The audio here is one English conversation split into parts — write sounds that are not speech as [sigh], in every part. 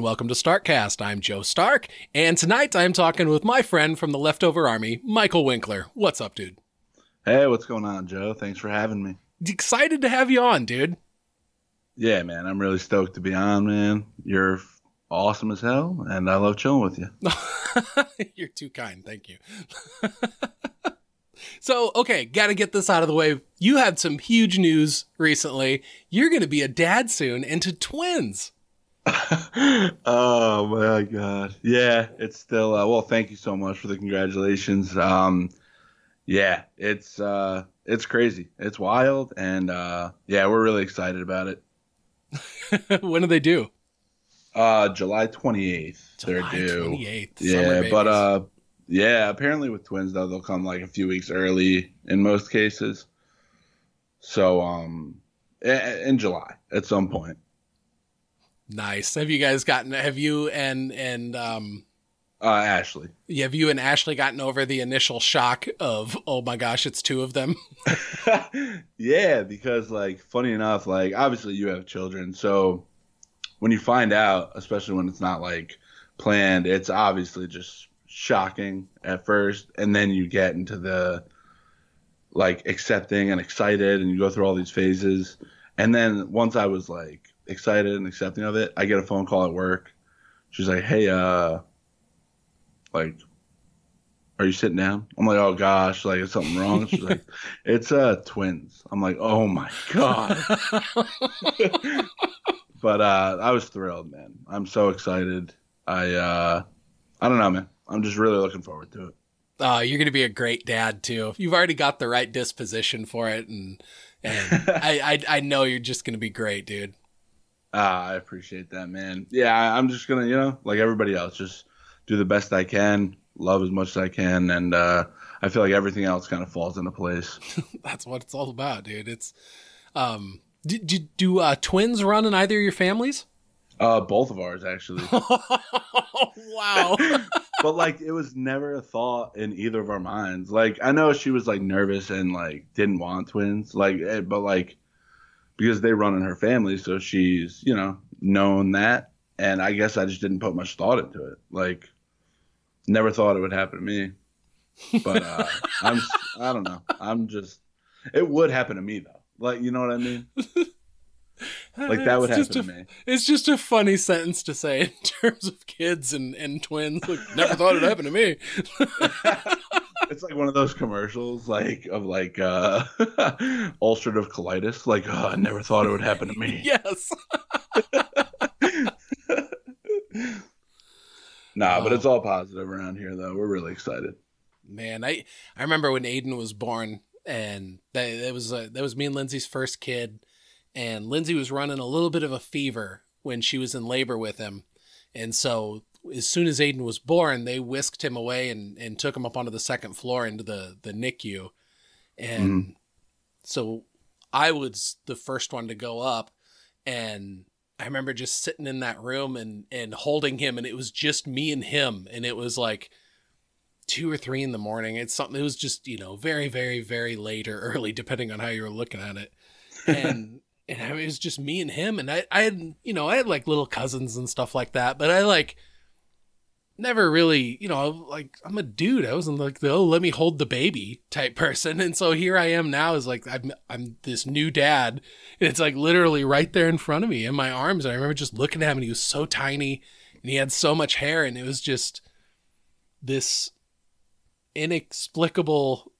And welcome to Starkcast. I'm Joe Stark, and tonight I'm talking with my friend from the leftover army, Michael Winkler. What's up, dude? Hey, what's going on, Joe? Thanks for having me. Excited to have you on, dude. Yeah, man, I'm really stoked to be on, man. You're awesome as hell, and I love chilling with you. [laughs] You're too kind. Thank you. [laughs] so, okay, got to get this out of the way. You had some huge news recently. You're going to be a dad soon and to twins. [laughs] oh my god. Yeah, it's still uh, well, thank you so much for the congratulations. Um yeah, it's uh it's crazy. It's wild and uh yeah, we're really excited about it. [laughs] when do they do? Uh July 28th. July they're due. 28th. Yeah, but uh yeah, apparently with twins though they'll come like a few weeks early in most cases. So um in July at some point. Nice. Have you guys gotten? Have you and and um, uh, Ashley? Have you and Ashley gotten over the initial shock of oh my gosh, it's two of them? [laughs] yeah, because like funny enough, like obviously you have children, so when you find out, especially when it's not like planned, it's obviously just shocking at first, and then you get into the like accepting and excited, and you go through all these phases, and then once I was like excited and accepting of it, I get a phone call at work. She's like, "Hey, uh, like, are you sitting down?" I'm like, "Oh gosh, like, is something wrong?" She's like, [laughs] "It's uh twins." I'm like, "Oh my god." [laughs] [laughs] but uh, I was thrilled, man. I'm so excited. I uh, I don't know, man. I'm just really looking forward to it. Uh, you're going to be a great dad too. You've already got the right disposition for it, and and I, I I know you're just going to be great, dude. Ah, I appreciate that, man. Yeah, I'm just gonna, you know, like everybody else, just do the best I can, love as much as I can, and uh, I feel like everything else kind of falls into place. [laughs] That's what it's all about, dude. It's, um, do do, do uh, twins run in either of your families? Uh, both of ours actually. [laughs] wow. [laughs] but like, it was never a thought in either of our minds. Like, I know she was like nervous and like didn't want twins, like, eh, but like because they run in her family, so she's you know known that. And I guess I just didn't put much thought into it. Like, never thought it would happen to me. But uh, [laughs] I'm I don't know. I'm just it would happen to me though. Like you know what I mean. [laughs] Like that would happen a, to me. It's just a funny sentence to say in [laughs] terms of kids and, and twins. Like, never thought it happened to me. It's like one of those commercials like of like uh [laughs] ulcerative colitis like oh, i never thought it would happen to me. [laughs] Yes. [laughs] Nah but it's all positive around here though. We're really excited. Man i i remember when aiden was born and that, that was uh, that was me and lindsay's first kid and lindsay was running a little bit of a fever when she was in labor with him and so as soon as Aiden was born, they whisked him away and, and took him up onto the second floor into the, the NICU. And mm. so I was the first one to go up. And I remember just sitting in that room and, and holding him. And it was just me and him. And it was like two or three in the morning. It's something, it was just, you know, very, very, very late or early, depending on how you were looking at it. And, [laughs] and it was just me and him. And I, I had, you know, I had like little cousins and stuff like that. But I like, never really, you know, like I'm a dude. I wasn't like the oh let me hold the baby type [laughs] person. And so here I am now is like I'm I'm this new dad. And it's like literally right there in front of me in my arms. And I remember just looking at him and he was so tiny and he had so much hair and it was just this inexplicable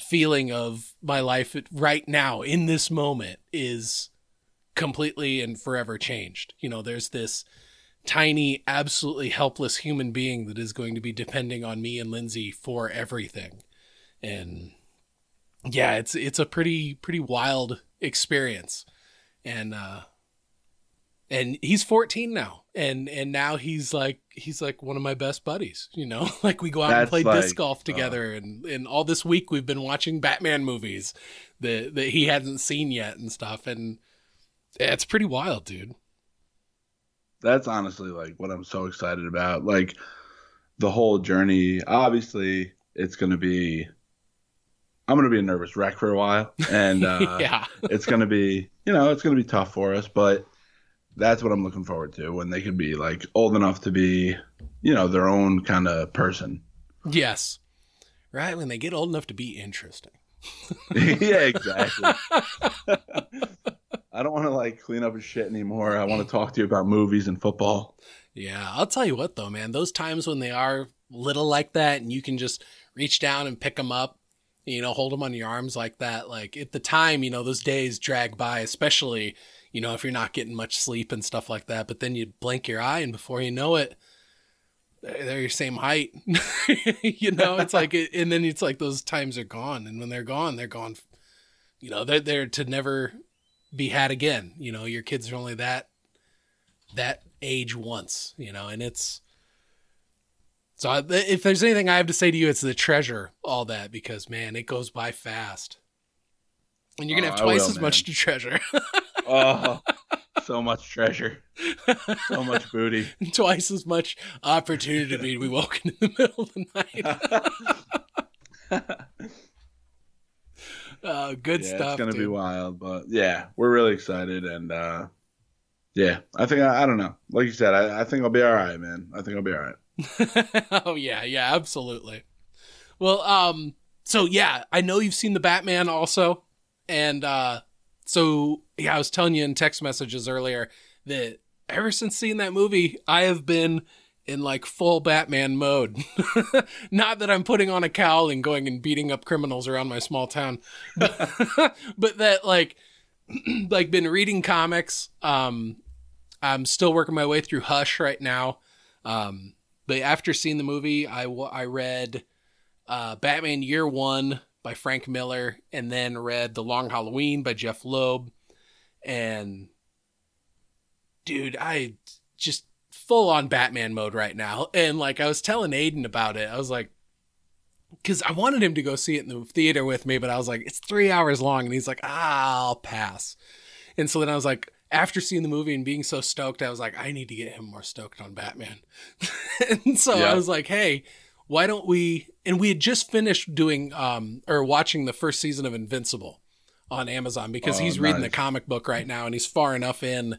feeling of my life right now in this moment is completely and forever changed. You know, there's this tiny, absolutely helpless human being that is going to be depending on me and Lindsay for everything. And yeah, it's it's a pretty pretty wild experience. And uh and he's 14 now. And and now he's like he's like one of my best buddies, you know? [laughs] like we go out That's and play like, disc golf uh, together uh, and and all this week we've been watching Batman movies that that he hasn't seen yet and stuff and it's pretty wild, dude that's honestly like what I'm so excited about. Like the whole journey. Obviously, it's going to be. I'm going to be a nervous wreck for a while, and [laughs] uh, yeah, it's going to be you know it's going to be tough for us, but that's what I'm looking forward to when they could be like old enough to be, you know, their own kind of person. Yes. Right when they get old enough to be interesting. [laughs] yeah, exactly. [laughs] I don't want to like clean up his shit anymore. I want to talk to you about movies and football. Yeah, I'll tell you what though, man. Those times when they are little like that and you can just reach down and pick them up, you know, hold them on your arms like that. Like at the time, you know, those days drag by, especially, you know, if you're not getting much sleep and stuff like that. But then you blink your eye and before you know it, they're your same height. [laughs] you know, it's like, and then it's like those times are gone. And when they're gone, they're gone. You know, they're there to never be had again. You know, your kids are only that that age once. You know, and it's so if there's anything I have to say to you, it's the treasure all that because man, it goes by fast, and you're gonna have oh, twice will, as man. much to treasure. [laughs] oh, so much treasure, so much booty, [laughs] twice as much opportunity to be woken in the middle of the night. [laughs] uh, good yeah, stuff. It's gonna dude. be wild, but yeah, we're really excited, and uh, yeah, I think I, I don't know. Like you said, I, I think I'll be all right, man. I think I'll be all right. [laughs] oh yeah, yeah, absolutely. Well, um, so yeah, I know you've seen the Batman also, and uh, so yeah, I was telling you in text messages earlier that ever since seeing that movie, I have been in like full Batman mode. [laughs] Not that I'm putting on a cowl and going and beating up criminals around my small town, but, [laughs] that like [clears throat] like been reading comics. Um, I'm still working my way through Hush right now. Um, but after seeing the movie, I, I read uh, Batman Year One by Frank Miller, and then read The Long Halloween by Jeph Loeb. And dude, I just full on Batman mode right now. And like I was telling Aiden about it, I was like, because I wanted him to go see it in the theater with me, but I was like, it's three hours long, and he's like, ah, I'll pass. And so then I was like, after seeing the movie and being so stoked, I was like, I need to get him more stoked on Batman. [laughs] and so yeah. I was like, hey, why don't we? And we had just finished doing um or watching the first season of Invincible on Amazon because oh, he's reading the comic book right now and he's far enough in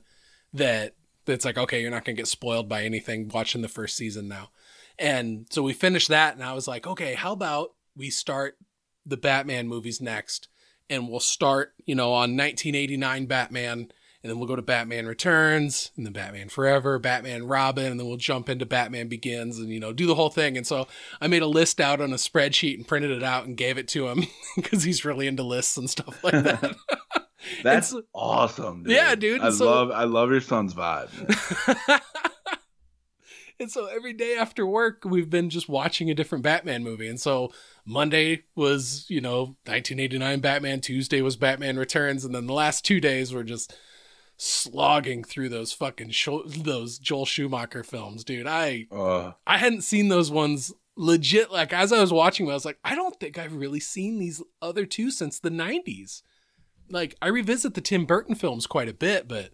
that it's like, okay, you're not going to get spoiled by anything watching the first season now. And so we finished that and I was like, okay, how about we start the Batman movies next? And we'll start, you know, on 1989 Batman and then we'll go to Batman Returns, and then Batman Forever, Batman Robin, and then we'll jump into Batman Begins, and you know do the whole thing. And so I made a list out on a spreadsheet and printed it out and gave it to him [laughs] because he's really into lists and stuff like that. [laughs] That's so, awesome. Dude. Yeah, dude. I so, love I love your son's vibe. [laughs] and so every day after work, we've been just watching a different Batman movie. And so Monday was, you know, 1989 Batman. Tuesday was Batman Returns, and then the last two days were just slogging through those fucking those Joel Schumacher films, dude. I uh, I hadn't seen those ones legit. Like as I was watching, them, I was like, I don't think I've really seen these other two since the '90s. Like I revisit the Tim Burton films quite a bit, but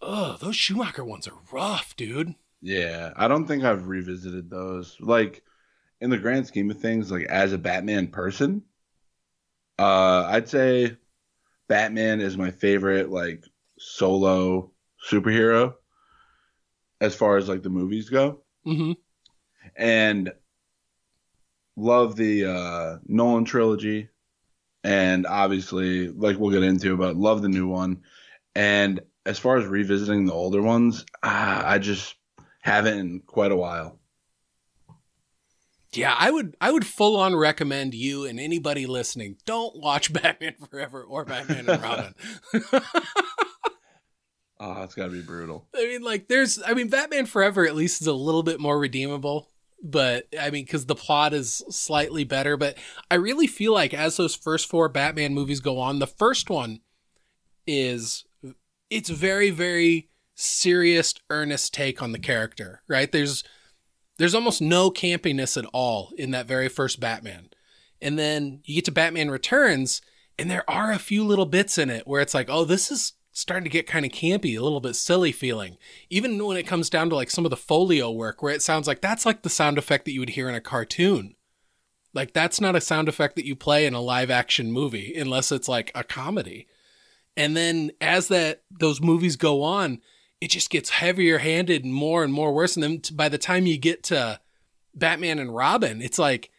oh, those Schumacher ones are rough, dude. Yeah, I don't think I've revisited those. Like in the grand scheme of things, like as a Batman person, uh, I'd say Batman is my favorite like solo superhero as far as like the movies go. Mm-hmm. And love the uh, Nolan trilogy, and obviously, like we'll get into, but love the new one. And as far as revisiting the older ones, ah, I just haven't in quite a while. Yeah, I would I would full on recommend you and anybody listening don't watch [laughs] Batman Forever or Batman and Robin. oh, [laughs] it's got to be brutal. I mean like there's I mean Batman Forever at least is a little bit more redeemable, but I mean cuz the plot is slightly better, but I really feel like as those first four Batman movies go on, the first one is it's very very serious earnest take on the character, right? There's there's almost no campiness at all in that very first Batman. And then you get to Batman Returns, and there are a few little bits in it where it's like, oh, this is starting to get kind of campy, a little bit silly feeling. Even when it comes down to like some of the foley work where it sounds like that's like the sound effect that you would hear in a cartoon. Like that's not a sound effect that you play in a live action movie unless it's like a comedy. And then as that those movies go on, it just gets heavier handed and more and more worse. And then by the time you get to Batman and Robin, it's like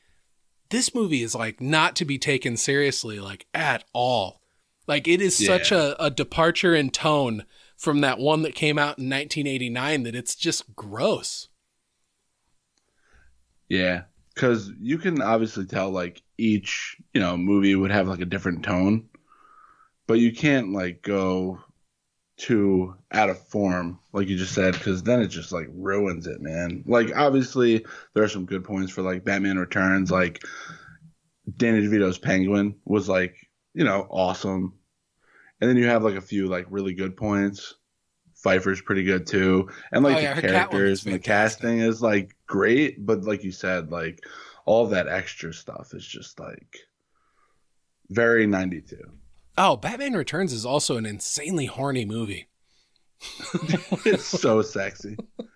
this movie is like not to be taken seriously, like at all. Like it is yeah. such a, a departure in tone from that one that came out in 1989 that it's just gross. Yeah, because you can obviously tell like each you know movie would have like a different tone, but you can't like go too out of form like you just said because then it just like ruins it man like obviously there are some good points for like batman returns like danny devito's penguin was like you know awesome and then you have like a few like really good points Pfeiffer's pretty good too, and like oh, yeah, the characters and the casting is like great. But like you said, like all that extra stuff is just like very ninety two. Oh, Batman Returns is also an insanely horny movie. [laughs] it's so sexy. [laughs]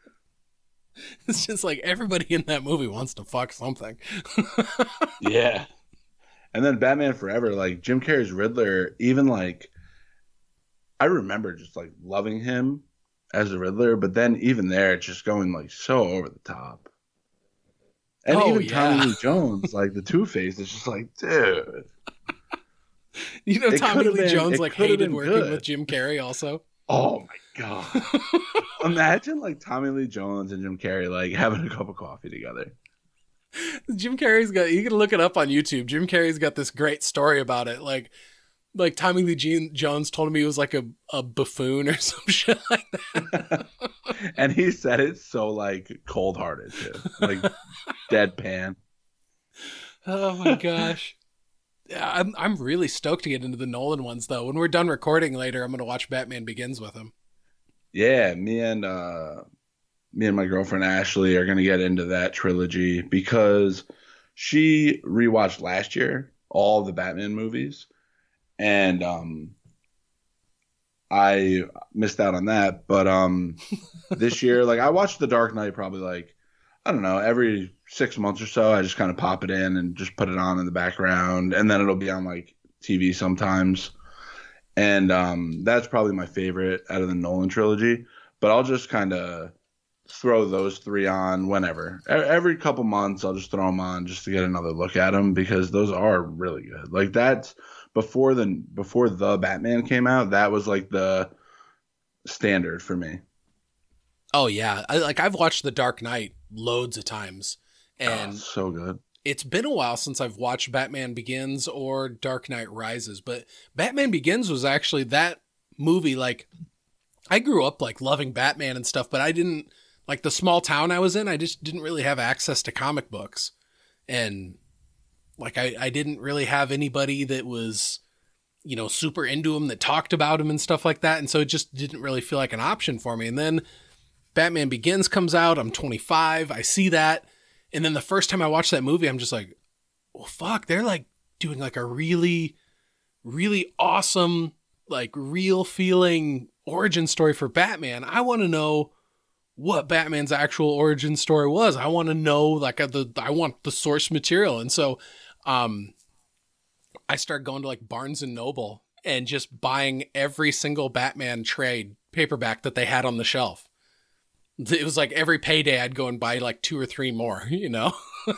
It's just like everybody in that movie wants to fuck something. [laughs] yeah. And then Batman Forever, like Jim Carrey's Riddler, even like I remember just like loving him as a Riddler, but then even there, it's just going like so over the top. And oh, even yeah. Tommy Lee [laughs] Jones, like the Two Face, is just like, dude. You know, Tommy Lee been, Jones like hated working good. with Jim Carrey. Also, oh my god! [laughs] Imagine like Tommy Lee Jones and Jim Carrey like having a cup of coffee together. Jim Carrey's got you can look it up on YouTube. Jim Carrey's got this great story about it. Like like Tommy Lee Jean- Jones told me he was like a, a buffoon or [laughs] some shit like that. [laughs] and he said it so like cold hearted too. Like [laughs] deadpan. Oh my gosh. Yeah, I'm I'm really stoked to get into the Nolan ones though. When we're done recording later, I'm gonna watch Batman Begins with him. Yeah, me and uh me and my girlfriend Ashley are gonna get into that trilogy because she rewatched last year all the Batman movies and um, I missed out on that. But um, [laughs] this year, like I watched The Dark Knight probably like I don't know every six months or so. I just kind of pop it in and just put it on in the background, and then it'll be on like TV sometimes. And um, that's probably my favorite out of the Nolan trilogy. But I'll just kind of throw those three on whenever. Every couple months, I'll just throw them on just to get another look at them because those are really good. Like that's before the before the Batman came out, that was like the standard for me. Oh yeah, I, like I've watched The Dark Knight loads of times, and oh, so good. It's been a while since I've watched Batman Begins or Dark Knight Rises, but Batman Begins was actually that movie. Like, I grew up like loving Batman and stuff, but I didn't like the small town I was in. I just didn't really have access to comic books, and like I, I didn't really have anybody that was, you know, super into him that talked about him and stuff like that. And so it just didn't really feel like an option for me. And then Batman Begins comes out. I'm 25. I see that. And then the first time I watched that movie, I'm just like, well, fuck, they're like doing like a really, really awesome, like real feeling origin story for Batman. I want to know what Batman's actual origin story was. I want to know like the I want the source material. And so um, I started going to like Barnes and Noble and just buying every single Batman trade paperback that they had on the shelf. It was like every payday I'd go and buy like two or three more, [laughs] you know? [laughs]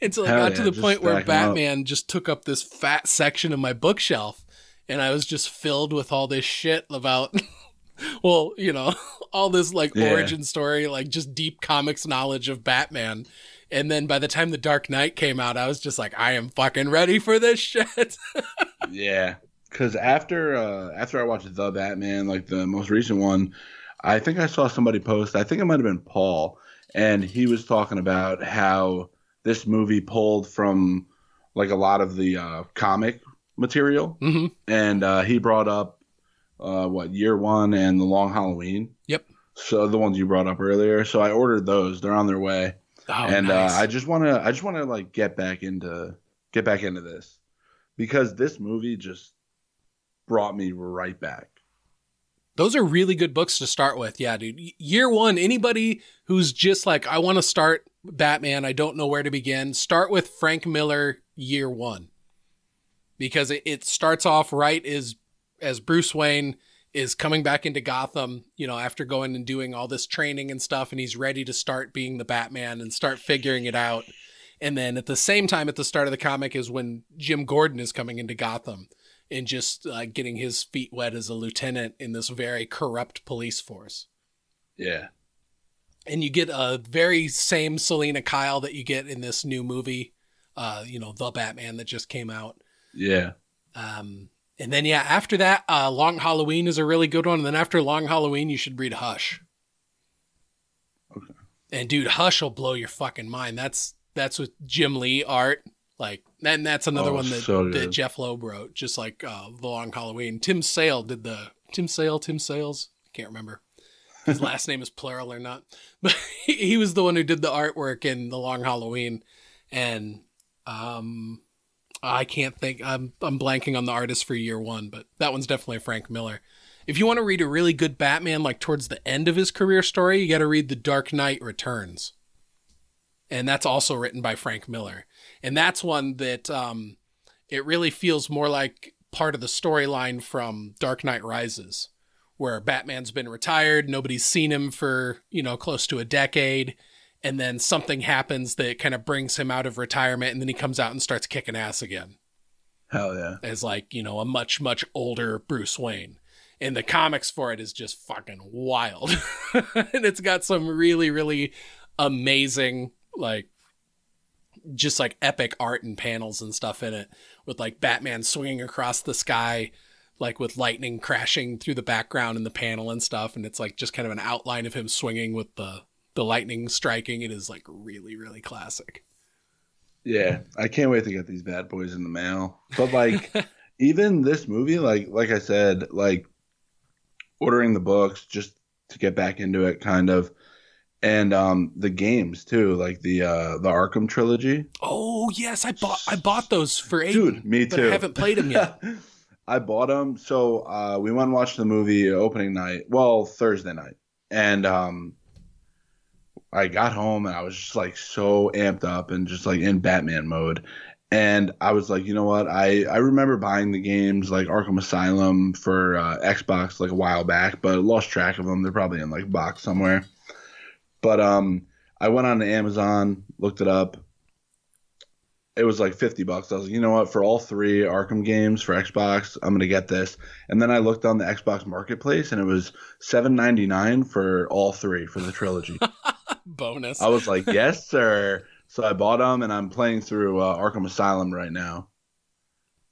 Until I got yeah, to the point where Batman up. just took up this fat section of my bookshelf and I was just filled with all this shit about [laughs] [laughs] well, you know, [laughs] all this like yeah. origin story, like just deep comics knowledge of Batman. And then by the time the Dark Knight came out, I was just like, I am fucking ready for this shit. [laughs] yeah, because after uh, after I watched the Batman, like the most recent one, I think I saw somebody post. I think it might have been Paul, and he was talking about how this movie pulled from like a lot of the uh, comic material, mm-hmm. and uh, he brought up uh, what year one and the Long Halloween. Yep. So the ones you brought up earlier. So I ordered those. They're on their way. Oh, and uh, nice. uh, I just want to, I just want to like get back into, get back into this because this movie just brought me right back. Those are really good books to start with. Yeah, dude. Year one, anybody who's just like, I want to start Batman, I don't know where to begin, start with Frank Miller, Year One. Because it, it starts off right as as Bruce Wayne is coming back into Gotham, you know, after going and doing all this training and stuff, and he's ready to start being the Batman and start figuring it out. And then at the same time, at the start of the comic, is when Jim Gordon is coming into Gotham and just uh, getting his feet wet as a lieutenant in this very corrupt police force. Yeah. And you get a very same Selina Kyle that you get in this new movie, uh, you know, The Batman that just came out. Yeah. Um, and then yeah, after that, uh, Long Halloween is a really good one. And then after Long Halloween, you should read Hush. Okay. And dude, Hush will blow your fucking mind. That's that's with Jim Lee art. Like, and that's another Oh, one that, so that. Jeph Loeb wrote, just like uh, The Long Halloween. Tim Sale did the Tim Sale, Tim Sales. I can't remember his [laughs] last name is plural or not, but he, [laughs] he was the one who did the artwork in The Long Halloween, and um, I can't think. I'm I'm blanking on the artist for year one, but that one's definitely Frank Miller. If you want to read a really good Batman, like towards the end of his career story, you got to read The Dark Knight Returns, and that's also written by Frank Miller, and that's one that um, it really feels more like part of the storyline from Dark Knight Rises, where Batman's been retired, nobody's seen him for you know close to a decade, and then something happens that kind of brings him out of retirement, and then he comes out and starts kicking ass again Hell yeah. as like you know a much much older Bruce Wayne. And the comics for it is just fucking wild, [laughs] and it's got some really really amazing like just like epic art and panels and stuff in it with like Batman swinging across the sky like with lightning crashing through the background in the panel and stuff and it's like just kind of an outline of him swinging with the the lightning striking it is like really really classic Yeah. I can't wait to get these bad boys in the mail. But like [laughs] even this movie, like like I said, like ordering the books just to get back into it kind of. And um the games too, like the uh the Arkham trilogy. oh yes i bought i bought those for eight Dude, me but too. i haven't played them yet [laughs] I bought them. So uh, we went and watched the movie opening night. Well, Thursday night, and um, I got home and I was just like so amped up and just like in Batman mode. And I was like, you know what? I I remember buying the games like Arkham Asylum for uh, Xbox like a while back, but lost track of them. They're probably in like box somewhere. But um, I went on to Amazon, looked it up, it was like 50 bucks. I was like, you know what? For all three Arkham games for Xbox, I'm going to get this. And then I looked on the Xbox Marketplace and it was 7.99 for all three for the trilogy. [laughs] [laughs] bonus I was like, yes, sir. So I bought them and I'm playing through uh, Arkham Asylum right now.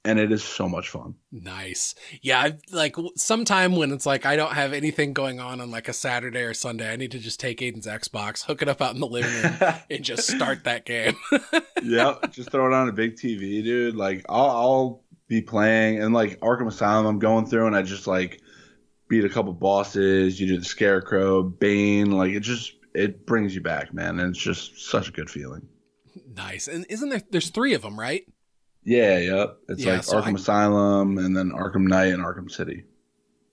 And it is so much fun. Nice. Yeah, I, like sometime when it's like I don't have anything going on on like a Saturday or Sunday, I need to just take Aiden's Xbox, hook it up out in the living room, [laughs] and just start that game. [laughs] yeah, just throw it on a big TV, dude. Like I'll, I'll be playing and like Arkham Asylum, I'm going through and I just like beat a couple bosses. You do the Scarecrow, Bane, like it just it brings you back, man. And it's just such a good feeling. nice. And isn't there? There's three of them, right? Yeah, yep. It's Yeah, like so Arkham I- Asylum and then Arkham Knight and Arkham City.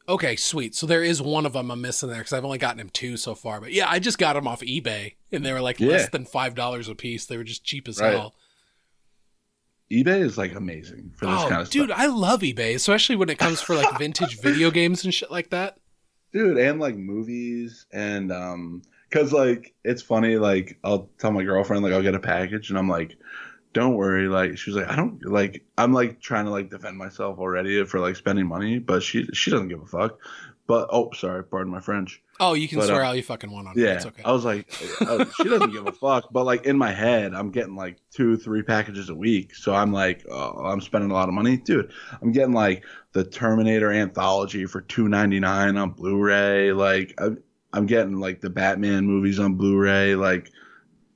Okay, sweet. So there is one of them I'm missing there because I've only gotten him two so far. But yeah, I just got them off eBay, and they were like Yeah. less than five dollars a piece. They were just cheap as Right. hell. eBay is like amazing for this Oh, kind of dude, stuff. Dude, I love eBay, especially when it comes for like [laughs] vintage video games and shit like that. dude and like movies and um because like it's funny like i'll tell my girlfriend like i'll get a package and i'm like don't worry like she's like i don't like i'm like trying to like defend myself already for like spending money but she she doesn't give a fuck but oh sorry pardon my french Oh, you can But, swear uh, all you fucking want on it. yeah It's okay. i was like uh, she doesn't give a fuck but like in my head i'm getting like two three packages a week so i'm like oh, i'm spending a lot of money dude i'm getting like the terminator anthology for 2.99 on blu-ray like i'm, I'm getting like the batman movies on blu-ray like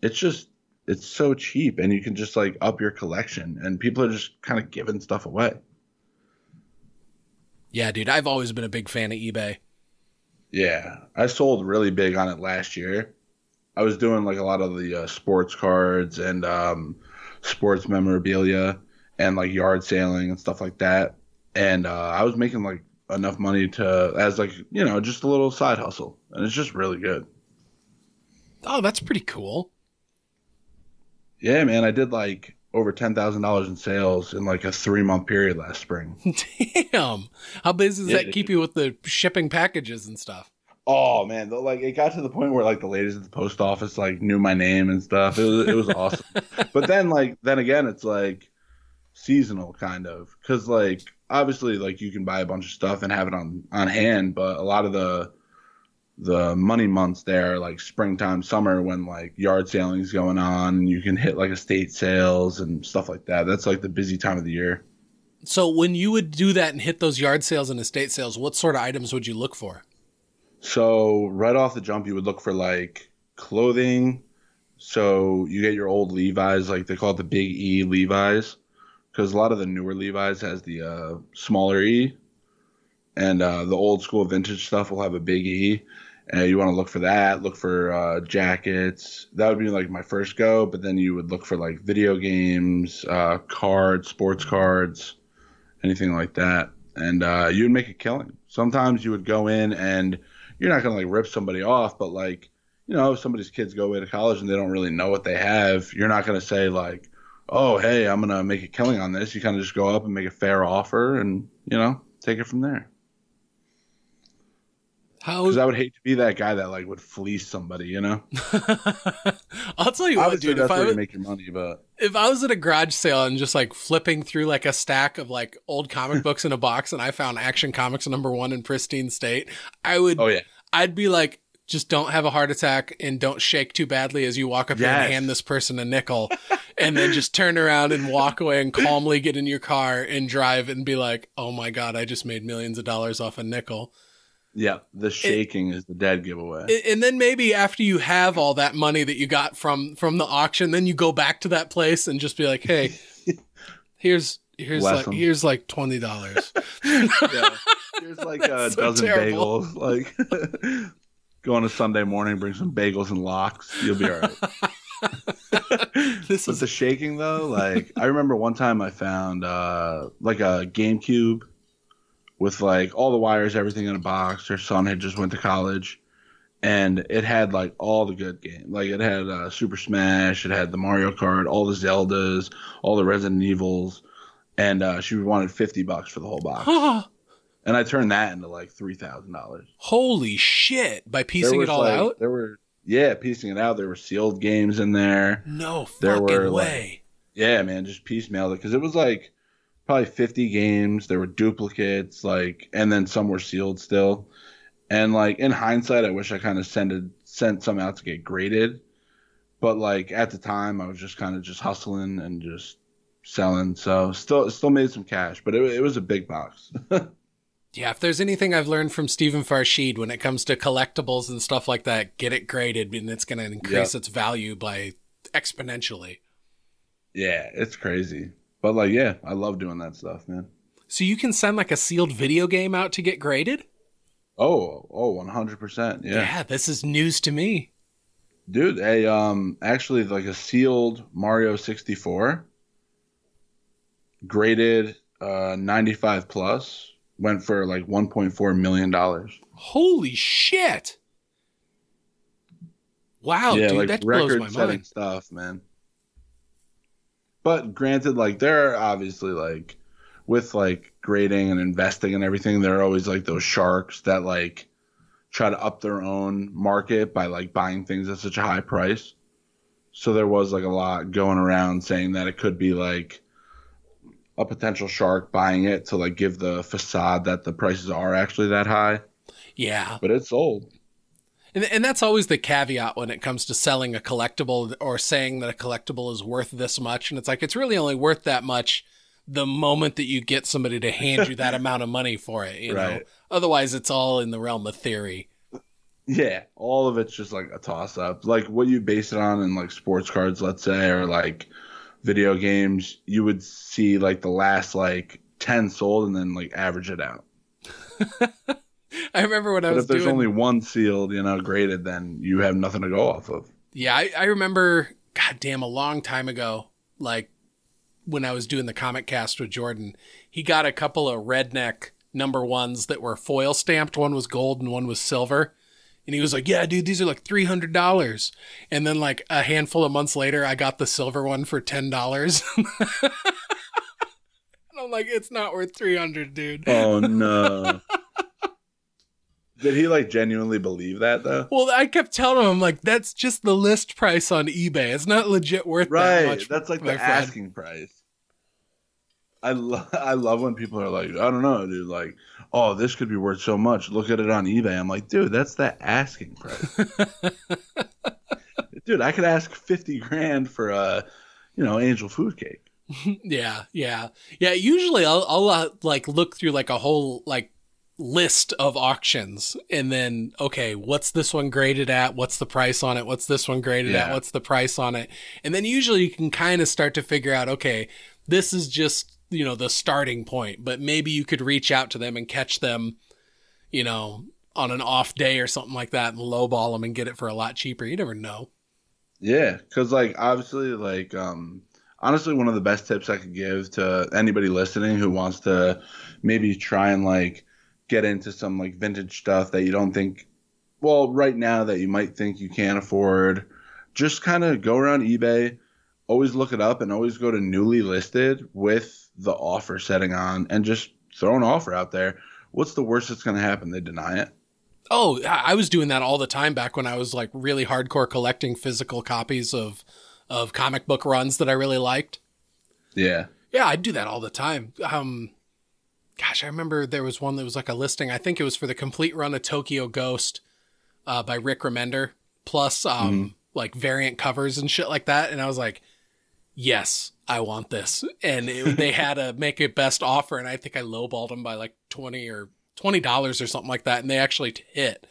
it's just it's so cheap and you can just like up your collection and people are just kind of giving stuff away Yeah, dude, I've always been a big fan of eBay. Yeah, I sold really big on it last year. I was doing like a lot of the uh, sports cards and um, sports memorabilia and like yard sailing and stuff like that. And uh, I was making like enough money to as like you know just a little side hustle, and it's just really good. Oh, that's pretty cool. Yeah, man, I did like over ten thousand dollars in sales in like a three month period last spring. [laughs] Damn. How busy does Yeah, that keep you with the shipping packages and stuff? Oh man, though, like it got to the point where like the ladies at the post office like knew my name and stuff. It was it was awesome. [laughs] But then like then again, it's like seasonal kind of because like obviously like you can buy a bunch of stuff and have it on on hand, but a lot of the the money months there like springtime, summer when like yard sailing's going on and you can hit like estate sales and stuff like that. That's like the busy time of the year. So when you would do that and hit those yard sales and estate sales, what sort of items would you look for? So right off the jump, you would look for like clothing. So you get your old Levi's, like they call it the Big E Levi's, because a lot of the newer Levi's has the uh, smaller E, and uh, the old school vintage stuff will have a Big E. And you want to look for that. Look for uh, jackets. That would be like my first go. But then you would look for like video games, uh, cards, sports cards, anything like that. And uh, you would make a killing. Sometimes you would go in and you're not gonna like rip somebody off, but like, you know, if somebody's kids go away to college and they don't really know what they have, you're not gonna say like, oh, hey, I'm gonna make a killing on this. You kind of just go up and make a fair offer, and you know, take it from there. How Because I would hate to be that guy that like would fleece somebody, you know. [laughs] I'll tell you what, Obviously, dude. If I would make your money, but if I was at a garage sale and just like flipping through like a stack of like old comic [laughs] books in a box, and I found Action Comics number one in pristine state, I would. oh yeah, I'd be like, just don't have a heart attack and don't shake too badly as you walk up here and hand this person a nickel, [laughs] and then just turn around and walk away and calmly get in your car and drive and be like, oh my god, I just made millions of dollars off a nickel. yeah. The shaking is the dead giveaway. And then maybe after you have all that money that you got from from the auction, then you go back to that place and just be like, "Hey, [laughs] here's here's Bless like here's like twenty dollars." [laughs] [laughs] yeah. There's like a so dozen terrible. bagels. Like, go on a Sunday morning, bring some bagels and lox. You'll be all right. [laughs] this But is the shaking though, like I remember one time I found uh like a GameCube with like all the wires, everything in a box. Her son had just went to college, and it had like all the good games. Like it had uh, Super Smash, it had the Mario Kart, all the Zeldas, all the Resident Evils, and uh, she wanted fifty bucks for the whole box. [gasps] And I turned that into like three thousand dollars. holy shit! By piecing it all like, out, There were yeah, piecing it out. There were sealed games in there. no there fucking were, like, way. Yeah, man, just piecemealed it because it was like probably 50 games. There were duplicates, like, and then some were sealed still. And like in hindsight, I wish I kind of sent it, sent some out to get graded. But like at the time, I was just kind of just hustling and just selling. So still, still made some cash, but it, it was a big box. [laughs] Yeah, if there's anything I've learned from Stephen Farshid when it comes to collectibles and stuff like that, get it graded, and it's going to increase its value by exponentially. yeah, it's crazy. But like, yeah, I love doing that stuff, man. So you can send like a sealed video game out to get graded? Oh, oh, 100%. Yeah. yeah this is news to me. Dude, a um actually like a sealed Mario 64 graded uh 95 plus went for like 1.4 million dollars. Holy shit. Wow, yeah, dude, like that blows my mind. stuff, man. But granted like there are obviously like with like grading and investing and everything there are always like those sharks that like try to up their own market by like buying things at such a high price. So there was like a lot going around saying that it could be like a potential shark buying it to like give the facade that the prices are actually that high, Yeah. but it's sold. And, and that's always the caveat when it comes to selling a collectible or saying that a collectible is worth this much. And it's like, it's really only worth that much the moment that you get somebody to hand you that [laughs] amount of money for it, you know? Right. Otherwise, it's all in the realm of theory. Yeah, all of it's just like a toss up. Like what you base it on in like sports cards, let's say, or like video games, you would see like the last like 10 sold and then like average it out. [laughs] I remember when I But was if there's doing. only one sealed, you know, graded, then you have nothing to go off of. Yeah, I, I remember, goddamn, a long time ago, like when I was doing the comic cast with Jordan, he got a couple of redneck number ones that were foil stamped. One was gold and one was silver. And he was like, "Yeah, dude, these are like three hundred dollars." And then like a handful of months later, I got the silver one for ten dollars. [laughs] and I'm like, "It's not worth three hundred, dude." Oh [laughs] no. Did he like genuinely believe that though? Well, I kept telling him, I'm like, "That's just the list price on eBay. It's not legit worth that Right. much." That's like the friend." asking price. I lo- I love when people are like, I don't know, dude. Like, oh, this could be worth so much. Look at it on eBay. I'm like, dude, that's the asking price. [laughs] dude, I could ask fifty grand for a, you know, angel food cake. [laughs] Yeah, yeah, yeah. Usually, I'll I'll uh, like look through like a whole like list of auctions, and then okay, what's this one graded at? What's the price on it? What's this one graded at? What's the price on it? And then usually you can kind of start to figure out, okay, this is just you know the starting point, but maybe you could reach out to them and catch them, you know, on an off day or something like that, and lowball them and get it for a lot cheaper. You never know. Yeah, because like obviously, like um, honestly, one of the best tips I could give to anybody listening who wants to maybe try and like get into some like vintage stuff that you don't think, well, right now that you might think you can't afford, just kind of go around eBay, always look it up, and always go to newly listed with the offer setting on, and just throw an offer out there. What's the worst that's going to happen? They deny it. Oh, I I was doing that all the time back when I was like really hardcore collecting physical copies of of comic book runs that I really liked. Yeah. Yeah, I'd do that all the time. Um gosh, I remember there was one that was like a listing. I think it was for the complete run of Tokyo Ghost uh by Rick Remender plus um like variant covers and shit like that and I was like, "Yes, I want this." And it, they had a make it best offer and I think I lowballed them by like 20 or $20 or something like that and they actually hit.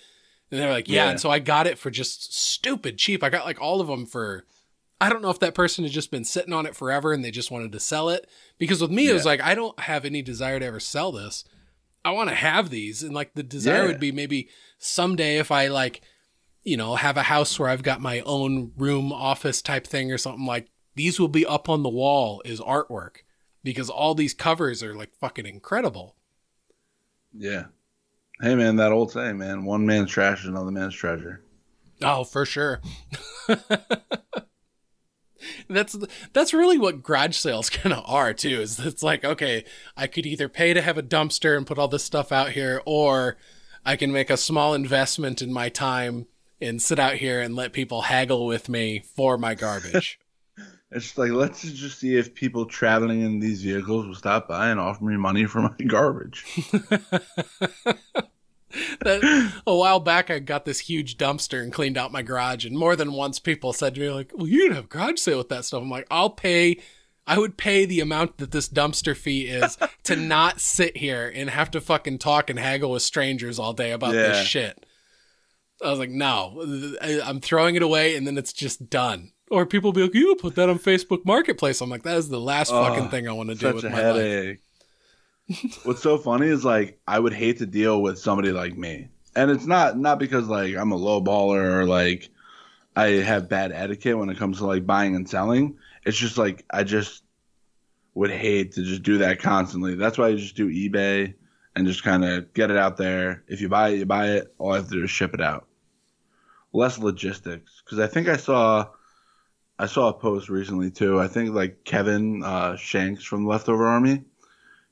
And they're like, yeah. Yeah. And so I got it for just stupid cheap. I got like all of them for, I don't know if that person had just been sitting on it forever and they just wanted to sell it. Because with me, it was like, I don't have any desire to ever sell this. I want to have these. And like the desire Yeah. would be maybe someday if I like, you know, have a house where I've got my own room office type thing or something like these will be up on the wall as artwork because all these covers are like fucking incredible. Yeah. Hey man, that old saying, man, one man's trash is another man's treasure. Oh, for sure. [laughs] that's that's really what garage sales [laughs] kind of are too. Is it's like okay, I could either pay to have a dumpster and put all this stuff out here, or I can make a small investment in my time and sit out here and let people haggle with me for my garbage. [laughs] It's like let's just see if people traveling in these vehicles will stop by and offer me money for my garbage. [laughs] that, a while back, I got this huge dumpster and cleaned out my garage, and more than once, people said to me like, "Well, you can have a garage sale with that stuff." I'm like, "I'll pay." I would pay the amount that this dumpster fee is [laughs] to not sit here and have to fucking talk and haggle with strangers all day about Yeah. this shit. I was like, no, I'm throwing it away and then it's just done. Or people will be like, you put that on Facebook Marketplace. I'm like, that is the last Oh, fucking thing I want to do with my life. [laughs] What's so funny is like I would hate to deal with somebody like me, and it's not not because like I'm a low baller or like I have bad etiquette when it comes to like buying and selling. It's just like I just would hate to just do that constantly. That's why I just do eBay and just kind of get it out there. If you buy it, you buy it. All I have to do is ship it out. Less logistics because I think I saw I saw a post recently too. I think like Kevin uh, Shanks from Leftover Army,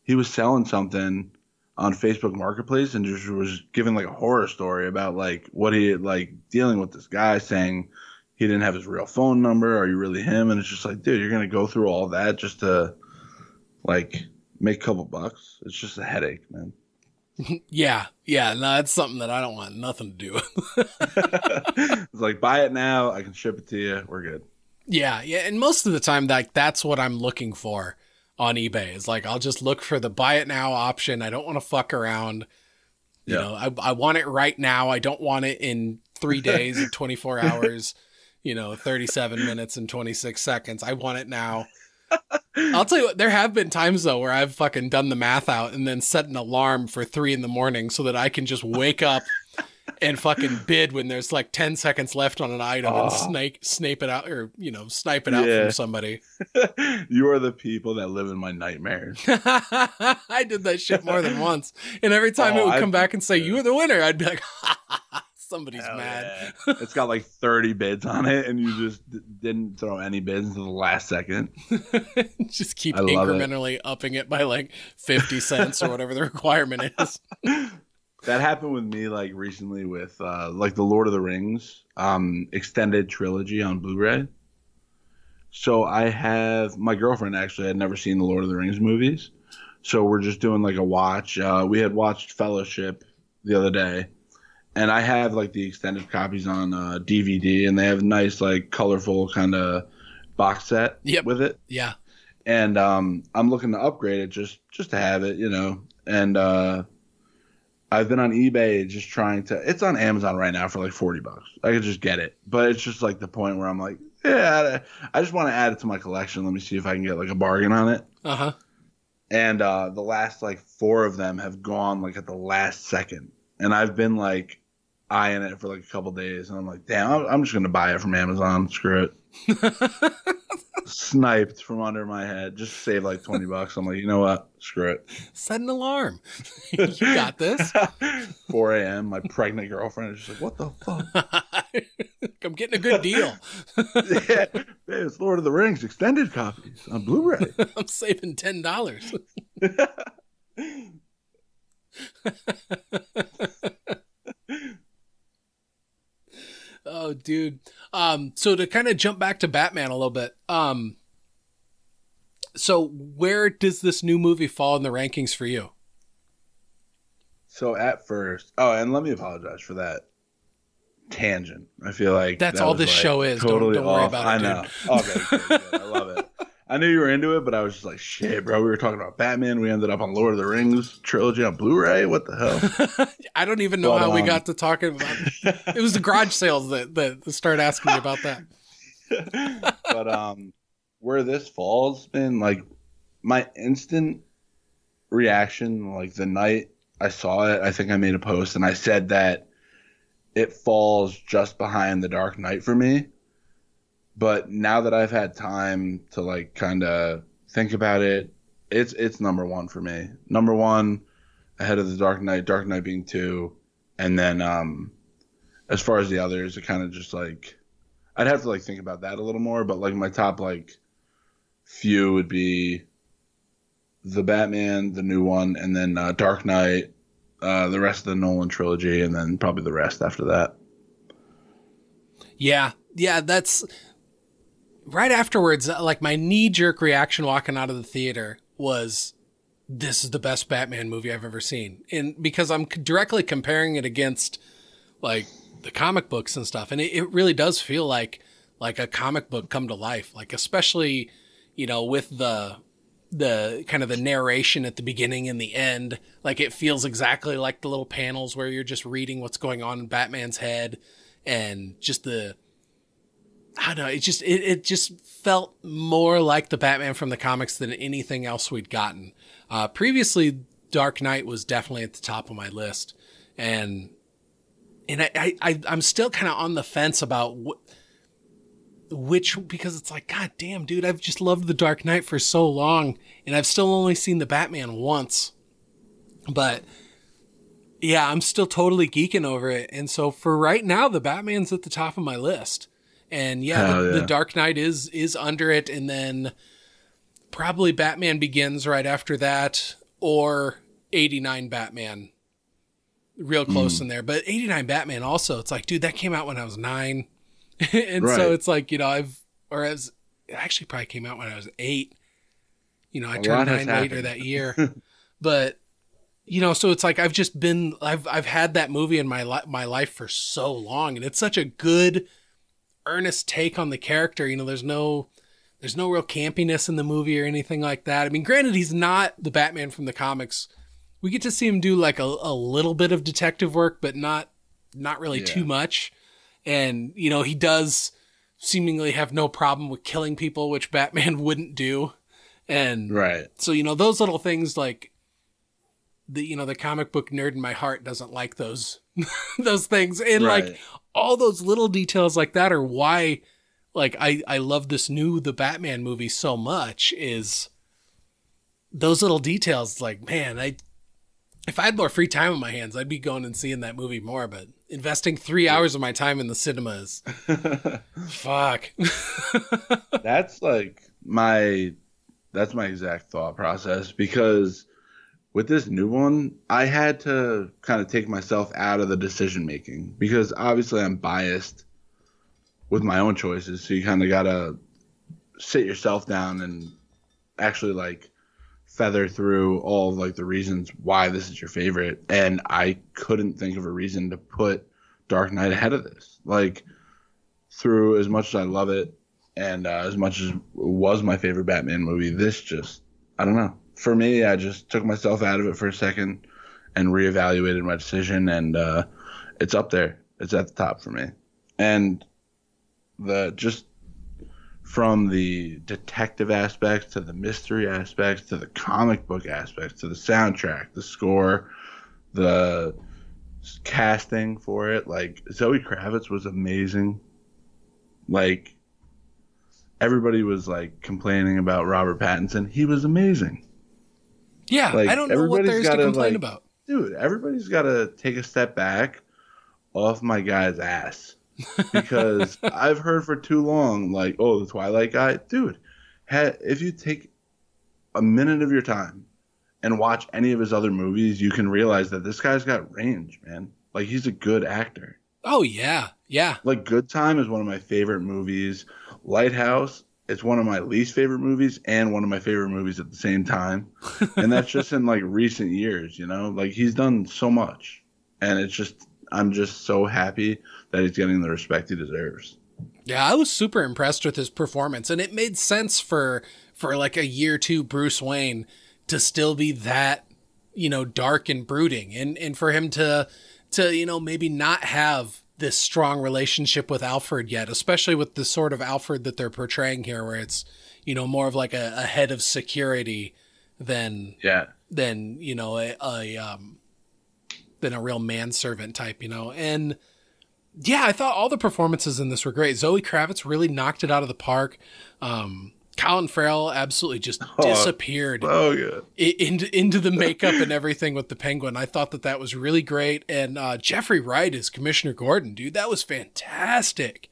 he was selling something on Facebook Marketplace and just was giving like a horror story about like what he like dealing with this guy saying he didn't have his real phone number. Are you really him? And it's just like, dude, you're gonna go through all that just to like make a couple bucks. It's just a headache, man. [laughs] Yeah, yeah, no, that's something that I don't want nothing to do with. [laughs] it's like buy it now. I can ship it to you. We're good. Yeah, yeah, and most of the time, like that's what I'm looking for on eBay. Is like I'll just look for the buy it now option. I don't want to fuck around. You Yeah. know, I I want it right now. I don't want it in three days or [laughs] 24 hours. You know, 37 minutes and 26 seconds. I want it now. I'll tell you what. There have been times though where I've fucking done the math out and then set an alarm for three in the morning so that I can just wake up and fucking bid when there's like 10 seconds left on an item and Oh. snake snape it out or you know snipe it out Yeah. from somebody [laughs] [laughs] you are the people that live in my nightmares. [laughs] i did that shit more than once and every time Oh, it would I- come back and say you were the winner i'd be like Somebody's Hell mad. yeah. it's got like 30 bids on it, and you just d- didn't throw any bids until the last second. Just keep I love it. incrementally upping it by like 50 cents or whatever the requirement is. That happened with me like recently with uh, like the Lord of the Rings um, extended trilogy on Blu-ray. So I have my girlfriend actually had never seen the Lord of the Rings movies, so we're just doing like a watch. Uh, we had watched Fellowship the other day, and I have like the extended copies on uh, DVD, and they have nice like colorful kind of box set Yep. with it Yeah. and um, I'm looking to upgrade it just just to have it, you know. And uh, I've been on eBay just trying to. It's on Amazon right now for like forty bucks. I could just get it, but it's just like the point where I'm like, yeah, I just want to add it to my collection. Let me see if I can get like a bargain on it. Uh huh. And uh, the last like four of them have gone like at the last second, and I've been like eyeing it for like a couple days, and I'm like, damn, I'm- I'm just gonna buy it from Amazon. Screw it. Sniped from under my head. Just save like twenty bucks. I'm like, you know what? Screw it. Set an alarm. [laughs] [laughs] you got this. 4 a.m. My pregnant girlfriend is just like, what the fuck? [laughs] I'm getting a good deal. yeah, it's Lord of the Rings extended copies on Blu-ray. I'm saving ten dollars. Oh, dude. Um, so to kind of jump back to Batman a little bit, um, so where does this new movie fall in the rankings for you? so at first, oh, and let me apologize for that tangent. I feel like That's that all this like, show is. Don't- don't worry about it, I dude. know. Okay, good, good. I love it. [laughs] I knew you were into it, but I was just like, shit, bro. We were talking about Batman. We ended up on Lord of the Rings trilogy on Blu-ray. What the hell? [laughs] I don't even know But, how we um, got to talking about it. It was the garage sales that, that started asking me about that. [laughs] but um where this falls man like my instant reaction like the night i saw it i think i made a post and i said that it falls just behind the dark knight for me but now that i've had time to like kind of think about it it's it's number one for me. Number one ahead of the dark knight dark knight being two. And then um as far as the others it kind of just like I'd have to like think about that a little more, but like my top like few would be the Batman, the new one, and then uh, Dark Knight, uh, the rest of the Nolan trilogy, and then probably the rest after that. Yeah, yeah, that's right afterwards. uh, Like my knee jerk reaction walking out of the theater was, "This is the best Batman movie I've ever seen," and because I'm directly comparing it against like the comic books and stuff, and it, it really does feel like like a comic book come to life. Like especially, you know, with the the kind of the narration at the beginning and the end like it feels exactly like the little panels where you're just reading what's going on in batman's head and just the I don't know. It just it, it just felt more like the Batman from the comics than anything else we'd gotten. Uh, previously, Dark Knight was definitely at the top of my list, and and I, I, I'm still kind of on the fence about wh- which because it's like God damn, dude, I've just loved the Dark Knight for so long, and I've still only seen the Batman once, but yeah, I'm still totally geeking over it. And so for right now, the Batman's at the top of my list. And yeah, the, yeah. the Dark Knight is is under it, and then probably Batman Begins right after that, or '89 Batman, real close in there. But '89 Batman also, it's like, dude, that came out when I was nine, [laughs] and Right. so it's like you know I've or as it actually probably came out when I was eight. You know, I A turned nine later that year, [laughs] but you know, so it's like I've just been I've I've had that movie in my li- my life for so long, and it's such a good, earnest take on the character. You know, there's no there's no real campiness in the movie or anything like that. I mean, granted, he's not the Batman from the comics. We get to see him do like a, a little bit of detective work, but not not really Yeah. too much. And you know, he does seemingly have no problem with killing people, which [laughs] Batman wouldn't do. And Right. so you know those little things like the you know the comic book nerd in my heart doesn't like those [laughs] those things and like Right. All those little details like that are why like I I love this new the Batman movie so much is those little details like man I if I had more free time on my hands, I'd be going and seeing that movie more. But investing three hours of my time in the cinemas [laughs] fuck. [laughs] that's like my that's my exact thought process because with this new one, I had to kind of take myself out of the decision making because obviously I'm biased with my own choices. So you kind of gotta sit yourself down and actually like feather through all of, like the reasons why this is your favorite. And I couldn't think of a reason to put Dark Knight ahead of this. Like through as much as I love it and uh, as much as was my favorite Batman movie, this just I don't know. For me, I just took myself out of it for a second and reevaluated my decision, and uh, it's up there. It's at the top for me. And the just from the detective aspects to the mystery aspects to the comic book aspects to the soundtrack, the score, the casting for it. Like Zoe Kravitz was amazing. Like everybody was like complaining about Robert Pattinson. He was amazing. Yeah, like, I don't know what there's gotta, to complain like, about. Dude, everybody's got to take a step back off my guy's ass because [laughs] I've heard for too long, like, oh, the Twilight guy, dude. Ha- if you take a minute of your time and watch any of his other movies, you can realize that this guy's got range, man. Like he's a good actor. Oh yeah, yeah. Like Good Time is one of my favorite movies. Lighthouse, it's one of my least favorite movies and one of my favorite movies at the same time. and that's [laughs] just in like recent years, you know? Like he's done so much. And it's just I'm just so happy that he's getting the respect he deserves. Yeah, I was super impressed with his performance and it made sense for for like a year two Bruce Wayne to still be that, you know, dark and brooding and and for him to to, you know, maybe not have this strong relationship with Alfred yet, especially with the sort of Alfred that they're portraying here, where it's, you know, more of like a, a head of security than, yeah, than, you know, a, a, um, than a real manservant type, you know, and, yeah, I thought all the performances in this were great. Zoe Kravitz really knocked it out of the park. Um, Colin Farrell absolutely just [laughs] oh, disappeared oh, yeah. into into the makeup and everything with the penguin. I thought that that was really great. And uh, Jeffrey Wright as Commissioner Gordon, dude, that was fantastic.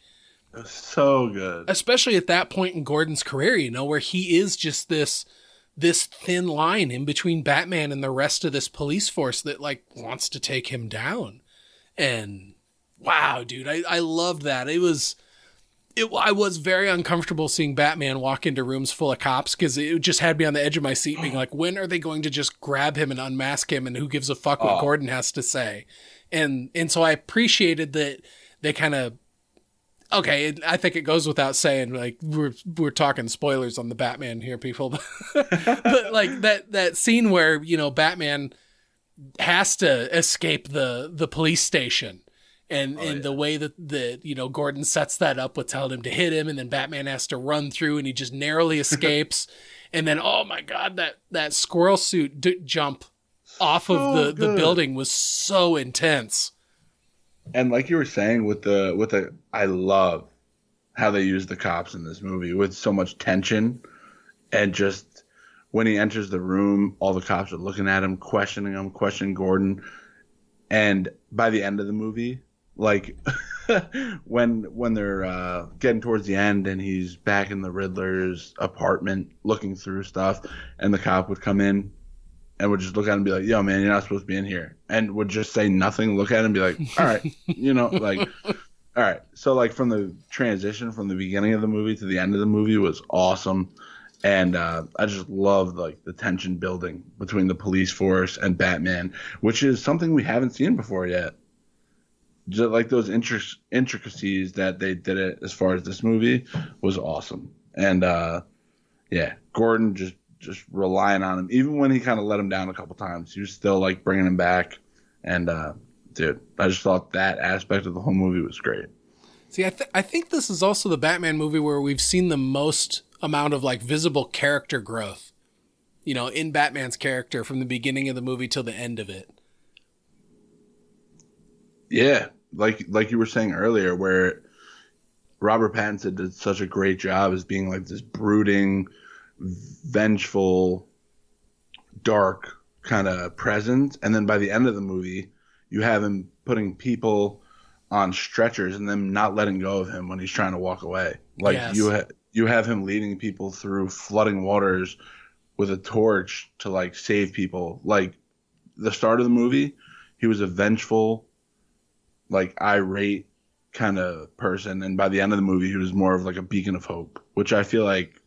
Was so good, especially at that point in Gordon's career, you know, where he is just this this thin line in between Batman and the rest of this police force that like wants to take him down. And wow, dude, I I loved that. It was it, I was very uncomfortable seeing Batman walk into rooms full of cops because it just had me on the edge of my seat, being like, when are they going to just grab him and unmask him, and who gives a fuck what oh. Gordon has to say? And and so I appreciated that they kind of okay. I think it goes without saying, like we're we're talking spoilers on the Batman here, people, [laughs] but like that that scene where you know Batman has to escape the the police station and oh, and yeah. the way that the you know Gordon sets that up with telling him to hit him, and then Batman has to run through, and he just narrowly [laughs] escapes, and then oh my god, that that squirrel suit d- jump off of the good. the building was so intense. And like you were saying with the with the, I love how they use the cops in this movie with so much tension, and just when he enters the room, all the cops are looking at him, questioning him, questioning Gordon. And by the end of the movie, like [laughs] when when they're uh, getting towards the end and he's back in the Riddler's apartment looking through stuff, and the cop would come in and would just look at him and be like, "Yo, man, you're not supposed to be in here," and would just say nothing, look at him, and be like, "All right," [laughs] you know, like, all right. So like from the transition from the beginning of the movie to the end of the movie was awesome. And uh, I just loved like the tension building between the police force and Batman, which is something we haven't seen before yet like those intricacies that they did it as far as this movie was awesome. And uh, yeah, Gordon just just relying on him, even when he kind of let him down a couple times, he was still like bringing him back. And uh, dude, I just thought that aspect of the whole movie was great. See, I, th- I think this is also the Batman movie where we've seen the most amount of like visible character growth, you know, in Batman's character from the beginning of the movie till the end of it. Yeah, like like you were saying earlier, where Robert Pattinson did such a great job as being like this brooding, vengeful, dark kind of presence, and then by the end of the movie, you have him putting people on stretchers and them not letting go of him when he's trying to walk away. Like Yes. you ha- you have him leading people through flooding waters with a torch to like save people. Like the start of the movie, he was a vengeful, like irate kind of person, and by the end of the movie, he was more of like a beacon of hope, which I feel like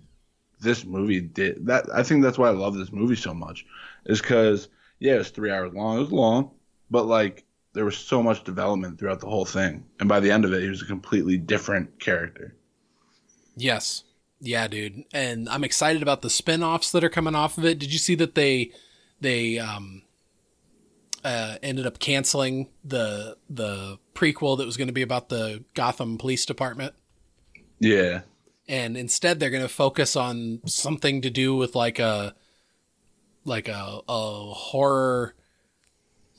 this movie did. That I think that's why I love this movie so much, is because yeah, it's three hours long. It was long, but like there was so much development throughout the whole thing, and by the end of it, he was a completely different character. Yes. Yeah, dude. And I'm excited about the spin-offs that are coming off of it. Did you see that they they um uh ended up canceling the the prequel that was going to be about the Gotham Police Department? Yeah, and instead they're going to focus on something to do with like a like a, a horror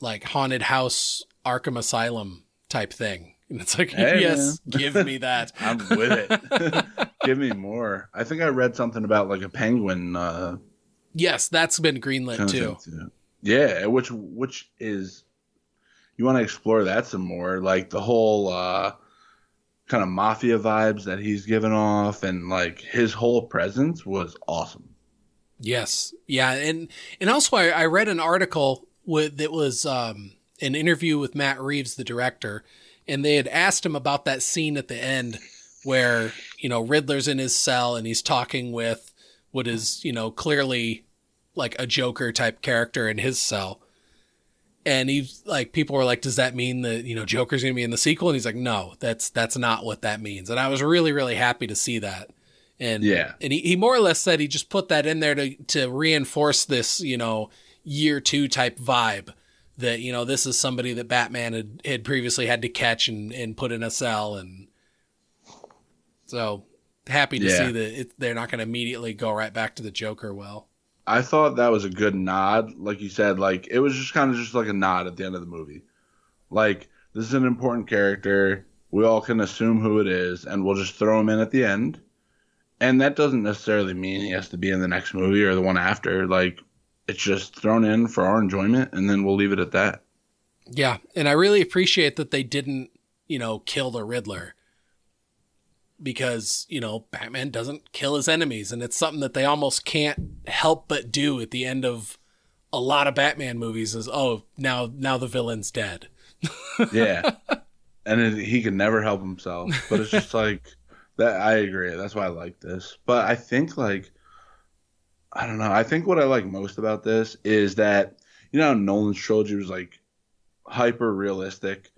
like haunted house arkham asylum type thing and it's like Hey, yes give me that [laughs] I'm with it. [laughs] Give me more. I think I read something about like a penguin. Uh, yes that's been greenlit too too. Yeah, which which is you want to explore that some more, like the whole uh, kind of mafia vibes that he's given off, and like his whole presence was awesome. Yes. Yeah. And, and also I, I read an article with, that was, um, an interview with Matt Reeves, the director, and they had asked him about that scene at the end where, you know, Riddler's in his cell and he's talking with what is, you know, clearly like a Joker type character in his cell. And he's like, people were like, does that mean that, you know, Joker's going to be in the sequel? And he's like, no, that's, that's not what that means. And I was really, really happy to see that. And Yeah. and he, he more or less said he just put that in there to to reinforce this, you know, year two type vibe that, you know, this is somebody that Batman had, had previously had to catch and, and put in a cell and so happy to Yeah. see that it, they're not going to immediately go right back to the Joker. Well, I thought that was a good nod, like you said. Like it was just kind of just like a nod at the end of the movie. Like this is an important character. We all can assume who it is, and we'll just throw him in at the end. And that doesn't necessarily mean he has to be in the next movie or the one after. Like it's just thrown in for our enjoyment, and then we'll leave it at that. yeah, and I really appreciate that they didn't, you know, kill the Riddler because, you know, Batman doesn't kill his enemies and it's something that they almost can't help but do at the end of a lot of Batman movies is oh, now now the villain's dead. [laughs] Yeah, and it, he can never help himself. But it's just like that. I agree. That's why I like this. But I think like I don't know. I think what I like most about this is that you know how Nolan's trilogy was like hyper realistic,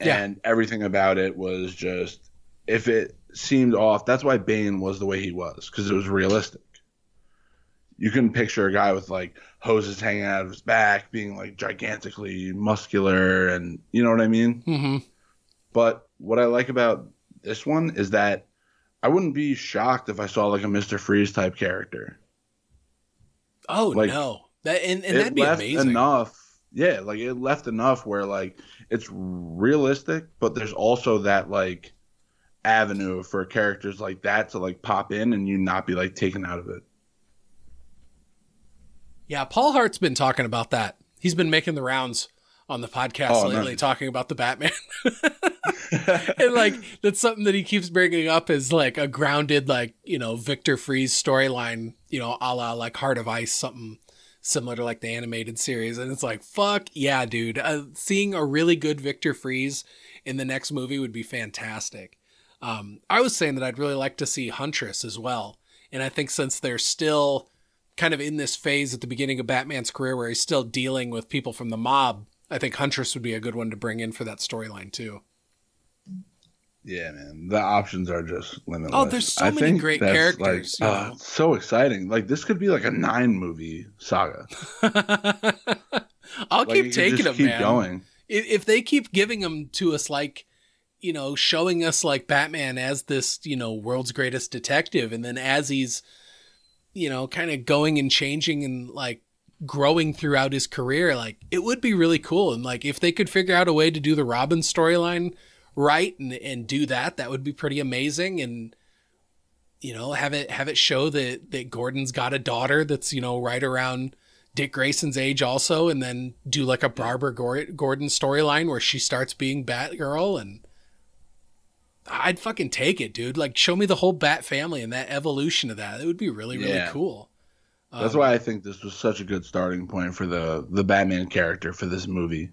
Yeah. and everything about it was just if it seemed off. That's why Bane was the way he was because it was realistic. You can picture a guy with like hoses hanging out of his back, being like gigantically muscular, and you know what I mean. Mm-hmm. But what I like about this one is that I wouldn't be shocked if I saw like a Mister Freeze type character. Oh Like, no, that and, and that'd be left amazing. enough. Yeah, like it left enough where like it's realistic, but there's also that like avenue for characters like that to like pop in and you not be like taken out of it. Yeah, Paul Hart's been talking about that. He's been making the rounds on the podcast Oh, lately, talking about the Batman. [laughs] [laughs] and like that's something that he keeps bringing up is like a grounded, like you know, Victor Fries storyline. You know, a la like Heart of Ice, something similar to like the animated series. And it's like, fuck yeah, dude. Uh, seeing a really good Victor Fries in the next movie would be fantastic. Um, I was saying that I'd really like to see Huntress as well. And I think since they're still kind of in this phase at the beginning of Batman's career where he's still dealing with people from the mob, I think Huntress would be a good one to bring in for that storyline too. Yeah, man, the options are just limitless. Oh, there's so I many great characters, Like, uh, so exciting. Like this could be like a nine movie saga. [laughs] I'll Like, keep taking them, keep man. going. If they keep giving them to us like, you know, showing us like Batman as this, you know, world's greatest detective, and then as he's, you know, kind of going and changing and like growing throughout his career, like it would be really cool. And like if they could figure out a way to do the Robin storyline right and and do that, that would be pretty amazing. And you know, have it have it show that that Gordon's got a daughter that's you know right around Dick Grayson's age also, and then do like a Barbara Gordon storyline where she starts being Batgirl, and I'd fucking take it, dude. Like, show me the whole Bat family and that evolution of that. It would be really, really yeah. cool. That's um, why I think this was such a good starting point for the the Batman character for this movie.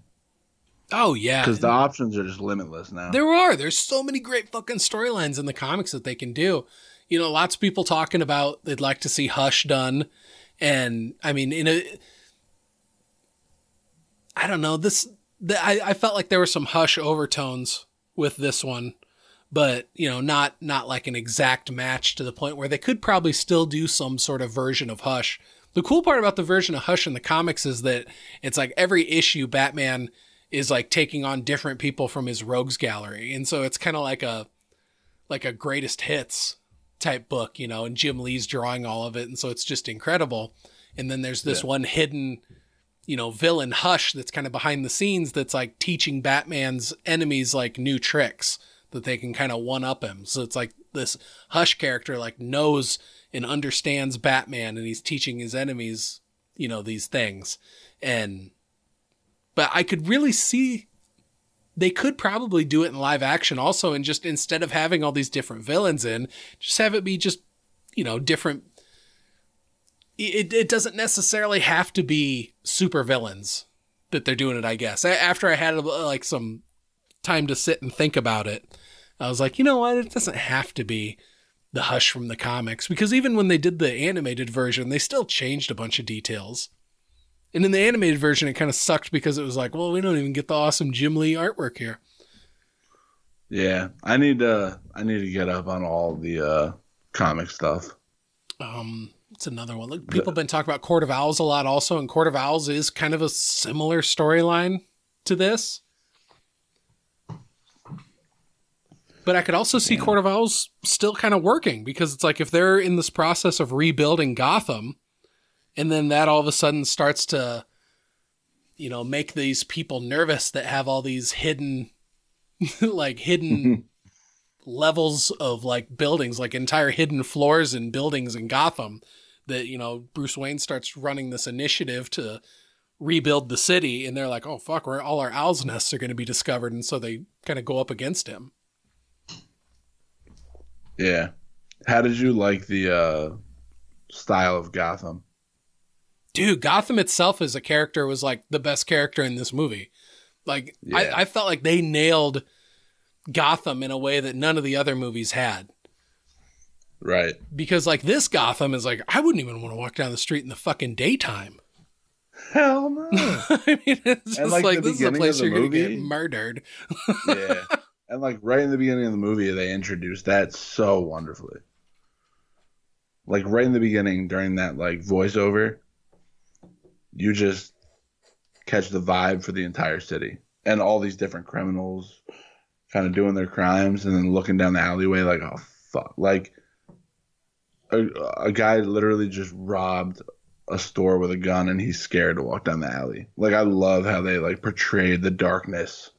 Oh yeah, because the options are just limitless now. There are. There's so many great fucking storylines in the comics that they can do. You know, lots of people talking about they'd like to see Hush done, and I mean, in a, I don't know this. The, I I felt like there were some Hush overtones with this one, but you know, not not like an exact match to the point where they could probably still do some sort of version of Hush. The cool part about the version of Hush in the comics is that it's like every issue Batman is like taking on different people from his rogues gallery. And so it's kind of like a like a greatest hits type book, you know, and Jim Lee's drawing all of it and so it's just incredible. And then there's this yeah. one hidden you know, villain Hush that's kind of behind the scenes that's like teaching Batman's enemies like new tricks that they can kind of one up him. So it's like this Hush character like knows and understands Batman and he's teaching his enemies, you know, these things. And but I could really see they could probably do it in live action also and just instead of having all these different villains in, just have it be just, you know, different it, it doesn't necessarily have to be super villains that they're doing it, I guess. After I had uh, like some time to sit and think about it, I was like, you know what? It doesn't have to be the Hush from the comics because even when they did the animated version, they still changed a bunch of details. And in the animated version, it kind of sucked because it was like, well, we don't even get the awesome Jim Lee artwork here. Yeah, I need to I need to get up on all the uh, comic stuff. Um, it's another one. Look, people have been talking about Court of Owls a lot, also, and Court of Owls is kind of a similar storyline to this. But I could also see yeah. Court of Owls still kind of working because it's like if they're in this process of rebuilding Gotham, and then that all of a sudden starts to you know make these people nervous that have all these hidden [laughs] like hidden [laughs] levels of like buildings like entire hidden floors and buildings in Gotham that you know Bruce Wayne starts running this initiative to rebuild the city and they're like oh fuck all our owls nests are going to be discovered and so they kind of go up against him yeah how did you like the uh style of Gotham dude, Gotham itself as a character was like the best character in this movie. Like yeah. I, I felt like they nailed Gotham in a way that none of the other movies had. Right. Because like this Gotham is like I wouldn't even want to walk down the street in the fucking daytime. Hell no. [laughs] I mean, it's just like, like this is a place you're movie, gonna get murdered. yeah. [laughs] And like right in the beginning of the movie, they introduced that so wonderfully. Like right in the beginning, during that like voiceover, you just catch the vibe for the entire city. And all these different criminals kind of doing their crimes and then looking down the alleyway like oh fuck. Like a, a guy literally just robbed a store with a gun and he's scared to walk down the alley. Like i love how they like portrayed the darkness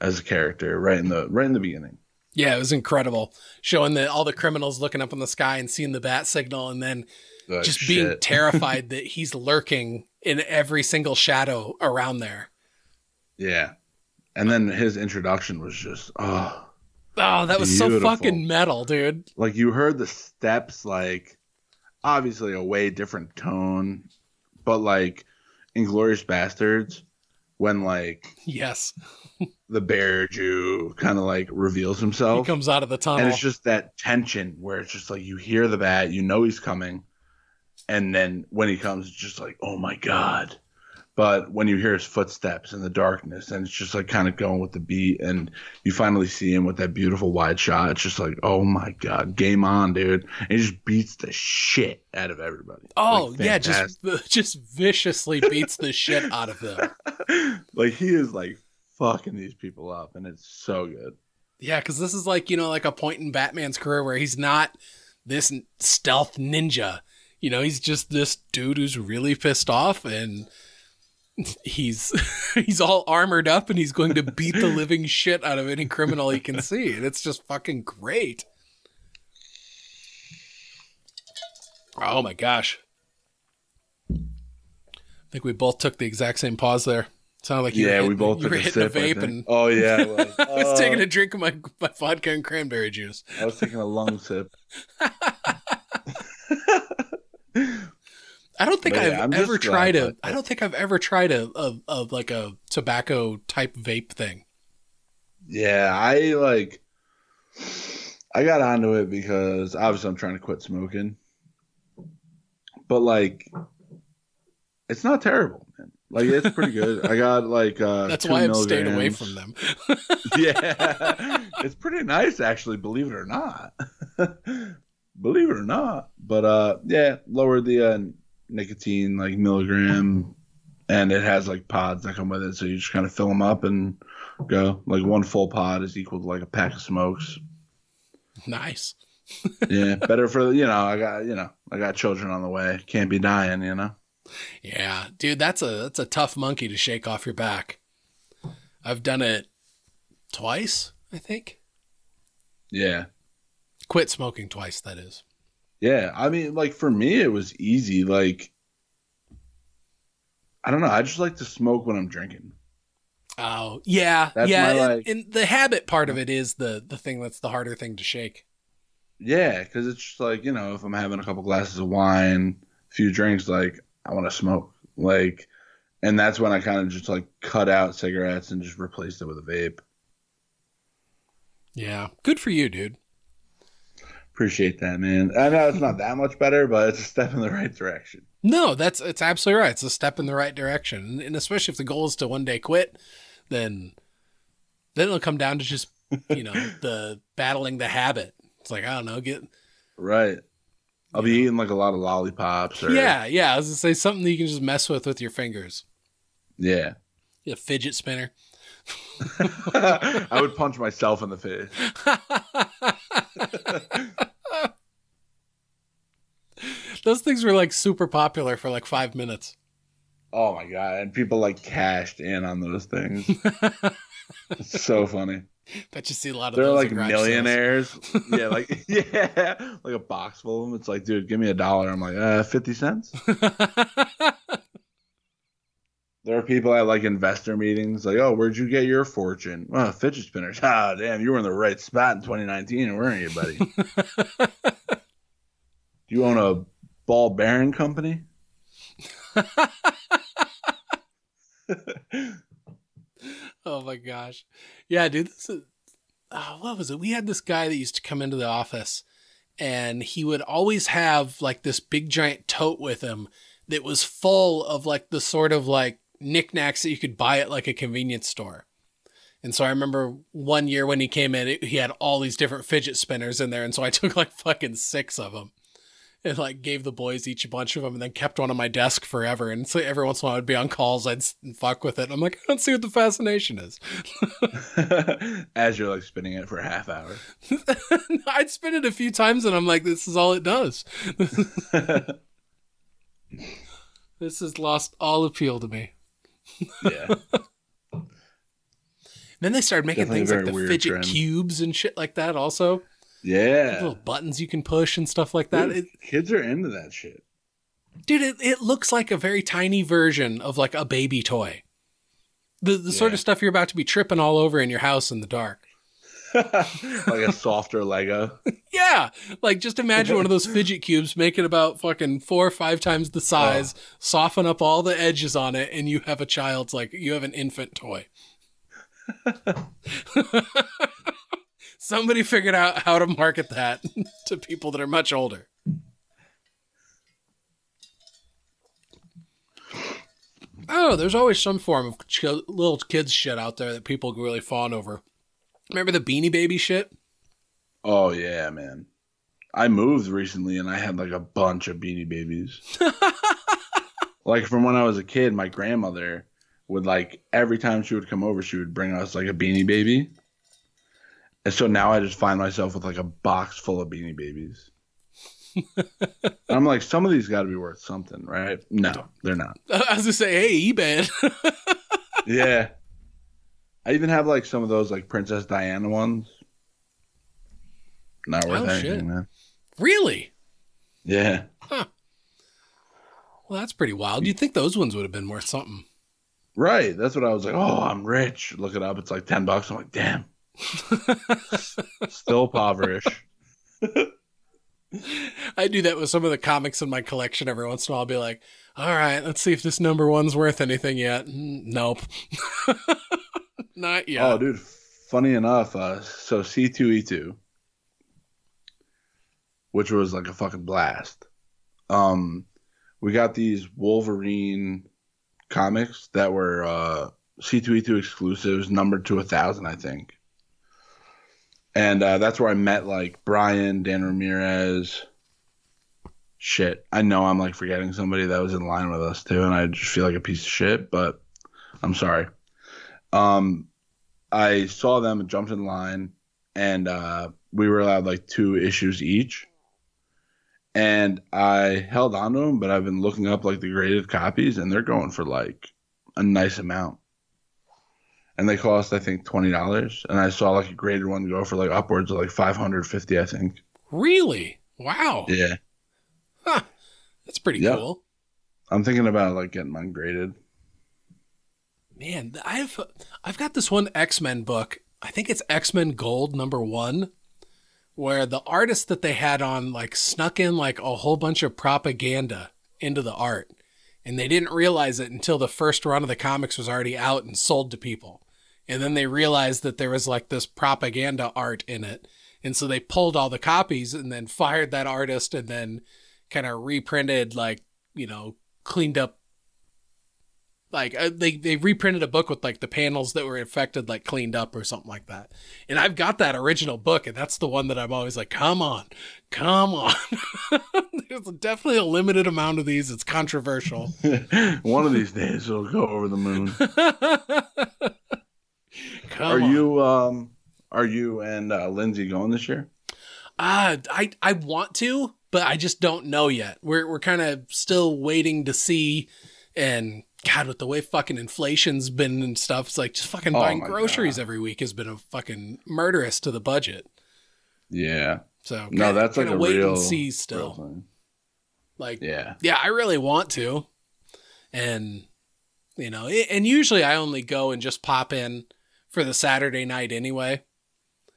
as a character right in the right in the beginning yeah it was incredible showing the all the criminals looking up in the sky and seeing the bat signal and then just shit. being [laughs] terrified that he's lurking in every single shadow around there. Yeah. And then his introduction was just oh Oh, that was beautiful. so fucking metal, dude. Like you heard the steps like obviously a way different tone, but like Inglourious Basterds, when like Yes. The bear Jew kind of like reveals himself. He comes out of the tunnel. And it's just that tension where it's just like you hear the bat, you know he's coming, and then when he comes, it's just like, oh my god. But when you hear his footsteps in the darkness, and it's just like kind of going with the beat, and you finally see him with that beautiful wide shot, it's just like, oh my god, game on, dude! And he just beats the shit out of everybody. Oh like, yeah, just [laughs] just viciously beats the shit out of them. [laughs] like he is like fucking these people up, and it's so good. Yeah, because this is like you know like a point in Batman's career where he's not this stealth ninja you know, he's just this dude who's really pissed off and he's [laughs] he's all armored up and he's going to beat the living [laughs] shit out of any criminal he can see. And it's just fucking great. Oh my gosh. I think we both took the exact same pause there. Sounded like you yeah, were we both were a hitting a vape and oh yeah, I was, [laughs] I was Oh, taking a drink of my, my vodka and cranberry juice. I was taking a lung sip. [laughs] I don't think But I've I'm ever tried a. I don't think I've ever tried a, of like a tobacco type vape thing. Yeah, I like. I got onto it because obviously I'm trying to quit smoking, but like, it's not terrible. Like it's pretty good. I got like uh [laughs] That's why I'm staying away from them. [laughs] [laughs] yeah, it's pretty nice actually. Believe it or not, believe it or not. But uh, yeah, lowered the uh, nicotine like milligram, and it has like pods that come with it. So you just kind of fill them up and go. Like one full pod is equal to like a pack of smokes. nice. Yeah, better for you know. I got you know I got children on the way. Can't be dying, you know. Yeah, dude, that's a that's a tough monkey to shake off your back. I've done it twice, I think. Yeah. Quit smoking twice, that is. Yeah, I mean, like for me, it was easy. Like, I don't know. I just like to smoke when I'm drinking. Oh, yeah, That's yeah. and- like- and the habit part of it is the the thing that's the harder thing to shake. Yeah, because it's just like you know, if I'm having a couple glasses of wine, a few drinks, like I want to smoke. Like, and that's when I kind of just like cut out cigarettes and just replaced it with a vape. Yeah, good for you, dude. Appreciate that, man. I know it's not that much better, but it's a step in the right direction. No, that's it's absolutely right. It's a step in the right direction, and especially if the goal is to one day quit, then then it'll come down to just you know [laughs] the battling the habit. It's like I don't know, get Right. I'll be eating like a lot of lollipops. Or, yeah, yeah. I was gonna say something that you can just mess with with your fingers. Yeah. A fidget spinner. [laughs] [laughs] I would punch myself in the face. [laughs] Those things were like super popular for like five minutes. Oh my god! And people like cashed in on those things. so funny. [laughs] Bet you see a lot of They're those like at garage sales. millionaires. [laughs] yeah, like [laughs] yeah, like a box full of them. It's like, dude, give me a dollar. I'm like, uh, fifty cents. There are people at like investor meetings, like, oh, where'd you get your fortune? Well, fidget spinners. Ah, damn, you were in the right spot in 2019, weren't you, buddy? Do you own a ball bearing company? [laughs] oh my gosh. Yeah, dude. This is, oh, what was it? We had this guy that used to come into the office and he would always have like this big giant tote with him that was full of like the sort of like knickknacks that you could buy at like a convenience store. And so I remember one year when he came in, it, he had all these different fidget spinners in there. And so I [laughs] took like fucking six of them and like gave the boys each a bunch of them and then kept one on my desk forever. And so every once in a while I'd be on calls, I'd fuck with it. I'm like, I don't see what the fascination is. [laughs] As you're like spinning it for a half hour. [laughs] I'd spin it a few times and I'm like, this is all it does. [laughs] This has lost all appeal to me. yeah. Then they started making Definitely things like the fidget trend. cubes and shit like that also. Yeah. Little buttons you can push and stuff like that. Dude, It, kids are into that shit. dude, it, it looks like a very tiny version of like a baby toy. The the sort of stuff you're about to be tripping all over in your house in the dark. [laughs] like a softer Lego. [laughs] Yeah, like just imagine one of those fidget cubes, make it about fucking four or five times the size, oh. soften up all the edges on it, and you have a child's like you have an infant toy. [laughs] Somebody figured out how to market that [laughs] to people that are much older. Oh, there's always some form of ch- little kids shit out there that people really fawn over. Remember the Beanie Baby shit? Oh yeah, man. I moved recently and I had like a bunch of beanie babies. [laughs] like from when I was a kid, my grandmother would like every time she would come over, she would bring us like a beanie baby. And so now I just find myself with like a box full of beanie babies. [laughs] I'm like, some of these got to be worth something, right? No, they're not. [laughs] I was gonna say, hey, eBay. [laughs] Yeah. I even have like some of those like Princess Diana ones. Not worth Oh, anything, shit. man. really? Yeah. Well, that's pretty wild. You'd think those ones would have been worth something. Right. That's what I was like. Oh, I'm rich. Look it up. It's like ten bucks. I'm like, damn. Still impoverished. [laughs] I do that with some of the comics in my collection every once in a while. I'll be like, all right, let's see if this number one's worth anything yet. Mm, Nope. [laughs] Not yet. Oh, dude. Funny enough, uh, so C2E2, which was like a fucking blast. Um, we got these Wolverine comics that were uh, C2E2 exclusives, numbered to a thousand, I think. And uh, that's where I met like Brian, Dan Ramirez. Shit, I know I'm like forgetting somebody that was in line with us too, and I just feel like a piece of shit, but I'm sorry. Um, I saw them and jumped in line, and uh, we were allowed like two issues each. And I held on to them, but I've been looking up like the graded copies, and they're going for like a nice amount. And they cost, I think, twenty dollars. And I saw like a graded one go for like upwards of like five hundred fifty, I think. Really? Wow. Yeah, Huh. That's pretty Yep. cool. I'm thinking about like getting mine graded. Man, I've I've got this one X Men book. I think it's X Men Gold number one, where the artist that they had on like snuck in like a whole bunch of propaganda into the art, and they didn't realize it until the first run of the comics was already out and sold to people, and then they realized that there was like this propaganda art in it, and so they pulled all the copies and then fired that artist and then kind of reprinted like you know cleaned up like uh, they they reprinted a book with like the panels that were affected like cleaned up or something like that. And i've got that original book and that's the one that i'm always like come on come on. [laughs] There's definitely a limited amount of these. It's controversial. [laughs] One of these days it'll go over the moon. [laughs] come are on. you um are you and uh, Lindsay going this year? Uh, I I want to, but I just don't know yet. We're we're kind of still waiting to see. And God, with the way fucking inflation's been and stuff, it's like just fucking Oh buying groceries every week has been a fucking murderous to the budget. Yeah. So No, kinda- that's like a wait real and see still. Like Yeah. yeah, I really want to. And you know, i- and usually I only go and just pop in for the Saturday night anyway.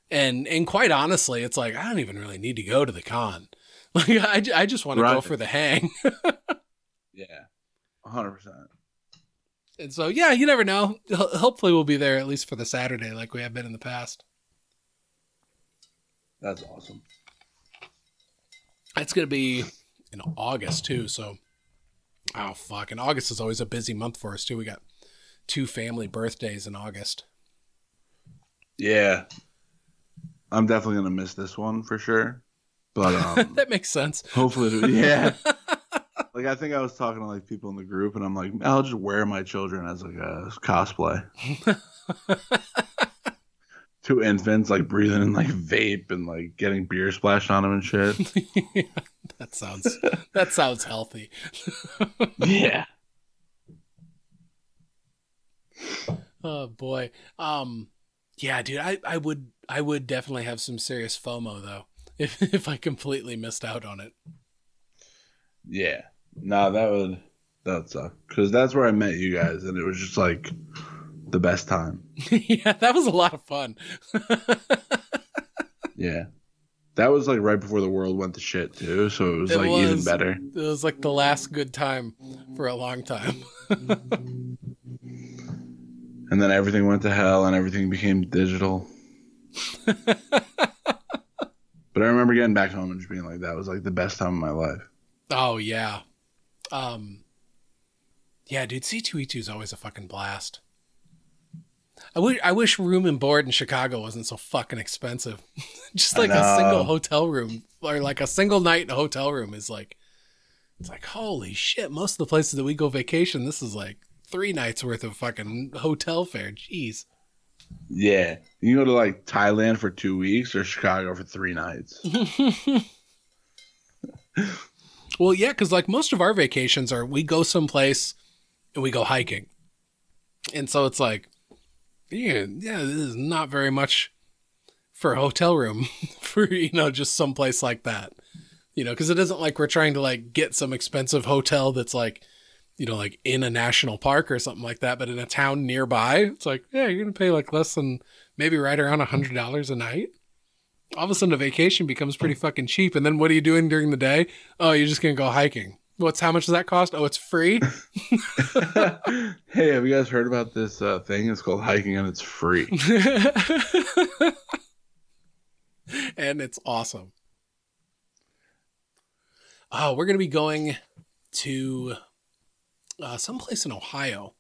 And and quite honestly, it's like I don't even really need to go to the con. [laughs] Like I, I just want to go for the hang. [laughs] Yeah. 100%. and so yeah, you never know. Hopefully we'll be there at least for the Saturday like we have been in the past. That's awesome. It's going to be in August too, so oh fuck, and August is always a busy month for us too. We got two family birthdays in August. Yeah. I'm definitely going to miss this one for sure. But um [laughs] that makes sense. hopefully it'll- yeah. [laughs] like I think I was talking to like people in the group and I'm like I'll just wear my children as like a cosplay. [laughs] Two infants like breathing in like vape and like getting beer splashed on them and shit. that sounds that sounds healthy. yeah. Oh boy. Um yeah, dude, I, I would I would definitely have some serious FOMO though. [laughs] If if I completely missed out on it. Yeah. No, that would that suck. Because that's where I met you guys and it was just like the best time. [laughs] yeah, that was a lot of fun. [laughs] Yeah. That was like right before the world went to shit too, so it was It like even better. it was like the last good time for a long time. And then everything went to hell and everything became digital. [laughs] but I remember getting back home and just being like, that was like the best time of my life. Oh yeah. Um Yeah, dude, C2E2 is always a fucking blast. I wish I wish room and board in Chicago wasn't so fucking expensive. [laughs] Just like a single hotel room or like a single night in a hotel room is like it's like holy shit, most of the places that we go vacation this is like 3 nights worth of fucking hotel fare. Jeez. Yeah. You go to like Thailand for two weeks or Chicago for three nights. [laughs] Well, yeah, because like most of our vacations are we go someplace and we go hiking, and so it's like, yeah, yeah, this is not very much for a hotel room [laughs] for you know just someplace like that. You know, because it isn't like we're trying to like get some expensive hotel that's like, you know, like in a national park or something like that, but in a town nearby, it's like, yeah, you're gonna pay like less than maybe right around a hundred dollars a night. All of a sudden, a vacation becomes pretty fucking cheap. And then what are you doing during the day? Oh, you're just gonna go hiking. What's how much does that cost? Oh, it's free. [laughs] [laughs] hey, have you guys heard about this uh, thing? It's called hiking and it's free. [laughs] and it's awesome. Oh, we're gonna be going to uh, someplace in Ohio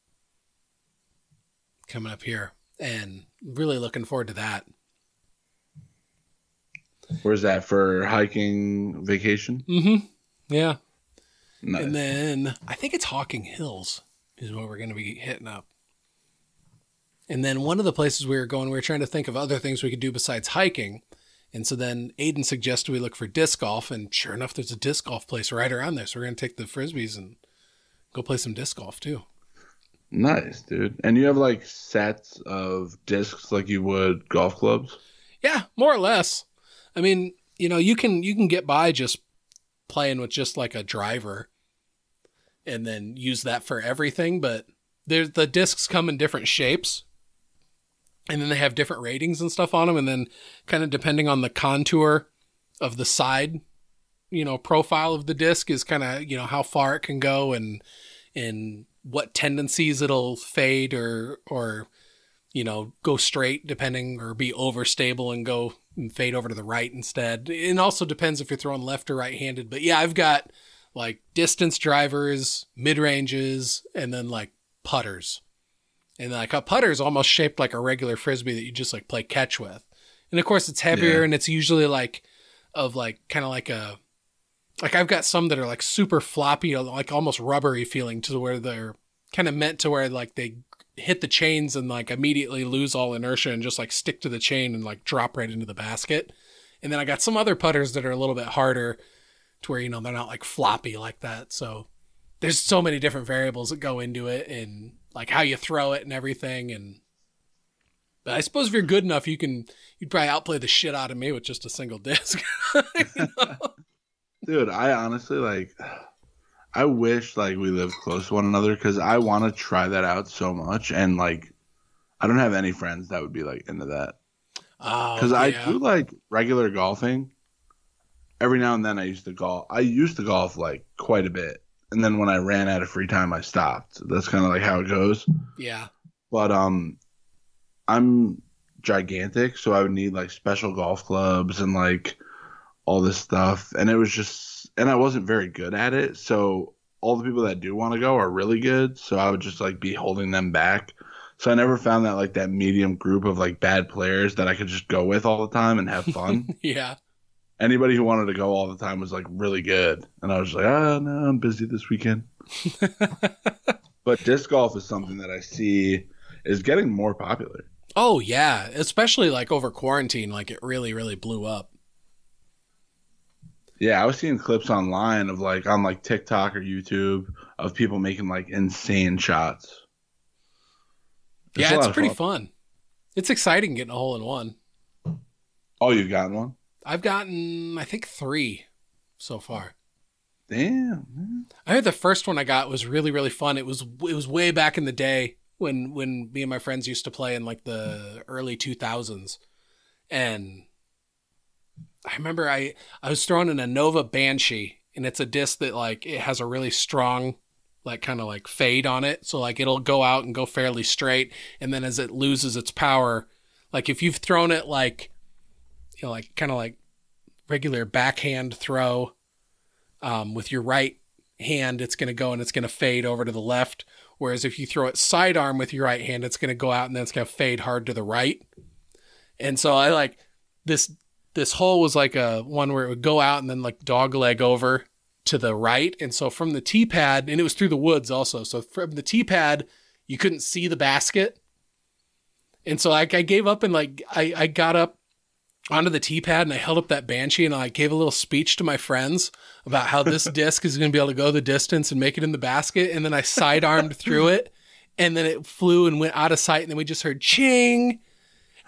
coming up here, and really looking forward to that. Where's that for hiking vacation? Mm-hmm. Yeah. Nice. And then I think it's Hocking Hills is where we're going to be hitting up. And then one of the places we were going, we were trying to think of other things we could do besides hiking. And so then Aiden suggested we look for disc golf, and sure enough, there's a disc golf place right around there. So we're going to take the frisbees and go play some disc golf too. Nice, dude. And you have like sets of discs like you would golf clubs? Yeah, more or less. I mean, you know, you can you can get by just playing with just like a driver and then use that for everything, but there's the discs come in different shapes. And then they have different ratings and stuff on them and then kind of depending on the contour of the side, you know, profile of the disc is kind of, you know, how far it can go and and what tendencies it'll fade or or you know, go straight depending or be overstable and go and fade over to the right instead. It also depends if you're throwing left or right handed. But yeah, I've got like distance drivers, mid ranges, and then like putters. And like a putter is almost shaped like a regular frisbee that you just like play catch with. And of course it's heavier Yeah. and it's usually like of like kind of like a like I've got some that are like super floppy, like almost rubbery feeling to where they're kind of meant to where like they hit the chains and like immediately lose all inertia and just like stick to the chain and like drop right into the basket. And then I got some other putters that are a little bit harder to where, you know, they're not like floppy like that. So there's so many different variables that go into it and like how you throw it and everything. And but I suppose if you're good enough, you can, you'd probably outplay the shit out of me with just a single disc. [laughs] You know? Dude, I honestly like I wish like we lived close to one another because I want to try that out so much and like I don't have any friends that would be like into that Oh, because I do like regular golfing. Every now and then I used to golf. I used to golf like quite a bit, and then when I ran out of free time, I stopped. That's kind of like how it goes. Yeah. But um, I'm gigantic, so I would need like special golf clubs and like all this stuff, and it was just, and I wasn't very good at it. So all the people that do want to go are really good, so I would just like be holding them back. So I never found that like that medium group of like bad players that I could just go with all the time and have fun. [laughs] Yeah. Anybody who wanted to go all the time was like really good, and I was like, ah, no, I'm busy this weekend. [laughs] but disc golf is something that I see is getting more popular. Oh yeah, especially like over quarantine, like it really, really blew up. Yeah, I was seeing clips online of like on like TikTok or YouTube of people making like insane shots. yeah, it's lot of pretty fun. It's exciting getting a hole in one. Oh, you've gotten one? I've gotten, I think, three so far. Damn. man. I heard the first one I got was really, really fun. It was it was way back in the day when when me and my friends used to play in like the early two thousands, and I remember I I was throwing in a Nova Banshee, and it's a disc that like it has a really strong like kind of like fade on it, so like it'll go out and go fairly straight, and then as it loses its power, like if you've thrown it like you know like kind of like regular backhand throw um, with your right hand, it's going to go and it's going to fade over to the left. Whereas if you throw it sidearm with your right hand, it's going to go out and then it's going to fade hard to the right. And so I like this. This hole was like a one where it would go out and then like dog leg over to the right. And so from the tee pad, and it was through the woods also. So from the tee pad, you couldn't see the basket. And so like I gave up and like I, I got up onto the tee pad and I held up that banshee and I gave a little speech to my friends about how this [laughs] disc is going to be able to go the distance and make it in the basket. And then I sidearmed through it and then it flew and went out of sight. And then we just heard ching.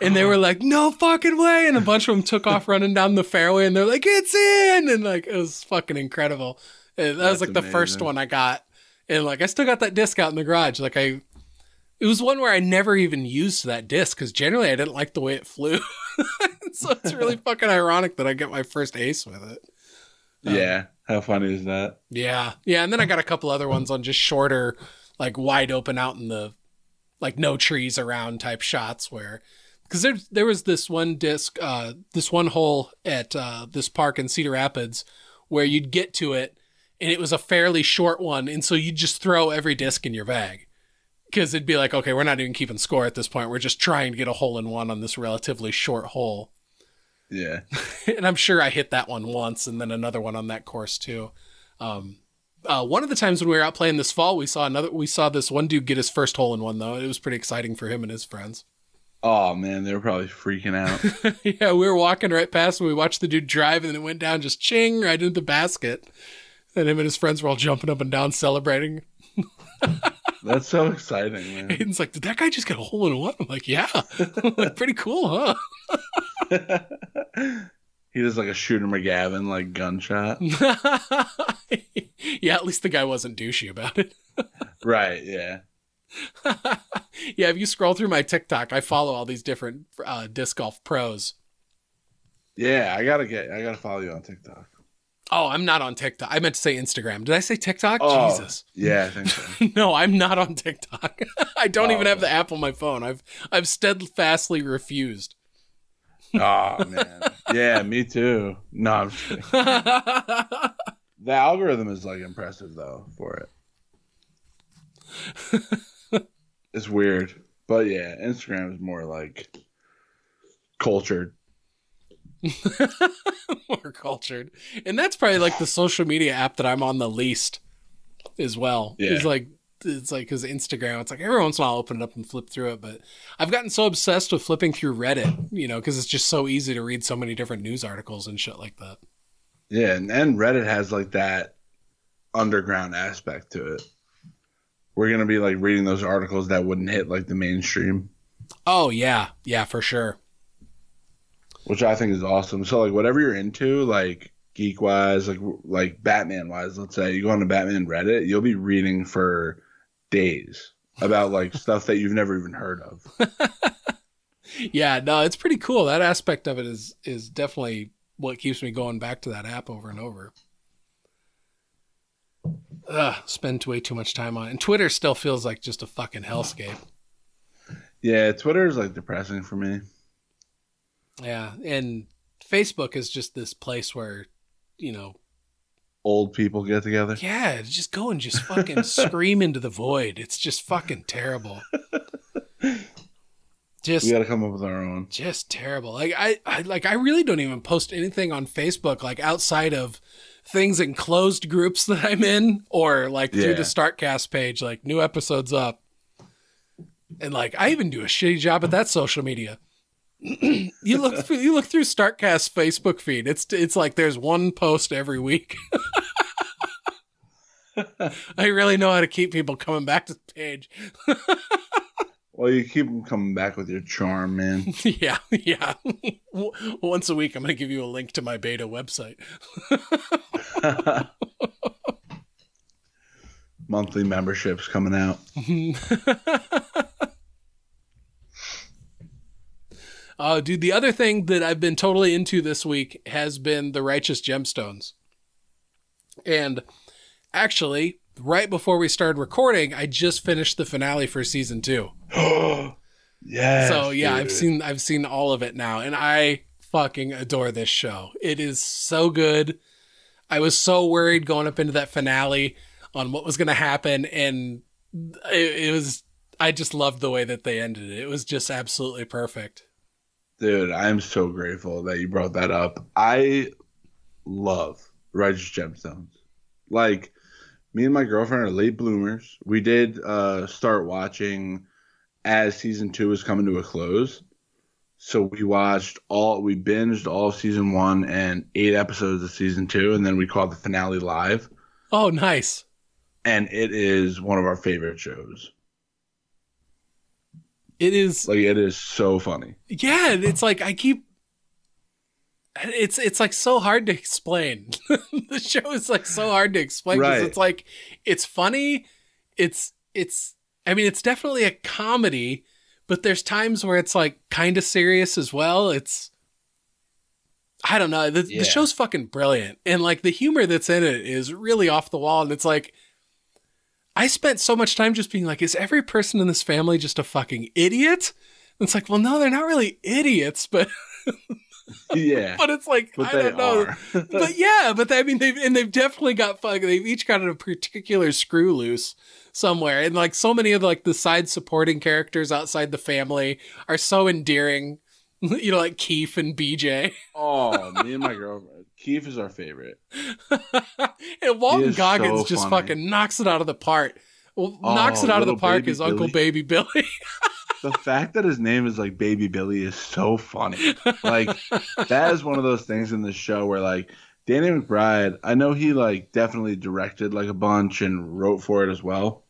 And they uh-huh. were like, "No fucking way!" And a bunch of them took off running down the fairway, and they're like, "It's in!" And like it was fucking incredible. And that was That's like the first one I got, and like I still got that disc out in the garage. Like I, it was one where I never even used that disc because generally I didn't like the way it flew. [laughs] so it's really [laughs] fucking ironic that I get my first ace with it. Um, yeah. How funny is that? Yeah. Yeah. And then I got a couple other ones on just shorter, like wide open out in the, like no trees around type shots where, because there, there was this one disc, uh, this one hole at uh, this park in Cedar Rapids where you'd get to it and it was a fairly short one. And so you'd just throw every disc in your bag because it'd be like, okay, we're not even keeping score at this point. We're just trying to get a hole in one on this relatively short hole. Yeah. [laughs] and I'm sure I hit that one once and then another one on that course too. Um, uh, one of the times when we were out playing this fall, we saw another. We saw this one dude get his first hole in one though. It was pretty exciting for him and his friends. Oh man, they were probably freaking out. [laughs] yeah, we were walking right past and we watched the dude drive and then it went down just ching right into the basket. And him and his friends were all jumping up and down celebrating. [laughs] That's so exciting, man. Aiden's like, "Did that guy just get a hole in one?" I'm like, "Yeah, like pretty cool, huh?" [laughs] he does like a shooter McGavin like gunshot. yeah, at least the guy wasn't douchey about it. right, yeah. [laughs] yeah, if you scroll through my TikTok, I follow all these different uh, disc golf pros. Yeah, I gotta get I gotta follow you on TikTok. Oh, I'm not on TikTok. I meant to say Instagram. Did I say TikTok? Oh, Jesus. Yeah, I think [laughs] so. No, I'm not on TikTok. [laughs] I don't Oh, even have the app on my phone. I've I've steadfastly refused. oh man. Yeah, me too. No, I'm just kidding. The algorithm is like impressive though for it. It's weird. But yeah, Instagram is more like cultured. [laughs] More cultured. And that's probably like the social media app that I'm on the least as well. Yeah. It's like it's like because Instagram, it's like every once in a while I'll open it up and flip through it, but I've gotten so obsessed with flipping through Reddit, you know, because it's just so easy to read so many different news articles and shit like that. Yeah, and, and Reddit has like that underground aspect to it. We're gonna be like reading those articles that wouldn't hit like the mainstream, Oh yeah, yeah, for sure. which I think is awesome. So like whatever you're into, like geek wise, like like Batman wise, let's say you go on to Batman Reddit, you'll be reading for days about like [laughs] stuff that you've never even heard of. [laughs] Yeah, no, it's pretty cool. That aspect of it is is definitely what keeps me going back to that app over and over. Ugh, spend way too much time on it. And Twitter still feels like just a fucking hellscape. Yeah, Twitter is like depressing for me. Yeah, and Facebook is just this place where, you know, Old people get together. yeah, just go and just fucking [laughs] scream into the void. It's just fucking terrible. [laughs] Just We got to come up with our own. just terrible. Like I, I like I really don't even post anything on Facebook like outside of things in closed groups that I'm in or like through the Startcast page, like new episodes up. And like I even do a shitty job at that social media. [clears throat] you look through, you look through Startcast Facebook feed. It's it's like there's one post every week. [laughs] I really know how to keep people coming back to the page. [laughs] Well, you keep them coming back with your charm, man. [laughs] yeah, yeah. Once a week, I'm going to give you a link to my beta website. [laughs] Monthly memberships coming out. Oh, [laughs] dude, the other thing that I've been totally into this week has been the Righteous Gemstones. And actually, right before we started recording, I just finished the finale for season two. [gasps] yes. so yeah, I've seen I've seen all of it now, and I fucking adore this show. It is so good. I was so worried going up into that finale on what was going to happen, and it, it was. I just loved the way that they ended it. It was just absolutely perfect. Dude, I'm so grateful that you brought that up. I love Righteous Gemstones. Like, me and my girlfriend are late bloomers. We did uh, start watching as season two was coming to a close. So we watched all, we binged all season one and eight episodes of season two, and then we caught the finale live. Oh, nice. And it is one of our favorite shows. It is Like it is so funny. yeah, it's like I keep it's it's like so hard to explain. [laughs] the show is like so hard to explain because Right. it's like it's funny, it's it's I mean it's definitely a comedy, but there's times where it's like kind of serious as well. It's I don't know. The, Yeah. the show's fucking brilliant, and like the humor that's in it is really off the wall. And it's like I spent so much time just being like, is every person in this family just a fucking idiot? And it's like, well, no, they're not really idiots, but [laughs] [laughs] Yeah. [laughs] but it's like but I don't know. [laughs] but yeah, but I mean, they've and they've definitely got fucking. They've each got a particular screw loose somewhere, and like so many of like the side supporting characters outside the family are so endearing. You know, like Keith and BJ, oh, me and my girlfriend. Keith is our favorite. and Walton Goggins so just funny. fucking knocks it out of the park. Well, Oh, knocks it out of the park is Uncle Baby Billy. The fact that his name is like Baby Billy is so funny. Like that is one of those things in the show where like Danny McBride, I know he like definitely directed like a bunch and wrote for it as well.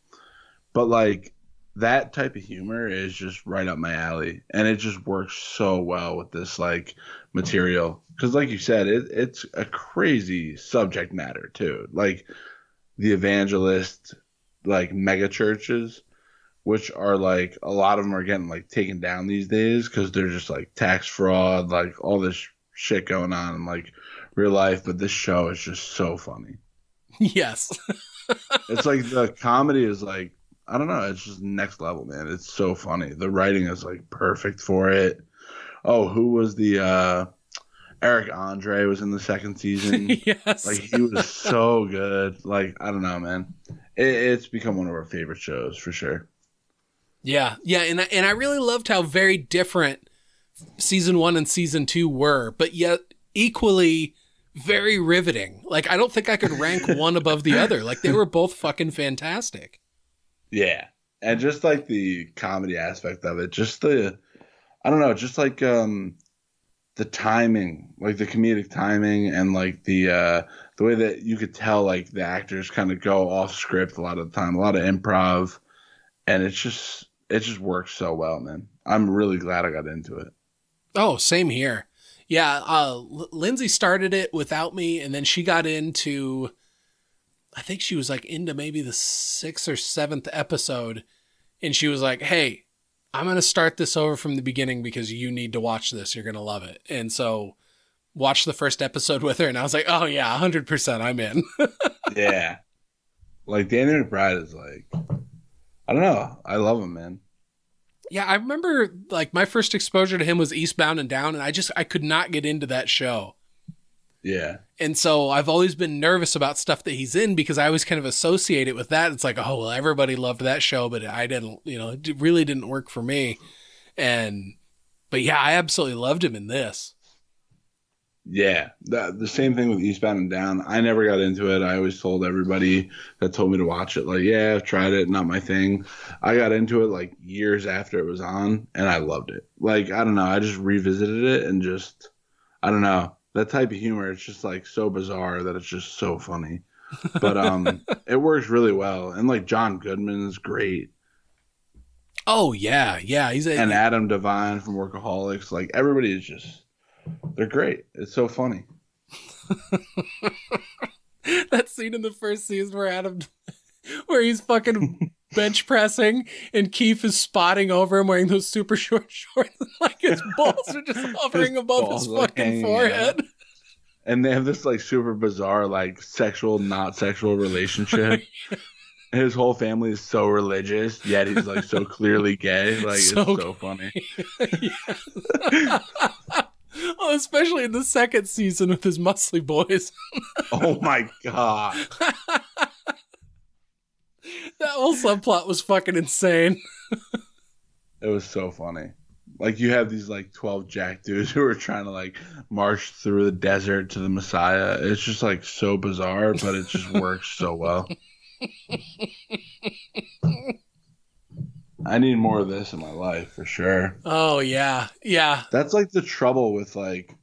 But like that type of humor is just right up my alley and it just works so well with this like material cuz like you said it, it's a crazy subject matter too. Like the evangelist like mega churches which are like a lot of them are getting like taken down these days because they're just like tax fraud, like all this shit going on in like real life. But this show is just so funny. [laughs] yes, [laughs] It's like the comedy is like I don't know, it's just next level, man. It's so funny. The writing is like perfect for it. Oh, who was the uh Eric Andre was in the second season. [laughs] yes. like he was so good. Like I don't know, man. It, it's become one of our favorite shows for sure. Yeah, yeah, and I, and I really loved how very different season one and season two were, but yet equally very riveting. Like I don't think I could rank [laughs] one above the other. Like they were both fucking fantastic. Yeah. And just like the comedy aspect of it, just the I don't know, just like um the timing, like the comedic timing and like the uh the way that you could tell like the actors kind of go off script a lot of the time, a lot of improv and it's just it just works so well, man. I'm really glad I got into it. Oh, same here. Yeah, uh, Lindsay started it without me, and then she got into. I think she was like into maybe the sixth or seventh episode, and she was like, "Hey, I'm gonna start this over from the beginning because you need to watch this. You're gonna love it." And so, watched the first episode [laughs] with her, and I was like, "Oh yeah, hundred percent, I'm in." [laughs] yeah. Like Danny McBride is like I don't know. I love him, man. yeah, I remember like my first exposure to him was Eastbound and Down, and I just I could not get into that show. Yeah. And so I've always been nervous about stuff that he's in because I always kind of associate it with that. It's like, oh, well, everybody loved that show, but I didn't, you know, it really didn't work for me. And, but yeah, I absolutely loved him in this. Yeah, the, the same thing with Eastbound and Down. I never got into it. I always told everybody that told me to watch it, like, yeah, I've tried it, not my thing. I got into it like years after it was on, and I loved it. Like, I don't know, I just revisited it and just, I don't know, that type of humor. It's just like so bizarre that it's just so funny. But um, [laughs] it works really well, and like John Goodman is great, Oh, yeah. Yeah. He's a, and Adam Devine from Workaholics. Like everybody is just, they're great. It's so funny. [laughs] that scene in the first season where Adam, [laughs] where he's fucking [laughs] bench pressing and Keith is spotting over him wearing those super short shorts like his balls are just hovering above his fucking forehead. and they have this like super bizarre like sexual not sexual relationship his whole family is so religious yet he's like so clearly gay like So it's so funny oh, especially in the second season with his muscly boys. [laughs] oh my god that whole subplot was fucking insane. it was so funny like you have these like 12 jack dudes who are trying to like march through the desert to the messiah it's just like so bizarre but it just works so well [laughs] i need more of this in my life for sure Oh yeah, yeah. That's like the trouble with like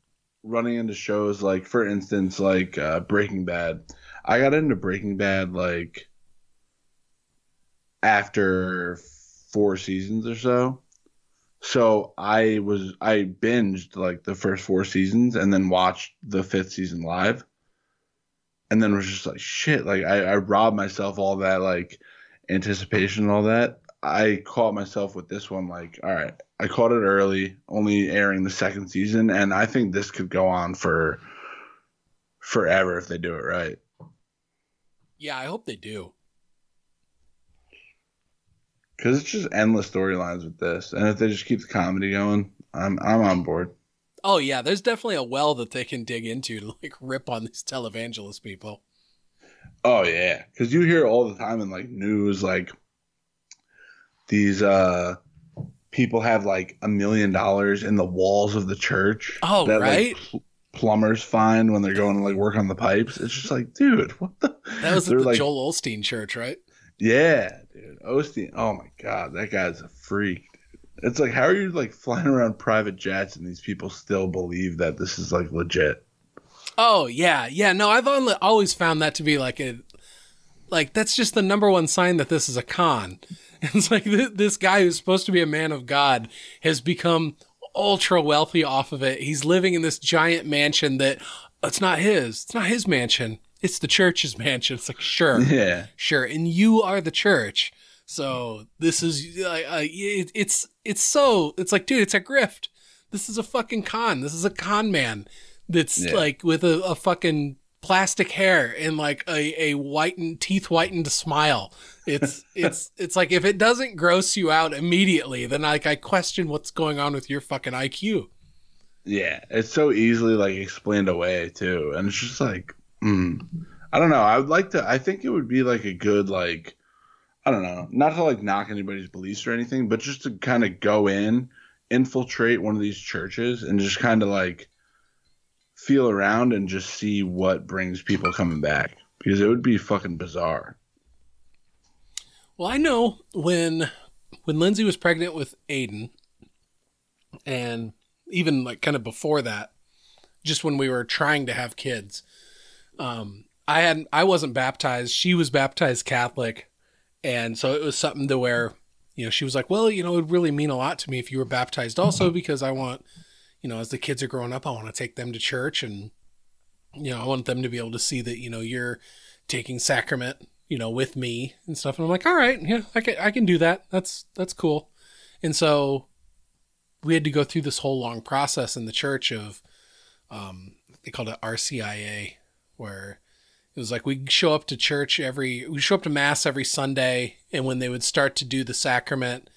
running into shows like for instance like uh, Breaking Bad. I got into Breaking Bad like after four seasons or so. So I was I binged like the first four seasons and then watched the fifth season live. And then was just like shit. Like I, I robbed myself all that like anticipation and all that. I caught myself with this one like, all right, I caught it early, only airing the second season, and I think this could go on for forever if they do it right. Yeah, I hope they do. Because it's just endless storylines with this, and if they just keep the comedy going, I'm I'm on board. Oh yeah, there's definitely a well that they can dig into to like rip on these televangelist people. Oh yeah, because you hear all the time in like news, like these uh people have like a million dollars in the walls of the church. Oh that, right. Like, pl- plumbers find when they're going to like work on the pipes. It's just like, dude, what the? That was [laughs] at the like, Joel Osteen church, right? Yeah, dude. Osteen. Oh my god, that guy's a freak. Dude. It's like, how are you like flying around private jets and these people still believe that this is like legit? Oh yeah, yeah. No, I've only, always found that to be like a, like that's just the number one sign that this is a con. [laughs] It's like th- this guy who's supposed to be a man of God has become ultra wealthy off of it. He's living in this giant mansion that it's not his. It's not his mansion. It's the church's [laughs] mansion. It's like sure, Yeah, sure, and you are the church. So this is uh, uh, it, it's it's so it's like dude, it's a grift. This is a fucking con. This is a con man that's Yeah. like with a, a fucking plastic hair and like a a whitened teeth whitened smile. It's [laughs] it's it's like if it doesn't gross you out immediately, then like I question what's going on with your fucking IQ. yeah. It's so easily like explained away too, and it's just like, mm, I don't know. I would like to. I think it would be like a good like, I don't know, not to like knock anybody's beliefs or anything, but just to kind of go in, infiltrate one of these churches, and just kind of like feel around and just see what brings people coming back because it would be fucking bizarre. Well, I know when when Lindsay was pregnant with Aiden, and even like kind of before that, just when we were trying to have kids, um, I had I wasn't baptized. She was baptized Catholic, and so it was something to where you know she was like, well, you know, it would really mean a lot to me if you were baptized also because I want, you know, as the kids are growing up, I want to take them to church and you know I want them to be able to see that you know you're taking sacrament you know, with me and stuff. And I'm like, all right, yeah, I can, I can do that. That's, that's cool. And so we had to go through this whole long process in the church of, um, they called it RCIA, where it was like we show up to church every, we show up to mass every Sunday. And when they would start to do the sacrament,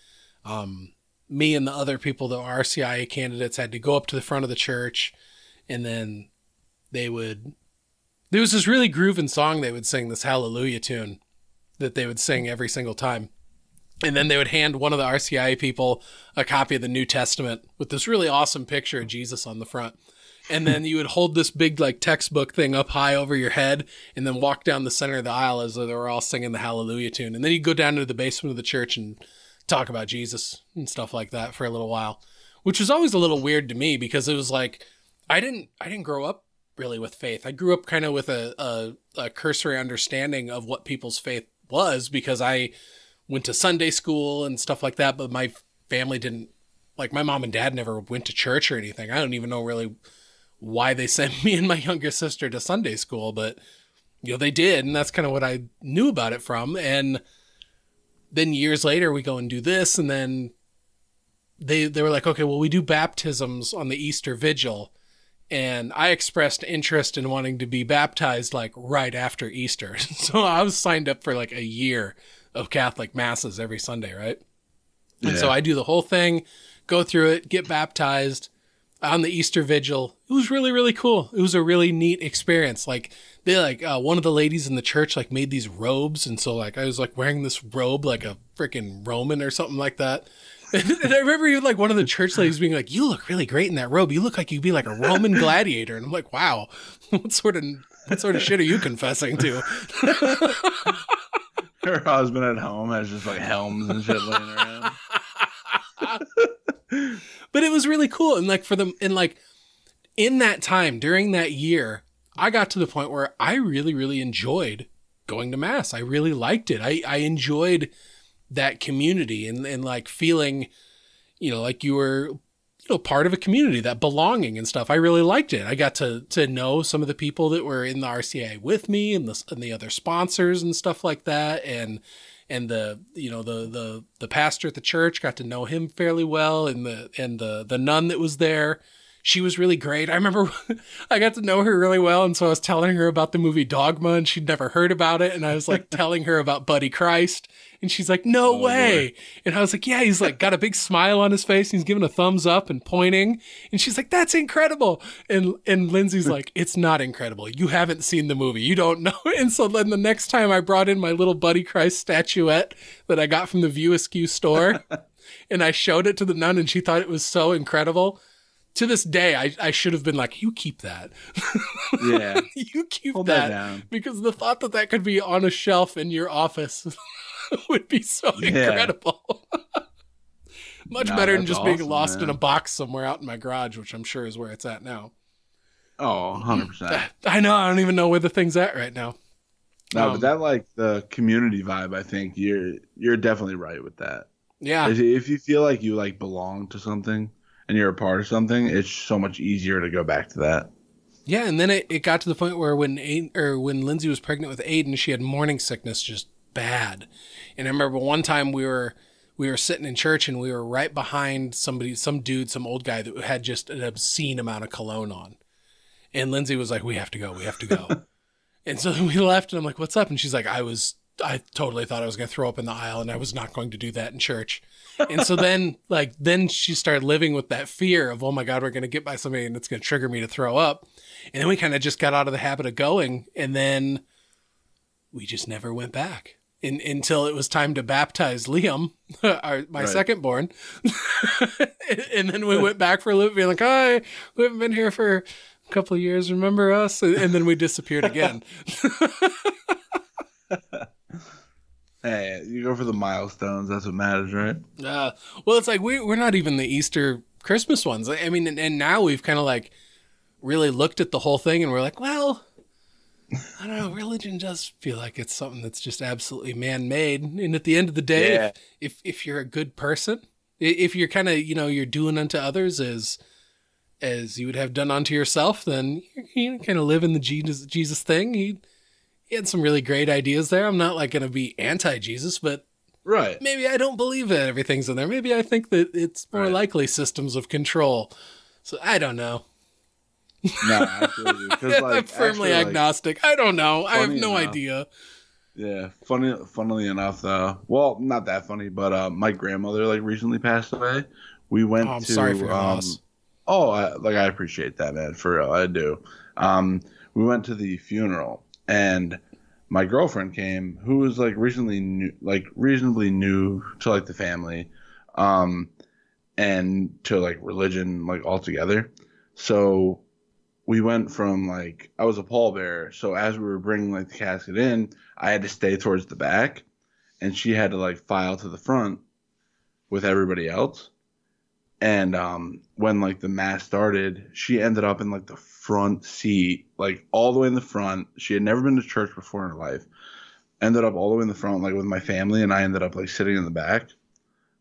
um, me and the other people, the RCIA candidates, had to go up to the front of the church and then they would there was this really grooving song they would sing, this Hallelujah tune that they would sing every single time. And then they would hand one of the RCIA people a copy of the New Testament with this really awesome picture of Jesus on the front. And then you would hold this big like textbook thing up high over your head and then walk down the center of the aisle as though they were all singing the Hallelujah tune. And then you'd go down to the basement of the church and talk about Jesus and stuff like that for a little while, which was always a little weird to me because it was like I didn't I didn't grow up really with faith. I grew up kind of with a, a, a cursory understanding of what people's faith was because I went to Sunday school and stuff like that, but my family didn't like my mom and dad never went to church or anything. I don't even know really why they [laughs] sent me and my younger sister to Sunday school, but you know, they did, and that's kind of what I knew about it from. And then years later we go and do this and then they they were like, "Okay, well we do baptisms on the Easter vigil." and I expressed interest in wanting to be baptized like right after Easter. [laughs] So I was signed up for like a year of Catholic masses every Sunday, right? And so I do the whole thing, go through it, get baptized on the Easter vigil. It was really really cool. It was a really neat experience. Like they like uh, one of the ladies in the church like made these robes and so like I was like wearing this robe like a freaking Roman or something like that. [laughs] And I remember even like one of the church ladies being like, "You look really great in that robe. You look like you'd be like a Roman [laughs] gladiator." And I'm like, "Wow, [laughs] what sort of what sort of shit are you confessing to?" Her husband at home has just like helms and shit laying around. But it was really cool, and like for them, and like in that time during that year, I got to the point where I really, really enjoyed going to mass. I really liked it. I I enjoyed that community and and like feeling you know, like you were you know part of a community that belonging and stuff i really liked it i got to to know some of the people that were in the RCIA with me and the and the other sponsors and stuff like that and and the you know the the the pastor at the church got to know him fairly well and the and the the nun that was there she was really great. I remember [laughs] I got to know her really well. And so I was telling her about the movie Dogma and she'd never heard about it. And I was like [laughs] telling her about Buddy Christ. And she's like, no oh, way. Boy. And I was like, yeah, he's like got a big smile on his face. he's giving a thumbs up and pointing. And she's like, that's incredible. And, and Lindsay's like, it's not incredible. You haven't seen the movie. You don't [laughs] know. And so then the next time I brought in my little Buddy Christ statuette that I got from the View Askew store and I showed it to the nun and she thought it was so incredible to this day, I, I should have been like, you keep that. Yeah. [laughs] you keep Hold that. that because the thought that that could be on a shelf in your office [laughs] would be so yeah. incredible. [laughs] Much no, better than just awesome, being lost man. in a box somewhere out in my garage, which I'm sure is where it's at now. Oh, 100%. I know. I don't even know where the thing's at right now. No, um, but that like the community vibe, I think you're you're definitely right with that. Yeah. If you feel like you like belong to something, and you're a part of something, it's so much easier to go back to that. Yeah, and then it, it got to the point where when Aiden, or when Lindsay was pregnant with Aiden, she had morning sickness just bad. And I remember one time we were we were sitting in church and we were right behind somebody, some dude, some old guy that had just an obscene amount of cologne on. And Lindsay was like, "We have to go. We have to go." [laughs] and so we left, and I'm like, "What's up?" And she's like, "I was I totally thought I was going to throw up in the aisle and I was not going to do that in church. And so then, [laughs] like, then she started living with that fear of, oh my God, we're going to get by somebody and it's going to trigger me to throw up. And then we kind of just got out of the habit of going. And then we just never went back in, until it was time to baptize Liam, [laughs] our, my right. second born. [laughs] and then we went back for a little bit, being like, hi, we haven't been here for a couple of years. Remember us? And then we disappeared again. Hey, you go for the milestones. That's what matters, right? Uh, well, it's like we we're not even the Easter Christmas ones. I mean, and, and now we've kind of like really looked at the whole thing, and we're like, well, I don't know. Religion does feel like it's something that's just absolutely man made. And at the end of the day, yeah. if, if if you're a good person, if you're kind of you know you're doing unto others as as you would have done unto yourself, then you kind of live in the Jesus Jesus thing. He he had some really great ideas there. I'm not like going to be anti Jesus, but right. Maybe I don't believe that everything's in there. Maybe I think that it's more right. likely systems of control. So I don't know. no, absolutely. [laughs] Like, I'm firmly actually, agnostic. Like, I don't know. I have no enough, idea. Yeah, funny. Funnily enough, though. Well, not that funny, but uh, my grandmother like recently passed away. We went. Oh, I'm to, sorry for um, loss. Oh, I, like I appreciate that, man. For real, I do. Um, we went to the funeral, and my girlfriend came who was like recently new like reasonably new to like the family um and to like religion like altogether. So we went from like i was a pallbearer so as we were bringing like the casket in i had to stay towards the back and she had to like file to the front with everybody else and um when like the mass started she ended up in like the front seat, like all the way in the front. She had never been to church before in her life. Ended up all the way in the front, like with my family, and I ended up like sitting in the back.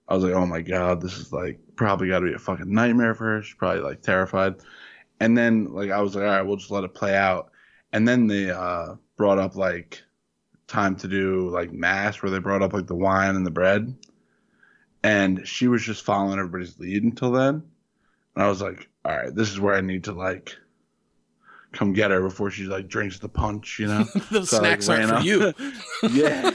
I was like, oh my god, this is like probably got to be a fucking nightmare for her. She's probably like terrified. And then like I was like, all right, we'll just let it play out. And then they uh, brought up like time to do like mass, where they brought up like the wine and the bread. And she was just following everybody's lead until then. And I was like, all right, this is where I need to like come get her before she like drinks the punch, you know. [laughs] [laughs] [laughs] Those so snacks like, aren't for you. yeah,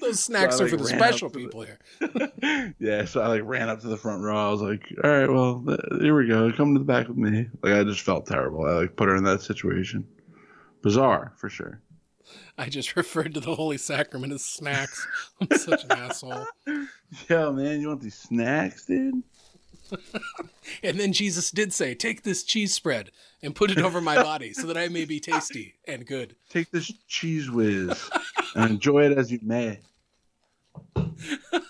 those snacks so are like, for the special people the... here. yeah, so I like ran up to the front row. I was like, "All right, well, th- here we go. Come to the back with me." Like I just felt terrible. I like put her in that situation. Bizarre for sure. I just [laughs] referred to the Holy Sacrament as snacks. I'm such an asshole. [laughs] Yo, man, you want these snacks, dude? [laughs] and then Jesus did say, Take this cheese spread and put it over my body so that I may be tasty and good. Take this Cheez Whiz and enjoy it as you may.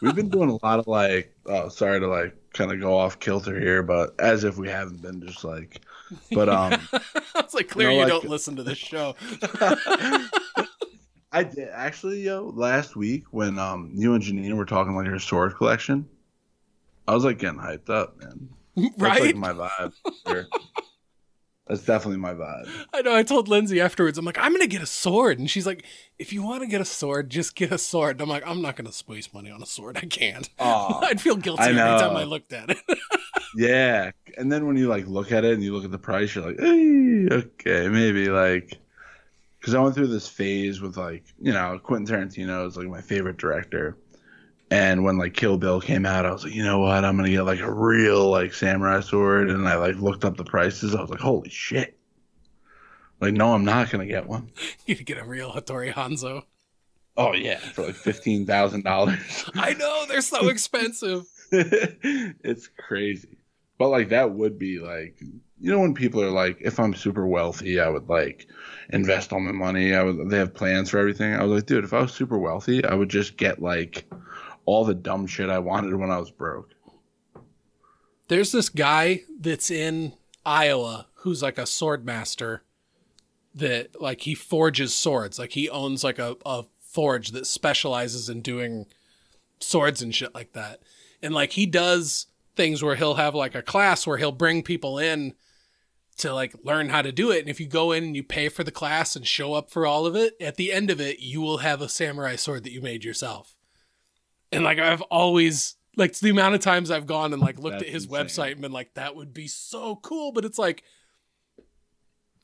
We've been doing a lot of like, oh, sorry to like kind of go off kilter here, but as if we haven't been just like, but um, it's like clear you, know, you like, don't listen to this show. I did actually, yo, last week when um you and Janine were talking about your sword collection. I was like getting hyped up, man. [laughs] That's right? like my vibe. Sure. That's definitely my vibe. I know. I told Lindsay afterwards, I'm like, I'm going to get a sword. And she's like, if you want to get a sword, just get a sword. And I'm like, I'm not going to waste money on a sword. I can't. Oh, [laughs] I'd feel guilty every time. I looked at it. [laughs] yeah. And then when you like look at it and you look at the price, you're like, hey, okay, maybe like, because I went through this phase with like, you know, Quentin Tarantino is like my favorite director. And when like Kill Bill came out, I was like, you know what? I'm gonna get like a real like samurai sword. And I like looked up the prices. I was like, holy shit! Like, no, I'm not gonna get one. [laughs] you could get a real Hattori Hanzo. Oh yeah, for like fifteen thousand dollars. [laughs] I know. They're so expensive. [laughs] it's crazy. But like that would be like you know when people are like, if I'm super wealthy, I would like invest all my money. I would they have plans for everything. I was like, dude, if I was super wealthy, I would just get like all the dumb shit I wanted when I was broke. There's this guy that's in Iowa who's like a sword master that like he forges swords. Like he owns like a, a forge that specializes in doing swords and shit like that. And like he does things where he'll have like a class where he'll bring people in to like learn how to do it. And if you go in and you pay for the class and show up for all of it, at the end of it, you will have a samurai sword that you made yourself. And like I've always like the amount of times I've gone and like looked That's at his insane. website and been like, that would be so cool. But it's like,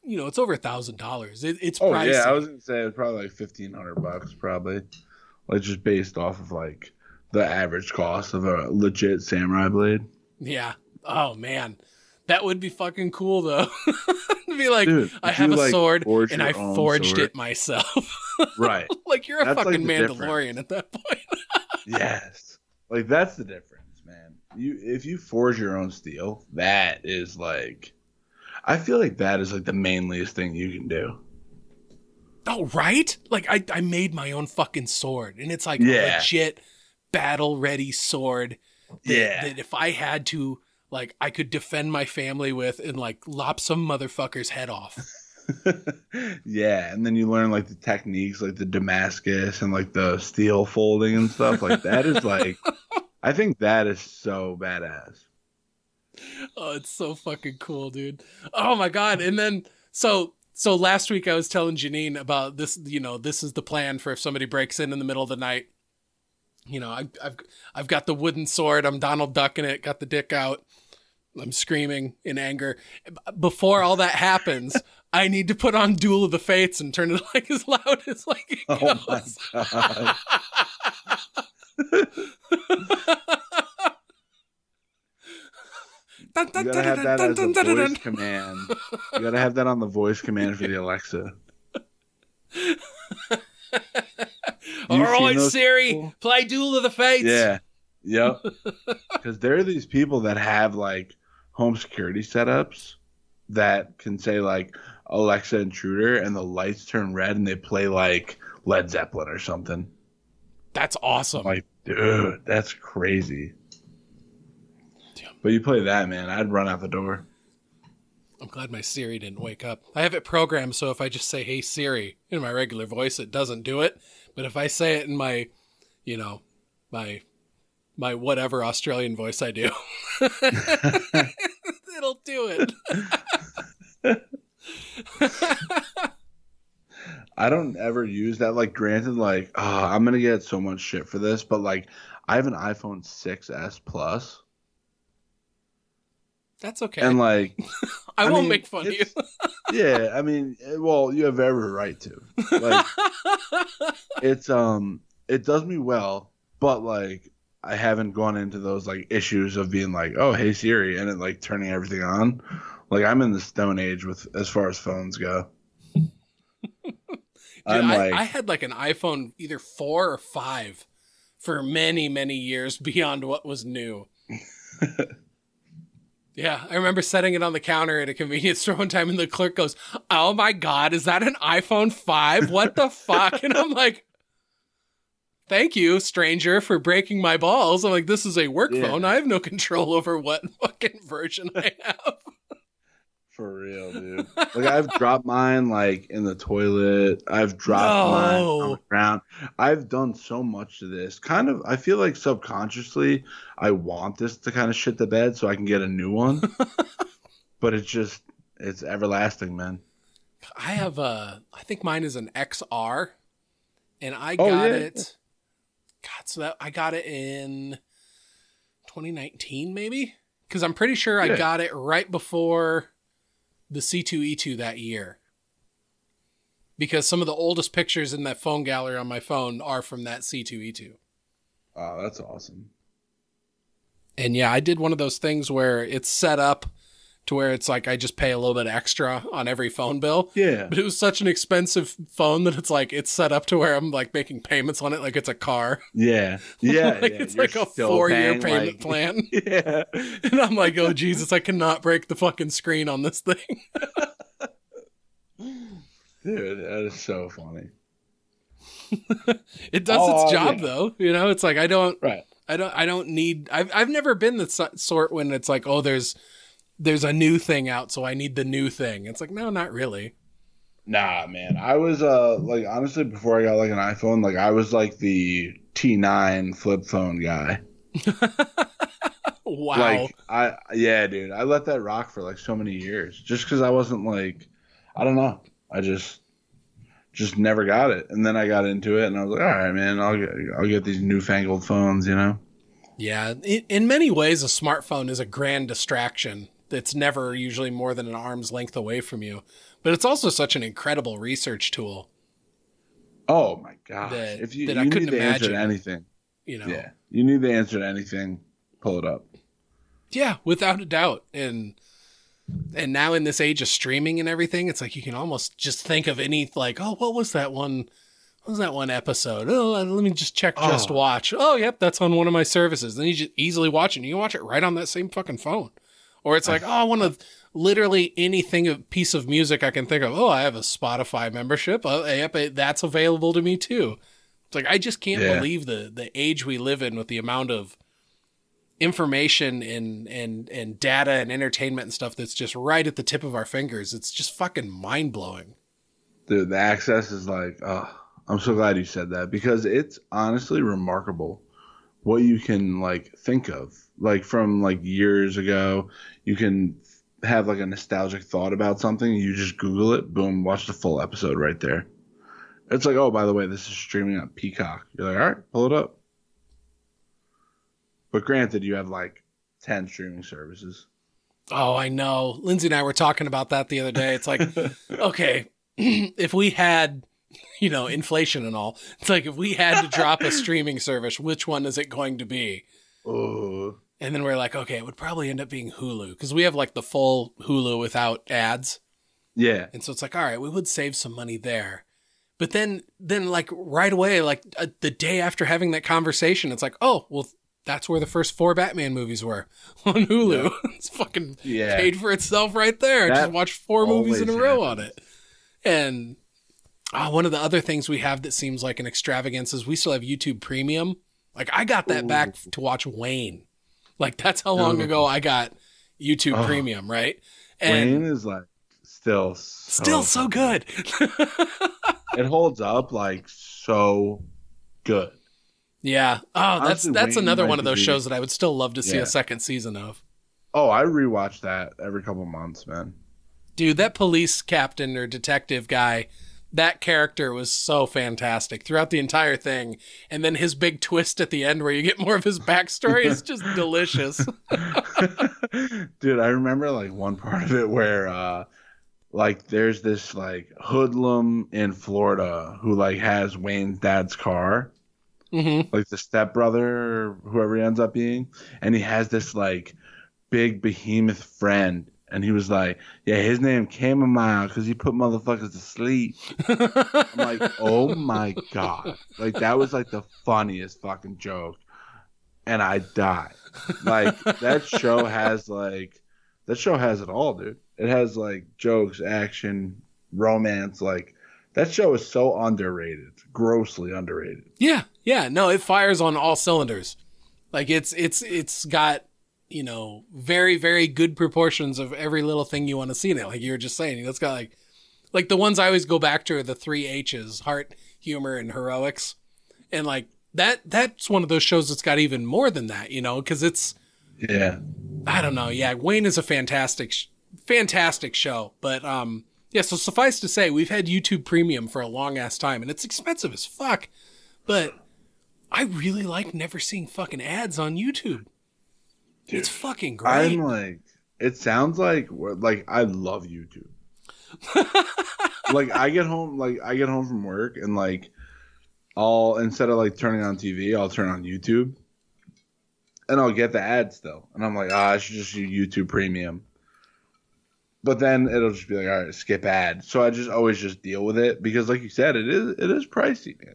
you know, it's over a thousand dollars. It's Oh pricey. yeah, I was gonna say it's probably like fifteen hundred bucks, probably, like just based off of like the average cost of a legit samurai blade. Yeah. Oh man, that would be fucking cool though. to [laughs] be like, Dude, I have a like, sword and I forged sword- it myself. [laughs] Right. like you're a That's, fucking the Mandalorian at that point. [laughs] yes. Like that's the difference, man. You if you forge your own steel, that is like I feel like that is like the mainliest thing you can do. Oh, right? Like I, I made my own fucking sword, and it's like Yeah. legit battle ready sword. That, Yeah. That if I had to, like, I could defend my family with and like lop some motherfucker's head off. [laughs] yeah, and then you learn like the techniques like the Damascus and like the steel folding and stuff like that is like I think that is so badass. Oh, it's so fucking cool, dude. Oh my god. And then so so last week I was telling Janine about this, you know, this is the plan for if somebody breaks in in the middle of the night. You know, I, I've I've got the wooden sword. I'm Donald ducking it. Got the dick out. I'm screaming in anger. Before all that happens, I need to put on Duel of the Fates and turn it [laughs] like as loud as like it Oh my god. Dun, [laughs] You gotta have that as a voice command. You gotta have that on the voice command for the Alexa. [laughs] All seen Siri, people? play Duel of the Fates. Yeah. Yep. [laughs] Because there are these people that have like home security setups that can say like Alexa intruder and the lights turn red and they play like Led Zeppelin or something. That's awesome. Like, dude, that's crazy. Damn. But you play that, man, I'd run out the door. I'm glad my Siri didn't wake up. I have it programmed so if I just say "Hey Siri" in my regular voice, it doesn't do it. But if I say it in my, you know, my my whatever Australian voice I do, [laughs] [laughs] it'll do it. [laughs] I don't ever use that. Like, granted, like, oh, I'm gonna get so much shit for this, but like, I have an iPhone 6s Plus, That's okay. and like, [laughs] I, I won't mean, make fun of you. [laughs] yeah, I mean, [laughs] eh, well, you have every right to. Like, it's um, it does me well, but like, I haven't gone into those like issues of being like, oh, hey Siri, and it like turning everything on. Like, I'm in the stone age with as far as phones go. Dude, I'm I, I had like an iPhone either four or five for many, many years beyond what was new. Yeah, I remember setting it on the counter at a convenience [laughs] store one time, and the clerk goes, "Oh my god, is that an iPhone five? What the fuck?" And I'm like. Thank you, stranger, for breaking my balls. I'm like, this is a work Yeah. phone. I have no control over what [laughs] fucking version I have. For real, dude. [laughs] like I've dropped mine like in the toilet. I've dropped mine on No. the ground. I've done so much to this. Kind of I feel like subconsciously I want this to kind of shit the bed so I can get a new one. [laughs] but it's just it's everlasting, man. I have a, I think mine is an XR, and I Oh, got yeah. it. God, so that I got it in 2019, maybe, because I'm pretty sure I got it right before the C2E2 that year. Because some of the oldest pictures in that phone gallery on my phone are from that C2E2. Oh, that's awesome. And yeah, I did one of those things where it's set up to where it's like I just pay a little bit extra on every phone bill. Yeah. But it was such an expensive phone that it's like it's set up to where I'm like making payments on it like it's a car. Yeah. Yeah. [laughs] like yeah. it's You're like a four year payment like- [laughs] plan. Yeah. And I'm like, oh Jesus, I cannot break the fucking screen on this thing. [laughs] Dude, that is so funny. It does Oh, its job yeah. though. You know, it's like I don't Right. I don't I don't need I've I've never been the sort when it's like, oh there's there's a new thing out, so I need the new thing. It's like, no, not really. Nah, man. I was uh like honestly before I got like an iPhone, like I was like the T9 flip phone guy. [laughs] Wow. Like I yeah, dude. I let that rock for like so many years just cuz I wasn't like I don't know. I just just never got it. And then I got into it and I was like, "All right, man, I'll get I'll get these newfangled phones, you know." Yeah, in, in many ways, a smartphone is a grand distraction that's never usually more than an arm's length away from you. But it's also such an incredible research tool, Oh my gosh. That- if you, that you I need couldn't the answer to imagine. anything. you know. Yeah. You need the answer to anything, pull it up. Yeah, without a doubt. And and now in this age of streaming and everything, it's like you can almost just think of any like, oh, what was that one? What was that one episode? Oh, uh, let me just check oh. Just Oh. Watch. Oh, yep, that's on one of my services. Then you just easily watch it. And you can watch it right on that same fucking phone. Or it's like, oh, I want to literally anything a piece of music I can think of. Oh, I have a Spotify membership. Oh, yep, that's available to me too. It's like I just can't Yeah. believe the the age we live in with the amount of information and and and data and entertainment and stuff that's just right at the tip of our fingers. It's just fucking mind blowing. Dude, the access is like, oh, I'm so glad you said that because it's honestly remarkable what you can like think of. Like from like years ago, you can have like a nostalgic thought about something, you just Google it, boom, watch the full episode right there. It's like, oh, by the way, this is streaming on Peacock. You're like, all right, pull it up. But granted, you have like 10 streaming services. Oh, I know. Lindsay and I were talking about that the other day. It's like, [laughs] okay, [clears throat] if we had, you know, inflation and all, it's like if we had to drop a [laughs] streaming service, which one is it going to be? Oh, And then we're like, okay, it would probably end up being Hulu because we have like the full Hulu without ads. yeah. And so it's like, all right, we would save some money there. But then, then like right away, like uh, the day after having that conversation, it's like, oh, well, that's where the first four Batman movies were [laughs] on Hulu. [laughs] it's fucking Yeah. paid for itself right there. That Just watch four movies in a row on it. And oh, one of the other things we have that seems like an extravagance is we still have YouTube Premium. Like I got that back to watch Wayne. [laughs] Like that's how long Ooh. ago I got YouTube Oh. Premium, right? And Wayne is like still so still so good. It holds up like so good. Yeah. Oh, that's Honestly, that's Wayne another one of those shows that I would still love to see Yeah. a second season of. Oh, I rewatch that every couple months, man. Dude, that police captain or detective guy, that character was so fantastic throughout the entire thing. And then his big twist at the end where you get more of his backstory is just [laughs] delicious. [laughs] Dude, I remember like one part of it where uh like there's this like hoodlum in Florida who like has Wayne's dad's car, hmm like the stepbrother or whoever he ends up being, and he has this like big behemoth friend and he was like, "Yeah, his name Chamomile because he put motherfuckers to sleep." I'm like, [laughs] "Oh my god!" Like that was like the funniest fucking joke, and I died. Like that show has like that show has it all, dude. It has like jokes, action, romance. Like that show is so underrated, grossly underrated. Yeah, yeah. No, it fires on all cylinders. Like it's it's it's got you know, very, very good proportions of every little thing you want to see in it. Like you were just saying, it's got like, like the ones I always go back to are the three H's: heart, humor, and heroics. And like that, that's one of those shows that's got even more than that, you know, because it's, Yeah. I don't know. Yeah, Wayne is a fantastic, sh- fantastic show. But um, yeah. So suffice to say, we've had YouTube Premium for a long ass time, and it's expensive as fuck. But I really like never seeing fucking ads on YouTube. Dude, it's fucking great. I'm like, it sounds like like I love YouTube. [laughs] like I get home, like I get home from work, and like I'll instead of like turning on TV, I'll turn on YouTube, and I'll get the ads though, and I'm like, ah, I should just do YouTube Premium. But then it'll just be like, all right, skip ad. So I just always just deal with it because, like you said, it is it is pricey, man.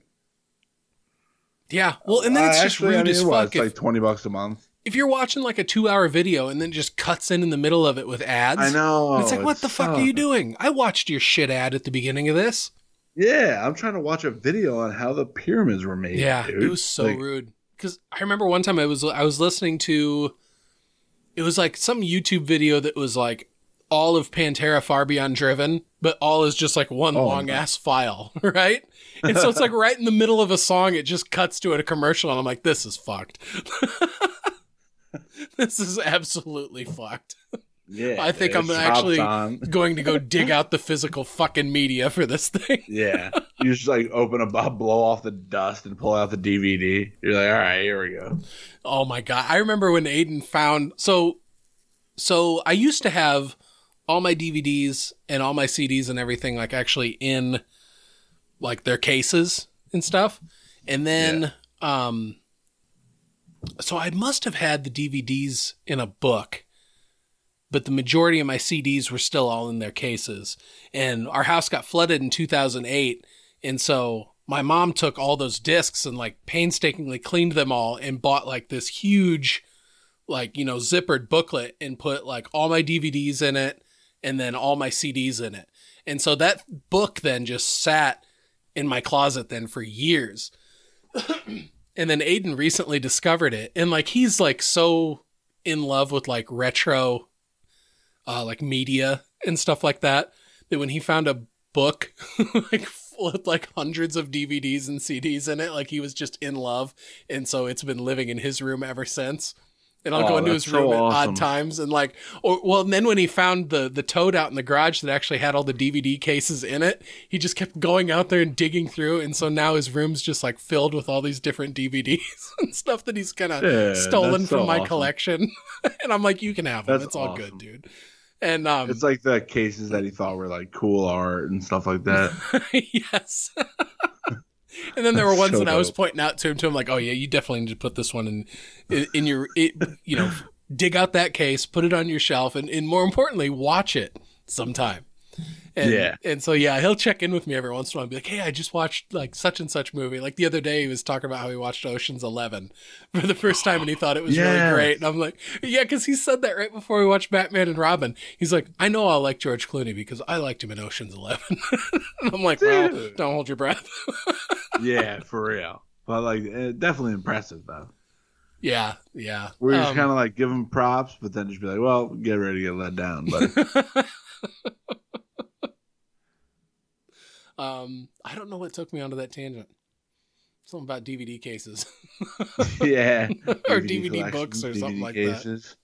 yeah. Well, and then it's Uh, just actually, rude I mean, as fuck. It's if, like twenty bucks a month. If you're watching like a two-hour video and then just cuts in in the middle of it with ads, I know. It's like, what the fuck are you doing? I watched your shit ad at the beginning of this. Yeah, I'm trying to watch a video on how the pyramids were made. Yeah, dude. it was so Like, rude. Because I remember one time I was I was listening to, it was like some YouTube video that was like all of Pantera Far Beyond Driven, but all is just like one Oh, long no. ass file, [laughs] right? And so it's like [laughs] right in the middle of a song, it just cuts to a commercial, and I'm like, this is fucked. [laughs] [laughs] this is absolutely fucked. Yeah, I think I'm actually-. [laughs] Going to go dig out the physical fucking media for this thing. [laughs] Yeah, you just like open a bu- blow off the dust and pull out the DVD. You're like, all right, here we go. Oh my god! I remember when Aiden found so so I used to have all my DVDs and all my CDs and everything like actually in like their cases and stuff. And then um so I must have had the DVDs in a book, but the majority of my CDs were still all in their cases. And our house got flooded in 2008, and so my mom took all those discs and like painstakingly cleaned them all and bought like this huge like you know zippered booklet and put like all my DVDs in it and then all my CDs in it. And so that book then just sat in my closet then for years. [clears throat] and then Aiden recently discovered it. And like he's like so in love with like retro uh like media and stuff like that that when he found a book [laughs] like full with like hundreds of DVDs and CDs in it like he was just in love. And so it's been living in his room ever since and I'll Oh, go into his room so at odd times and like or well and then when he found the the toad out in the garage that actually had all the DVD cases in it he just kept going out there and digging through and so now his room's just like filled with all these different DVDs [laughs] and stuff that he's kind of Yeah, stolen that's so from my awesome. collection [laughs] and I'm like you can have them That's it's all awesome. good dude and um It's like the cases that he thought were like cool art and stuff like that. [laughs] yes. And then there were ones so that I was pointing out to him to him like, "Oh yeah, you definitely need to put this one in in, in your it, you know, dig out that case, put it on your shelf and and more importantly, watch it sometime." And, Yeah. And so yeah, he'll check in with me every once in a while and be like, "Hey, I just watched like such and such movie." Like the other day he was talking about how he watched Ocean's 11 [laughs] for the first time and he thought it was really great. And I'm like, "Yeah, cuz he said that right before we watched Batman and Robin." He's like, "I know I'll like George Clooney because I liked him in Ocean's 11." [laughs] I'm like, "Well, don't hold your breath." [laughs] yeah, for real. But like, eh, definitely impressive though. yeah, yeah. We're just Um, kind of like give him props, but then just be like, well, get ready to get let down. But um, I don't know what took me onto that tangent. Something about DVD cases [laughs] yeah, [laughs] or DVD books or collections, something like cases.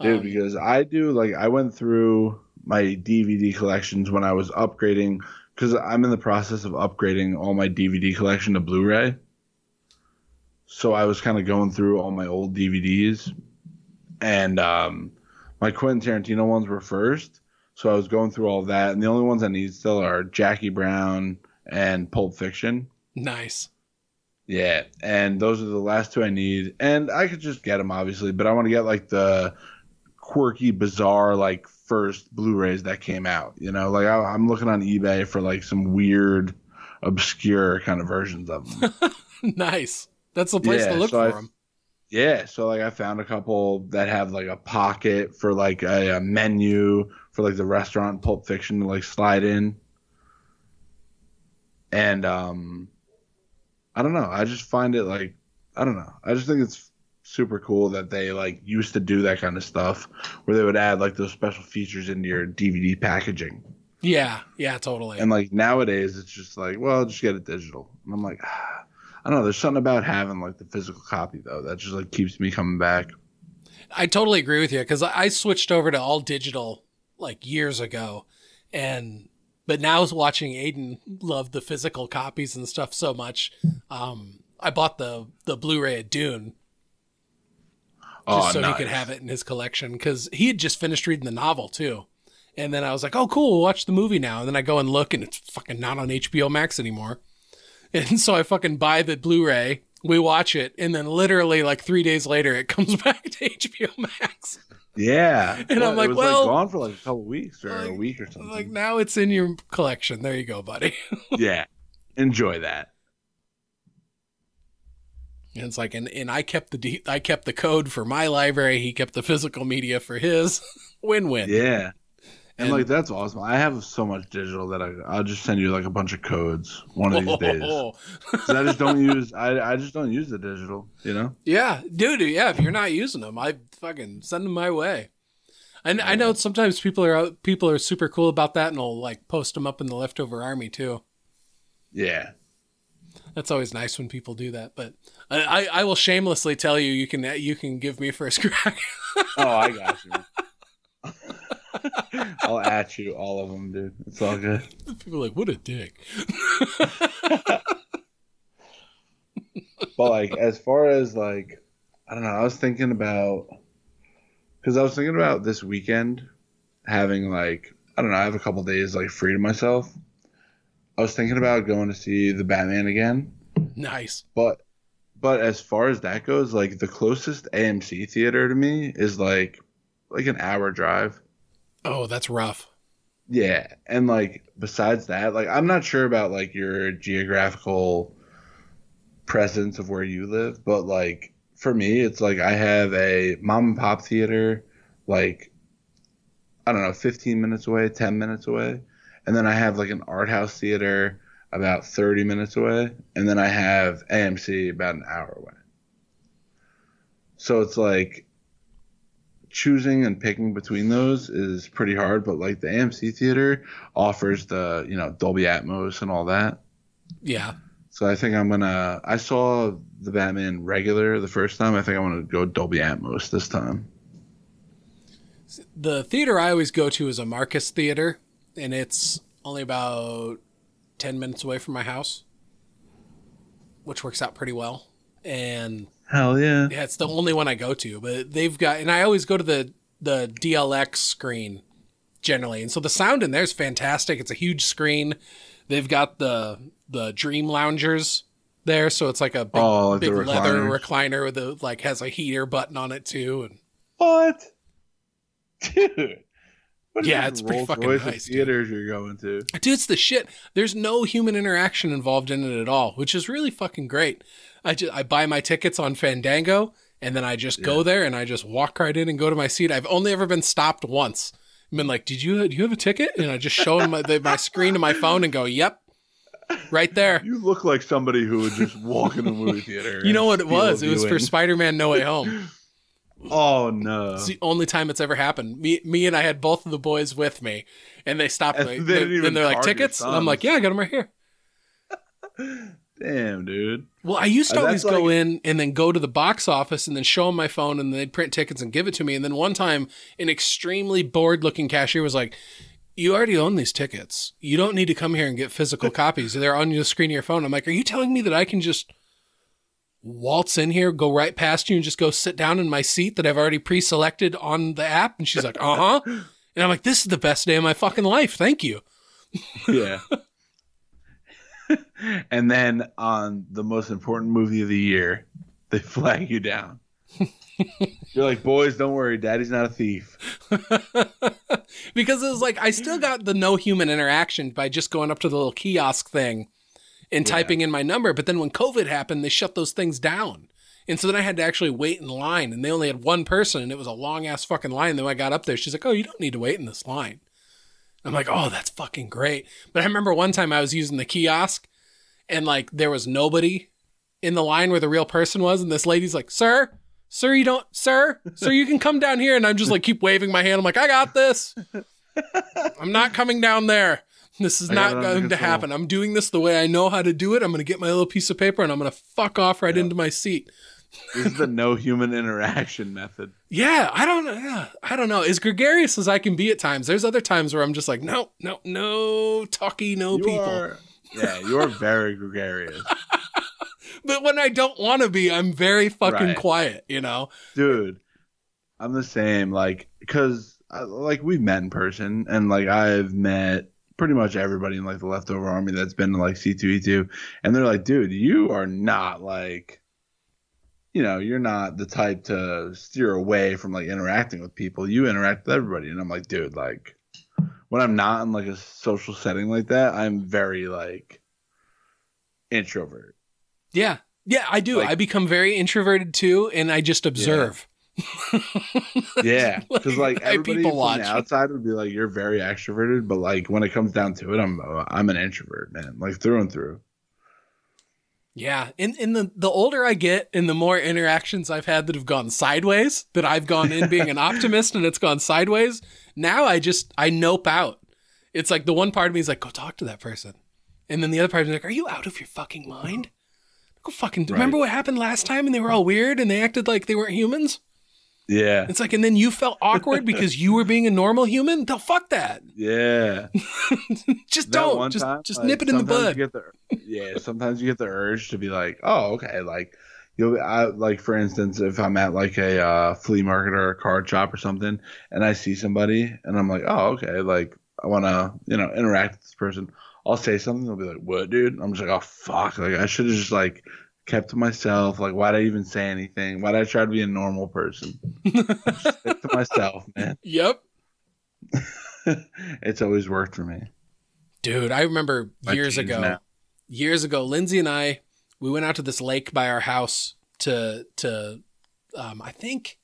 Dude, Um, because I do like I went through my DVD collections when I was upgrading because I'm in the process of upgrading all my DVD collection to Blu-ray. So I was kind of going through all my old DVDs, and um, my Quentin Tarantino ones were first. So I was going through all that, and the only ones I need still are Jackie Brown and Pulp Fiction. nice. Yeah, and those are the last two I need, and I could just get them obviously, but I want to get like the quirky, bizarre, like first Blu-rays that came out. You know, like I, I'm looking on eBay for like some weird, obscure kind of versions of them. [laughs] nice. That's the place Yeah, to look so I- for them. Yeah, so like I found a couple that have like a pocket for like a, a menu for like the restaurant Pulp Fiction to like slide in, and um, I don't know. I just find it like I don't know. I just think it's super cool that they like used to do that kind of stuff where they would add like those special features into your DVD packaging. Yeah, yeah, totally. And like nowadays, it's just like, well, just get it digital. And I'm like, [sighs] ah, I don't know. There's something about having like the physical copy though that just like keeps me coming back. I totally agree with you because I switched over to all digital like years ago, and but now I was watching Aiden love the physical copies and stuff so much. Um, I bought the the Blu-ray of Dune just Oh, so nice. he could have it in his collection because he had just finished reading the novel too. And then I was like, "Oh, cool! We'll watch the movie now." And then I go and look, and it's fucking not on HBO Max anymore. And so I fucking buy the Blu-ray. We watch it, and then literally like three days later, it comes [laughs] back to HBO Max. Yeah. And I'm it like, was well- like gone for like a couple weeks or a week or something. Like now it's in your collection. There you go, buddy. [laughs] yeah. Enjoy that. And it's like, and, and I kept the de- I kept the code for my library. He kept the physical media for his. [laughs] win win. Yeah. And, And- like that's awesome. I have so much digital that I I'll just send you like a bunch of codes one of these days. Oh. [laughs] 'Cause I just don't use I I just don't use the digital, you know? yeah, dude. Yeah, if you're not using them, I fucking send them my way. And I know sometimes people are out, people are super cool about that, and will like post them up in the leftover army too. Yeah. That's always nice when people do that. But I, I, I will shamelessly tell you, you can you can give me first [laughs] crack. Oh, I got you. [laughs] I'll at you all of them, dude. It's all good. people are like, what a dick. But like as far as like I don't know, I was thinking about because I was thinking about this weekend having like I don't know, I have a couple days like free to myself. I was thinking about going to see the Batman again, Nice. but but as far as that goes, like the closest AMC theater to me is like like an hour drive. Oh, that's rough. Yeah, and like besides that, like I'm not sure about like your geographical presence of where you live, but like for me, it's like I have a mom and pop theater, like I don't know, 15 minutes away, 10 minutes away, and then I have like an art house theater about 30 minutes away, and then I have AMC about an hour away. So it's like choosing and picking between those is pretty hard, but like the AMC theater offers the, you know, Dolby Atmos and all that. Yeah. So I think I'm gonna. I saw the Batman regular the first time. I think I'm gonna go Dolby Atmos this time. The theater I always go to is a Marcus Theater, and it's only about 10 minutes away from my house, which works out pretty well. And Hell yeah! yeah, it's the only one I go to, but they've got, and I always go to the, the DLX screen generally. And so the sound in there is fantastic. It's a huge screen. They've got the, the Dream Loungers there. So it's like a big, Oh, big leather recliner with a, like, has a heater button on it too. And What, [laughs] dude? What Yeah, it's pretty fucking Royce nice, dude. Theaters you're going to. Dude, it's the shit. There's no human interaction involved in it at all, which is really fucking great. I just I buy my tickets on Fandango and then I just go there and I just walk right in and go to my seat. I've only ever been stopped once. I've been like, "Did you do you have a ticket?" And I just show them my, the, my screen and my phone and go, "Yep, right there." You look like somebody who would just walk in a movie theater. You know what it was? It was for. Spider-Man: No Way Home. [laughs] Oh no! It's the only time it's ever happened. Me, me, and I had both of the boys with me, and they stopped And me. they Then they're like, "Tickets?" And I'm like, "Yeah, I got them right here." [laughs] Damn, dude. Well, I used to Uh, always that's go like- in and then go to the box office and then show them my phone and they'd print tickets and give it to me. And then one time, an extremely bored looking cashier was like, You already own these tickets. You don't need to come here and get physical [laughs] copies. They're on the screen of your phone. I'm like, Are you telling me that I can just waltz in here, go right past you, and just go sit down in my seat that I've already pre selected on the app? And she's like, [laughs] Uh huh. And I'm like, This is the best day of my fucking life. Thank you. Yeah. [laughs] [laughs] and then on the most important movie of the year, they flag you down. [laughs] You're like, boys, don't worry, daddy's not a thief. [laughs] because it was like I still got the no human interaction by just going up to the little kiosk thing and Yeah. typing in my number. But then when COVID happened, they shut those things down. And so then I had to actually wait in line, and they only had one person, and it was a long ass fucking line. Then when I got up there, she's like, "Oh, you don't need to wait in this line." I'm like, "Oh, that's fucking great." But I remember one time I was using the kiosk, and like there was nobody in the line where the real person was, and this lady's like, "Sir, sir, you don't, sir, sir, you can come down here. And I'm just like, keep waving my hand. I'm like, I got this. I'm not coming down there. This is I not going to happen. I'm doing this the way I know how to do it. I'm going to get my little piece of paper and I'm going to fuck off right into my seat. This is the no human interaction method. Yeah, I don't know. I don't know. As gregarious as I can be at times, there's other times where I'm just like, no, no, no talky, no You people. are- yeah, you are very gregarious, [laughs] But when I don't want to be, I'm very fucking Right. quiet, you know? dude. I'm the same. Like, cause uh, like we've met in person, and like I've met pretty much everybody in like the leftover army that's been to like C2E2, and they're like, dude, you are not like, you know, you're not the type to steer away from like interacting with people. You interact with everybody, and I'm like, dude, like when I'm not in like a social setting like that, I'm very like introvert. Yeah. Yeah, I do. Like- I become very introverted too, and I just observe. [laughs] Yeah, because [laughs] like I everybody from watch. the outside would be like, "You're very extroverted," but like when it comes down to it, I'm I'm an introvert, man, like through and through. Yeah, and and the the older I get, and the more interactions I've had that have gone sideways, that I've gone in being an [laughs] optimist, and it's gone sideways. Now I just I nope out. It's like the one part of me is like, go talk to that person, and then the other part of me is like, are you out of your fucking mind? Go fucking. Right. Remember what happened last time, and they were all weird, and they acted like they weren't humans. Yeah, It's like, and then you felt awkward because you were being a normal human. No, fuck that. yeah. [laughs] Just That don't. Just time, just like, nip it in the bud. The, yeah, sometimes you get the urge to be like, "Oh, okay," like you'll I, like for instance, if I'm at like a uh, flea market or a card shop or something, and I see somebody, and I'm like, "Oh, okay," like I want to you know interact with this person. I'll say something, they'll be like, "What, dude?" I'm just like, "Oh, fuck!" Like I should have just like kept to myself. Like, why'd I even say anything? Why'd I try to be a normal person? Stick to myself, [laughs] man. Yep. [laughs] it's always worked for me. Dude, I remember I years ago. now. Years ago, Lindsay and I, we went out to this lake by our house to to um I think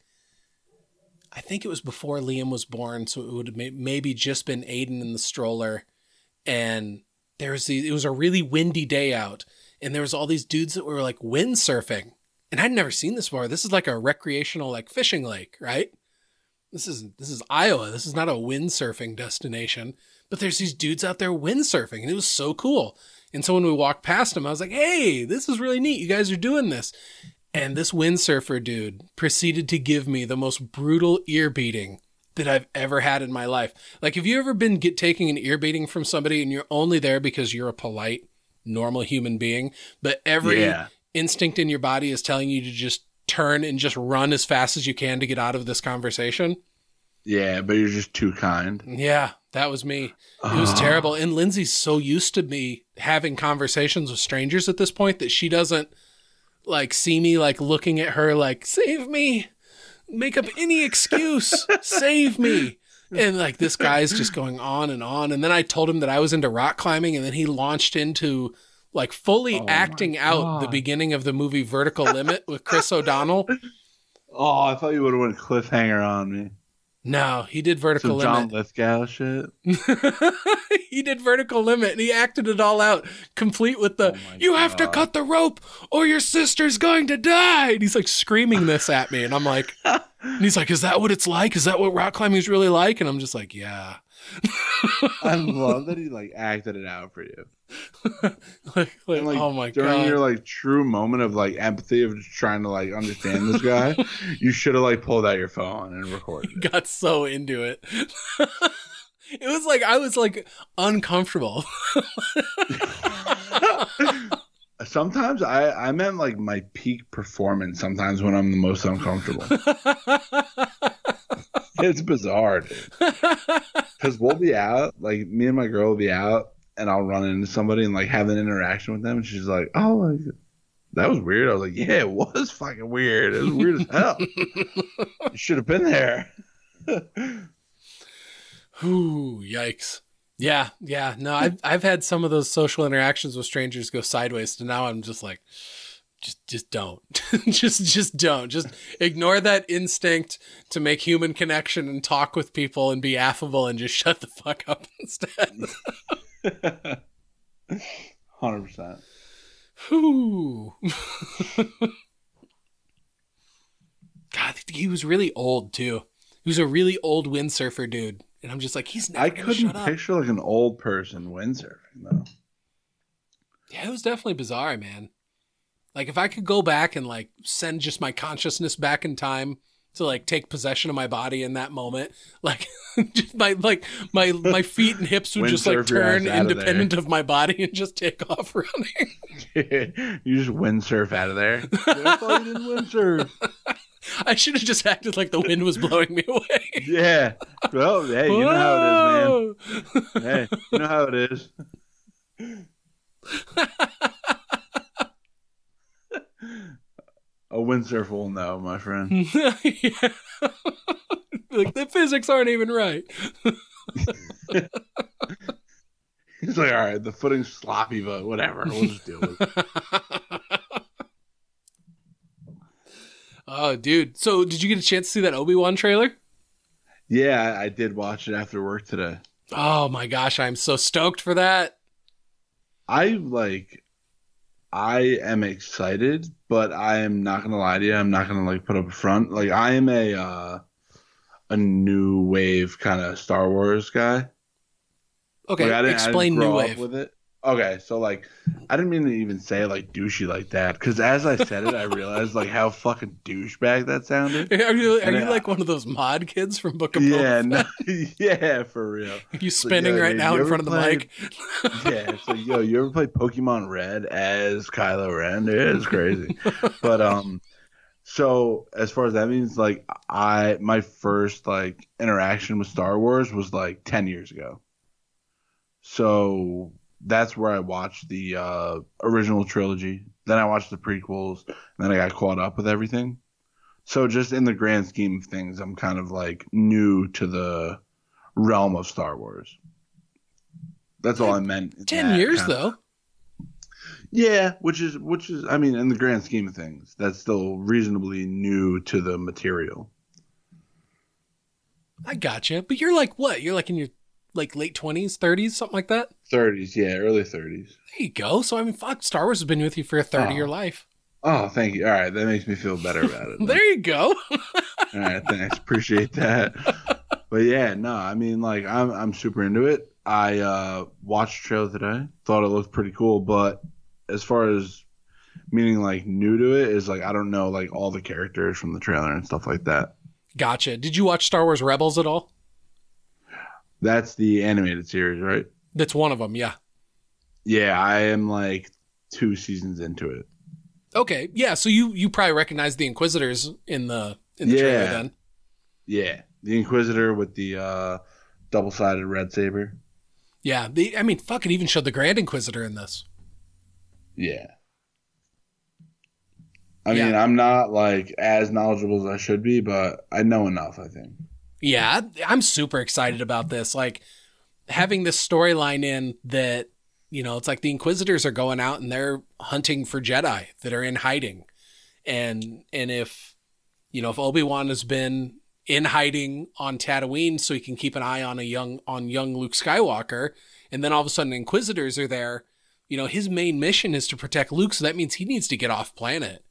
I think it was before Liam was born, so it would have maybe just been Aiden in the stroller and there was the, it was a really windy day out and there was all these dudes that were like windsurfing. And I'd never seen this before. This is like a recreational like fishing lake, right? This is this is Iowa. This is not a windsurfing destination but there's these dudes out there windsurfing and it was so cool. And so when we walked past them, I was like, hey, this is really neat. You guys are doing this. And this windsurfer dude proceeded to give me the most brutal ear beating that I've ever had in my life. Like, have you ever been get, taking an ear beating from somebody and you're only there because you're a polite, normal human being, but every Yeah. instinct in your body is telling you to just turn and just run as fast as you can to get out of this conversation? Yeah, but you're just too kind. Yeah, that was me. It was Ah. terrible. And Lindsay's so used to me having conversations with strangers at this point that she doesn't like see me like looking at her like, save me, make up any excuse, [laughs] save me. [laughs] And like this guy's just going on and on. And then I told him that I was into rock climbing, and then he launched into like fully Oh acting out the beginning of the movie Vertical Limit with Chris O'Donnell. [laughs] Oh, I thought you would have went cliffhanger on me. No, he did Vertical Some Limit. John Lithgow shit. [laughs] he did vertical limit and he acted it all out, complete with the Oh "You have to cut the rope or your sister's going to die." And he's like screaming this at me, and I'm like, and he's like, "Is that what it's like? Is that what rock climbing is really like?" And I'm just like, "Yeah." [laughs] I love that he like acted it out for you. [laughs] like, like, like, oh my During god. During your like true moment of like empathy of just trying to like understand this guy, [laughs] you should have like pulled out your phone and recorded. [laughs] it. got so into it. it was like I was like uncomfortable. sometimes I I meant like my peak performance. Sometimes when I'm the most uncomfortable, it's bizarre, dude. Because we'll be out, like me and my girl will be out, and I'll run into somebody and like have an interaction with them, and she's like, "Oh, like, that was weird." I was like, "Yeah, it was fucking weird. It was weird as hell. [laughs] you should have been there." Ooh, yikes. Yeah, yeah. No, I've I've had some of those social interactions with strangers go sideways. So now I'm just like, just just don't, [laughs] just just don't, just ignore that instinct to make human connection and talk with people and be affable and just [laughs] shut the fuck up instead. Hundred percent. [laughs] God, he was really old too. He was a really old windsurfer dude, and I'm just like, he's never I couldn't shut up. picture like an old person windsurfing though. Yeah, it was definitely bizarre, man. Like if I could go back and like send just my consciousness back in time to like take possession of my body in that moment, [laughs] like just my like my my feet and hips would just like Windsurf your ass turn out of independent of my body and just take off [laughs] running. [laughs] you just windsurf out of there. I didn't windsurf. I should have just acted like the wind was blowing me away. Yeah. Well, hey, you know how it is, man. Hey, you know how it is. A windsurfer will know, my friend. [laughs] yeah. like the physics aren't even right. [laughs] He's like, all right, the footing's sloppy, but whatever. We'll just deal with it. [laughs] oh, dude. So, did you get a chance to see that Obi Wan trailer? Yeah, I, I did watch it after work today. Oh my gosh, I'm so stoked for that. I like I am excited, but I am not gonna lie to you. I'm not gonna like put up a front. Like I am a uh a new wave kind of Star Wars guy. Okay, Like, I didn't, explain New Wave. with it. Okay, so like I didn't mean to even say it like douchey like that because as I said it, I realized like how fucking douchebag that sounded. [laughs] Are you, are you I- like one of those mod kids from Book of Yeah, no, [laughs] yeah, for real. [laughs] you spinning yo, right dude, now in front of the mic? yeah, so yo, you ever play Pokemon Red as Kylo Ren? Dude, it's crazy. but um, so as far as that means, like I my first like interaction with Star Wars was like ten years ago. So that's where I watched the uh, original trilogy. Then I watched the prequels, and then I got caught up with everything. So just in the grand scheme of things, I'm kind of like new to the realm of Star Wars. That's all I meant. Ten years kind of- though. yeah, which is which is I mean, in the grand scheme of things, that's still reasonably new to the material. I gotcha. But you're like what? You're like in your like late twenties, thirties, something like that. Thirties, yeah, early thirties. There you go. So I mean, fuck, Star Wars has been with you for a third of Oh. your life. Oh, thank you. All right, that makes me feel better about it. [laughs] There you go. [laughs] All right, thanks. Appreciate that. But yeah, no, I mean, like, I'm I'm super into it. I uh, watched the trailer today. Thought it looked pretty cool, but as far as meaning like new to it is like I don't know like all the characters from the trailer and stuff like that. Gotcha. Did you watch Star Wars Rebels at all? That's the animated series, right? That's one of them. Yeah. Yeah, I am like two seasons into it. Okay. Yeah. So you you probably recognize the Inquisitors in the in the trailer then. Yeah, the Inquisitor with the uh, double-sided red saber. Yeah. The I mean, fuck it. Even showed the Grand Inquisitor in this. Yeah. I Yeah. mean, I'm not like as knowledgeable as I should be, but I know enough. I think. Yeah, I'm super excited about this. Like having this storyline in that, you know, it's like the Inquisitors are going out and they're hunting for Jedi that are in hiding. And and if you know, if Obi-Wan has been in hiding on Tatooine so he can keep an eye on a young on young Luke Skywalker, and then all of a sudden Inquisitors are there, you know, his main mission is to protect Luke, so that means he needs to get off planet.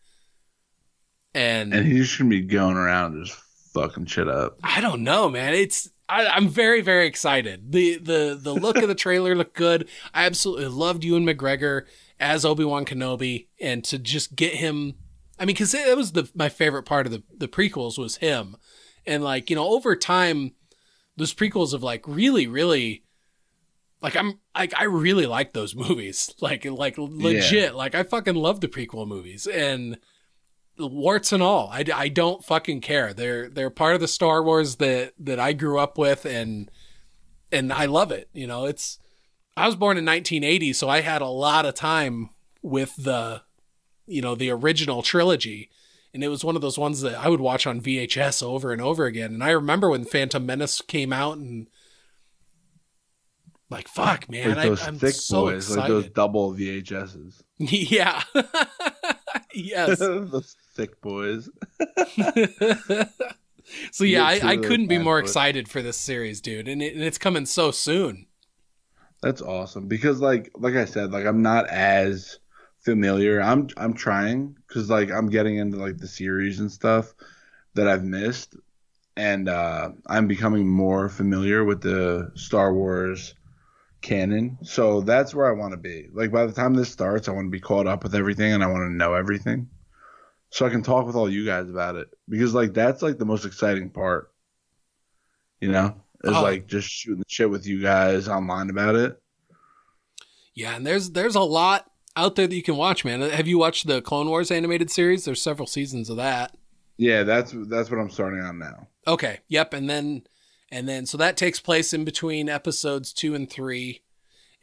And, And he's gonna be going around just fucking shit up. I don't know, man. It's I, I'm very very excited. the the The look of the trailer looked good. I absolutely loved Ewan McGregor as Obi Wan Kenobi, and to just get him. I mean, because it was the my favorite part of the the prequels was him, and like you know over time, those prequels have like really really. Like I'm like I really like those [laughs] movies. Like like legit. Like I fucking love the prequel movies and warts and all. I, I don't fucking care. They're they're part of the Star Wars that that I grew up with and and I love it. You know, it's I was born in 1980, so I had a lot of time with the you know, the original trilogy. And it was one of those ones that I would watch on VHS over and over again. And I remember when Phantom Menace came out and like fuck, man, like those I, I'm thick so boys, excited. like those double VHSs. [laughs] yeah. [laughs] yes. [laughs] those thick boys. [laughs] so yeah, I, I couldn't be more boys. excited for this series, dude, and, it, and it's coming so soon. That's awesome because like like I said, like I'm not as familiar. I'm I'm trying because like I'm getting into like the series and stuff, that I've missed, and uh, I'm becoming more familiar with the Star Wars canon. So that's where I want to be. Like by the time this starts, I want to be caught up with everything, and I want to know everything, so I can talk with all you guys about it. Because like that's like the most exciting part. You know, is Oh. like just shooting the shit with you guys online about it. Yeah, and there's there's a lot out there that you can watch, man. Have you watched the Clone Wars animated series? There's several seasons of that. Yeah, that's that's what I'm starting on now. Okay. Yep. And then, and then, so that takes place in between episodes two and three.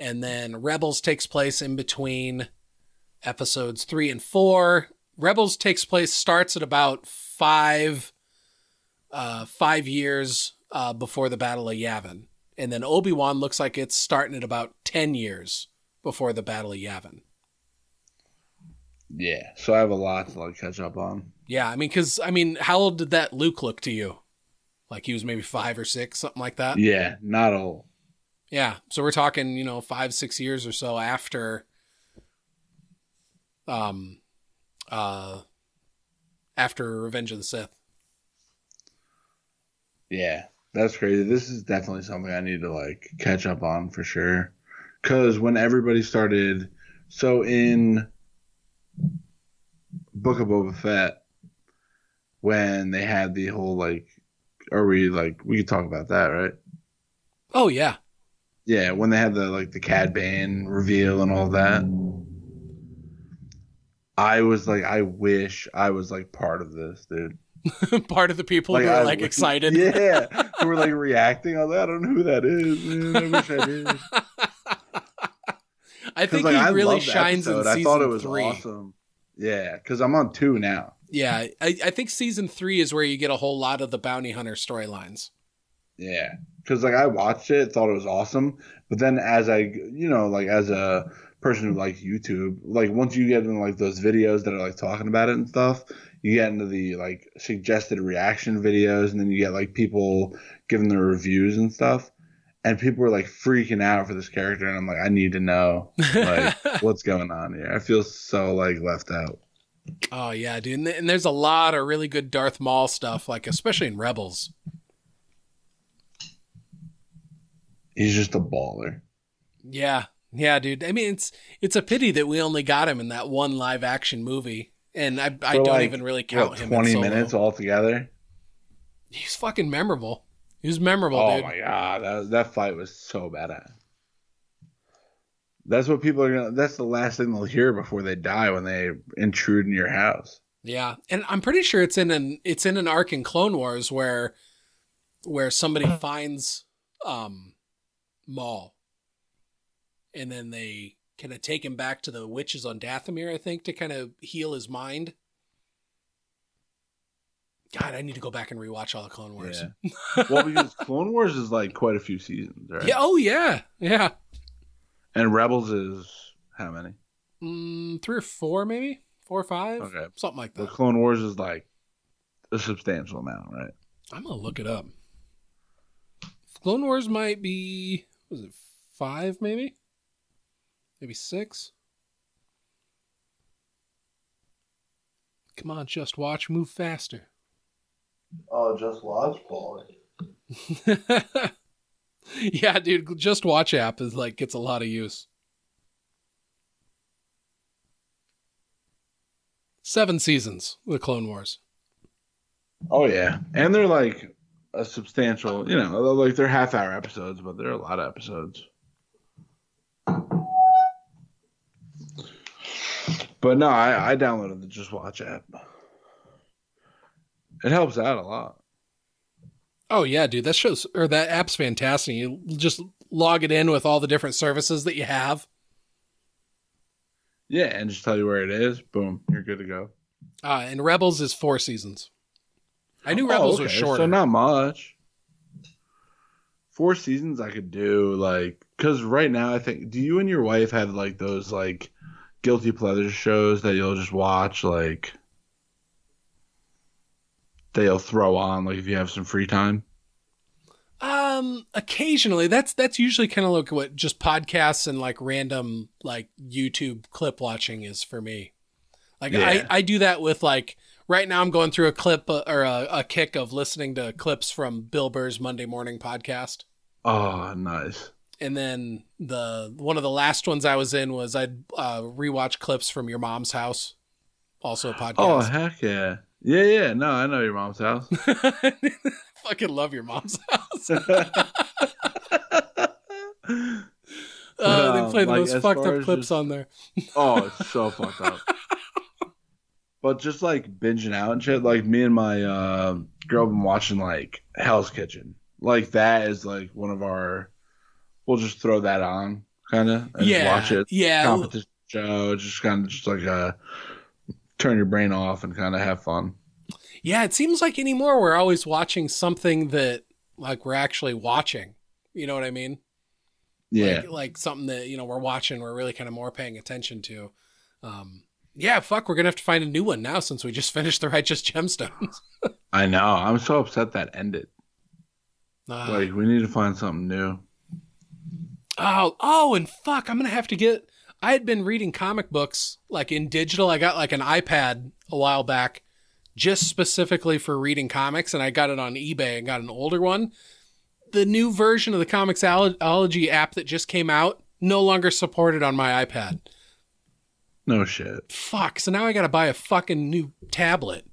And then Rebels takes place in between episodes three and four. Rebels takes place, starts at about five, uh, five years, uh, before the Battle of Yavin. And then Obi-Wan looks like it's starting at about 10 years before the Battle of Yavin. Yeah, so I have a lot to like catch up on. Yeah. I mean, cause I mean, how old did that Luke look to you? Like he was maybe five or six, something like that. Yeah, not all. Yeah. So we're talking, you know, five, six years or so after um uh after Revenge of the Sith. Yeah, that's crazy. This is definitely something I need to like catch up on for sure. Cause when everybody started, so in Book of Boba Fett, when they had the whole like, are we like we could talk about that, right? Oh yeah. Yeah, when they had the like the Cad Bane reveal and all that. I was like, I wish I was like part of this, dude. [laughs] Part of the people who are like wish- excited. Yeah, [laughs] who were like reacting. I was like, I don't know who that is. Man. I wish I did. [laughs] I think like, he I really shines in season I thought it was three. awesome. Yeah, because I'm on two now. Yeah. I, I think season three is where you get a whole lot of the bounty hunter storylines. Yeah, because like I watched it, thought it was awesome, but then as I, you know, like as a person who likes YouTube, like once you get into like those videos that are like talking about it and stuff, you get into the like suggested reaction videos, and then you get like people giving their reviews and stuff, and people were like freaking out for this character, and I'm like, I need to know like [laughs] what's going on here. I feel so like left out. oh yeah, dude. And, th- and there's a lot of really good Darth Maul stuff, like especially in Rebels. He's just a baller. Yeah, yeah, dude. I mean, it's it's a pity that we only got him in that one live action movie, and I I don't like, even really count What, him. Twenty minutes altogether. He's fucking memorable. He was memorable, dude. Oh dude. my god, that that fight was so badass. That's what people are gonna. That's the last thing they'll hear before they die when they intrude in your house. Yeah, and I'm pretty sure it's in an it's in an arc in Clone Wars where where somebody finds um Maul, and then they kind of take him back to the witches on Dathomir, I think, to kind of heal his mind. God, I need to go back and rewatch all the Clone Wars. Yeah. [laughs] well, because Clone Wars is like quite a few seasons, right? Yeah, oh yeah, yeah. And Rebels is how many? Mm, three or four, maybe four or five, Okay. something like that. Clone Wars is like a substantial amount, right? I'm gonna look it up. Clone Wars might be was it five maybe? Maybe six? Come on, just watch, move faster. Oh, just watch Paul. [laughs] yeah, dude, just watch app is like gets a lot of use. Seven seasons, the Clone Wars. Oh yeah, and they're like a substantial. You know, like they're half hour episodes, but they're a lot of episodes. But no, I, I downloaded the Just Watch app. It helps out a lot. Oh yeah, dude, that shows or that app's fantastic. You just log it in with all the different services that you have. Yeah, and just tell you where it is. Boom, you're good to go. Uh, and Rebels is four seasons. I knew Oh, Rebels was okay, shorter. So not much. Four seasons I could do like because right now I think do you and your wife have like those like guilty pleasure shows that you'll just watch like that you'll throw on like if you have some free time. Um, occasionally, that's that's usually kind of like what just podcasts and like random like YouTube clip watching is for me. Like Yeah. I I do that with like right now I'm going through a clip uh, or a, a kick of listening to clips from Bill Burr's Monday Morning podcast. Oh, nice. And then the one of the last ones I was in was I'd uh, rewatch clips from Your Mom's House, also a podcast. Oh, heck yeah. Yeah, yeah. No, I know your mom's house. [laughs] Fucking love Your Mom's House. oh, [laughs] Uh, they Um, play the like, most fucked up clips just- on there. [laughs] Oh, it's so fucked up. But just like binging out and shit, like me and my uh, girl been watching like Hell's Kitchen. Like that is like one of our. We'll just throw that on, kind of, and yeah, watch it. yeah. Competition show, just kind of just like a turn your brain off and kind of have fun. Yeah, it seems like anymore we're always watching something that like we're actually watching. You know what I mean? Yeah, Like, like something that, you know, we're watching, we're really kind of more paying attention to. Um yeah, fuck, we're gonna have to find a new one now since we just [laughs] finished the Righteous Gemstones. [laughs] I know. I'm so upset that ended. Uh, Like we need to find something new. Oh, oh, and fuck, I'm gonna have to get I had been reading comic books like in digital. I got like an iPad a while back just specifically for reading comics, and I got it on eBay and got an older one. The new version of the Comixology app that just came out no longer supported on my iPad. No shit. Fuck. So now I got to buy a fucking new tablet.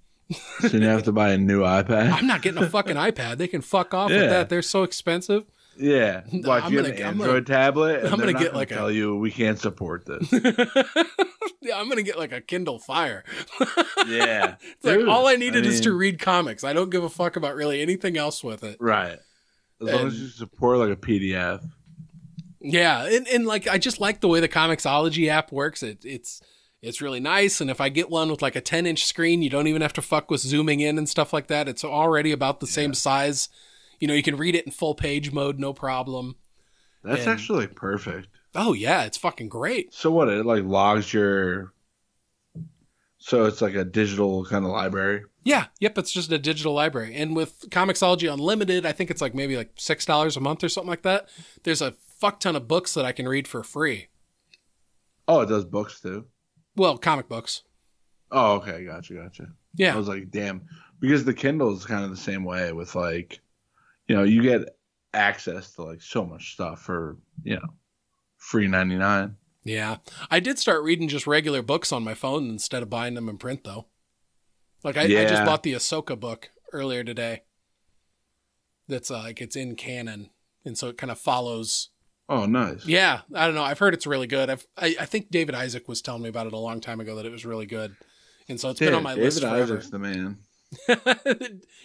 So you have to buy a new [laughs] iPad. I'm not getting a fucking iPad. They can fuck off Yeah. with that. They're so expensive. Yeah, [laughs] like I'm you gonna- get an I'm gonna- Android tablet, and I'm gonna get gonna like a- tell you we can't support this. [laughs] yeah, I'm gonna get like a Kindle Fire. [laughs] yeah, It's like all I needed is to read comics. I don't give a fuck about really anything else with it. right. As long as you support like a PDF. Yeah, and, and like I just like the way the Comixology app works. It it's it's really nice. And if I get one with like a 10 inch screen, you don't even have to fuck with zooming in and stuff like that. It's already about the same size. You know, you can read it in full page mode, no problem. That's And- actually perfect. Oh yeah, it's fucking great. So what? It like logs your. So it's like a digital kind of library. Yeah, yep, it's just a digital library. And with Comixology Unlimited, I think it's like maybe like six dollars a month or something like that. There's a fuck ton of books that I can read for free. Oh, it does books too. Well, comic books. Oh, okay, gotcha, gotcha. Yeah. I was like, damn, because the Kindle is kind of the same way with like, you know, you get access to like so much stuff for you know, free ninety nine. Yeah. I did start reading just regular books on my phone instead of buying them in print though. Like I, I just bought the Ahsoka book earlier today. That's uh, like it's in canon. And so it kind of follows Oh, nice. Yeah, I don't know. I've heard it's really good. I've I, I think David Isaac was telling me about it a long time ago that it was really good. And so it's been on my David list forever. Isaac's the man. [laughs]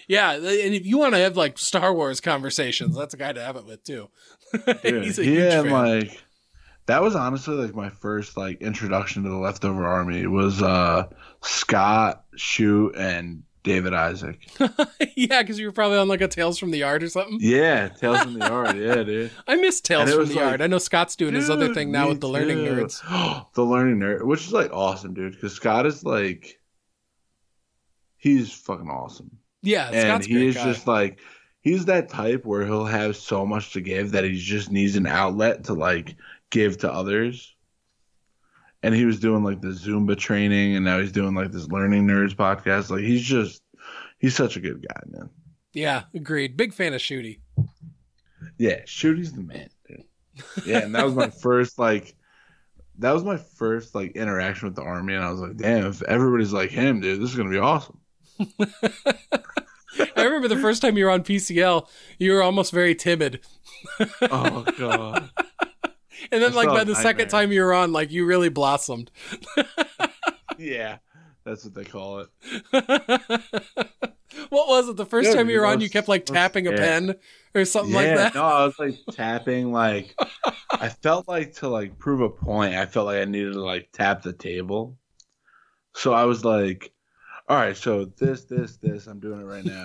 yeah, and if you want to have like Star Wars conversations, that's a guy to have it with too. [laughs] He's a he huge fan. like that was honestly like my first like introduction to the leftover army was uh Scott, Shoot, and David Isaac. [laughs] yeah, because you were probably on like a Tales from the Yard or something. Yeah, Tales from the Yard. Yeah, dude. I miss Tales from the like, Yard. I know Scott's doing his other thing now with the Learning too. Nerds. [gasps] the Learning Nerd, which is like awesome, dude. Because Scott is like, he's fucking awesome, Yeah, and Scott's a he is guy. just like, he's that type where he'll have so much to give that he just needs an outlet to like give to others. And he was doing like the Zumba training, and now he's doing like this Learning Nerds podcast. Like he's just, he's such a good guy, man. yeah, agreed. Big fan of Shooty. Yeah, Shooty's the man, dude. Yeah, and that was my [laughs] first like that was my first like interaction with the army and I was like, damn, if everybody's like him, dude, this is gonna be awesome. [laughs] I remember the first time you were on PCL, you were almost very timid. Oh god. [laughs] And then I like by the second time you were on, like you really blossomed. [laughs] yeah. That's what they call it. what was it? The first Yeah, time you were on, you kept like tapping a pen or something yeah, like that. no, I was like tapping like I felt like to like prove a point, I felt like I needed to like tap the table. So I was like, all right, so this, this, this, I'm doing it right now.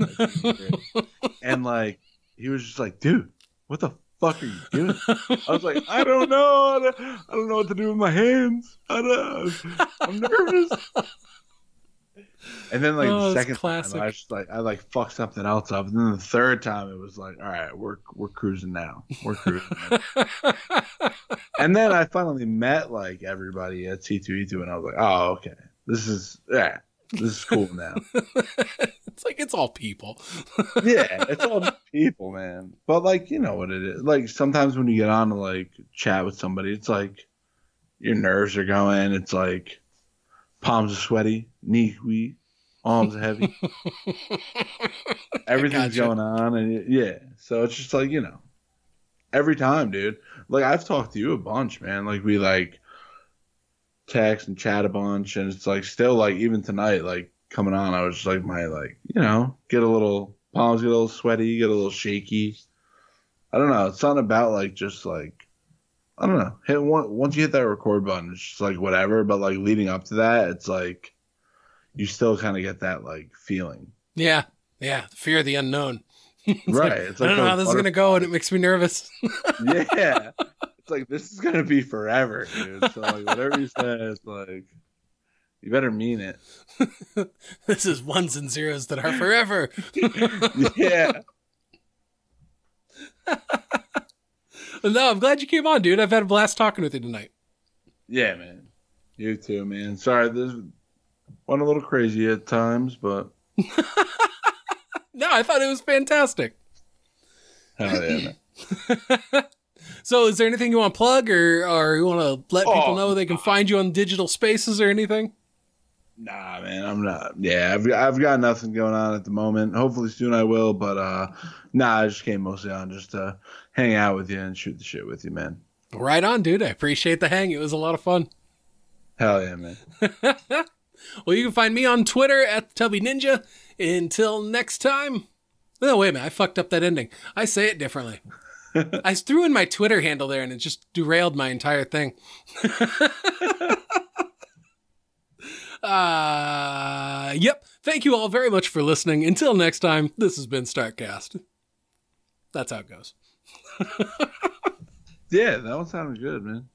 [laughs] and like he was just like, dude, what the fuck are you doing? I was like, I don't know. I don't, I don't know what to do with my hands. I don't, I'm nervous. And then like Oh, the second classic. time, I was just like, I like fucked something else up. And then the third time, it was like, all right, we're we're cruising now. We're cruising. now. [laughs] and then I finally met like everybody at C2E2, and I was like, oh okay, this is yeah. This is cool now. [laughs] it's like it's all people. [laughs] yeah, it's all people, man. But like, you know what it is. Like sometimes when you get on to like chat with somebody, it's like your nerves are going. It's like palms are sweaty, knee weak, arms are heavy. [laughs] Everything's Gotcha. going on, and it- yeah. So it's just like you know, every time, dude. Like I've talked to you a bunch, man. Like we like text and chat a bunch, and it's like still like even tonight, like coming on, I was just like my like you know get a little palms get a little sweaty, get a little shaky. I don't know. It's not about like just like I don't know. Hit one, once you hit that record button, it's just like whatever. But like leading up to that, it's like you still kind of get that like feeling, Yeah, yeah. The fear of the unknown. [laughs] It's right? like, it's I don't know how this is gonna go, and it makes me nervous. [laughs] yeah, it's like this is gonna be forever, dude. So like whatever you say, it's like you better mean it. [laughs] this is ones and zeros that are forever. [laughs] yeah. [laughs] no, I'm glad you came on, dude. I've had a blast talking with you tonight. Yeah, man. You too, man. Sorry, this went a little crazy at times, but No, I thought it was fantastic. hell yeah, man. So, is there anything you want to plug, or or you want to let people Oh. know they can find you on digital spaces or anything? Nah, man, I'm not. Yeah, I've I've got nothing going on at the moment. Hopefully soon I will, but uh, nah, I just came mostly on just to hang out with you and shoot the shit with you, man. Right on, dude. I appreciate the hang. It was a lot of fun. Hell yeah, man. [laughs] Well, you can find me on Twitter at Tubby Ninja. Until next time. No, wait a minute. I fucked up that ending. I say it differently. [laughs] I threw in my Twitter handle there and it just derailed my entire thing. [laughs] uh, yep. Thank you all very much for listening. Until next time, this has been Startcast. That's how it goes. [laughs] Yeah, that one sounded good, man.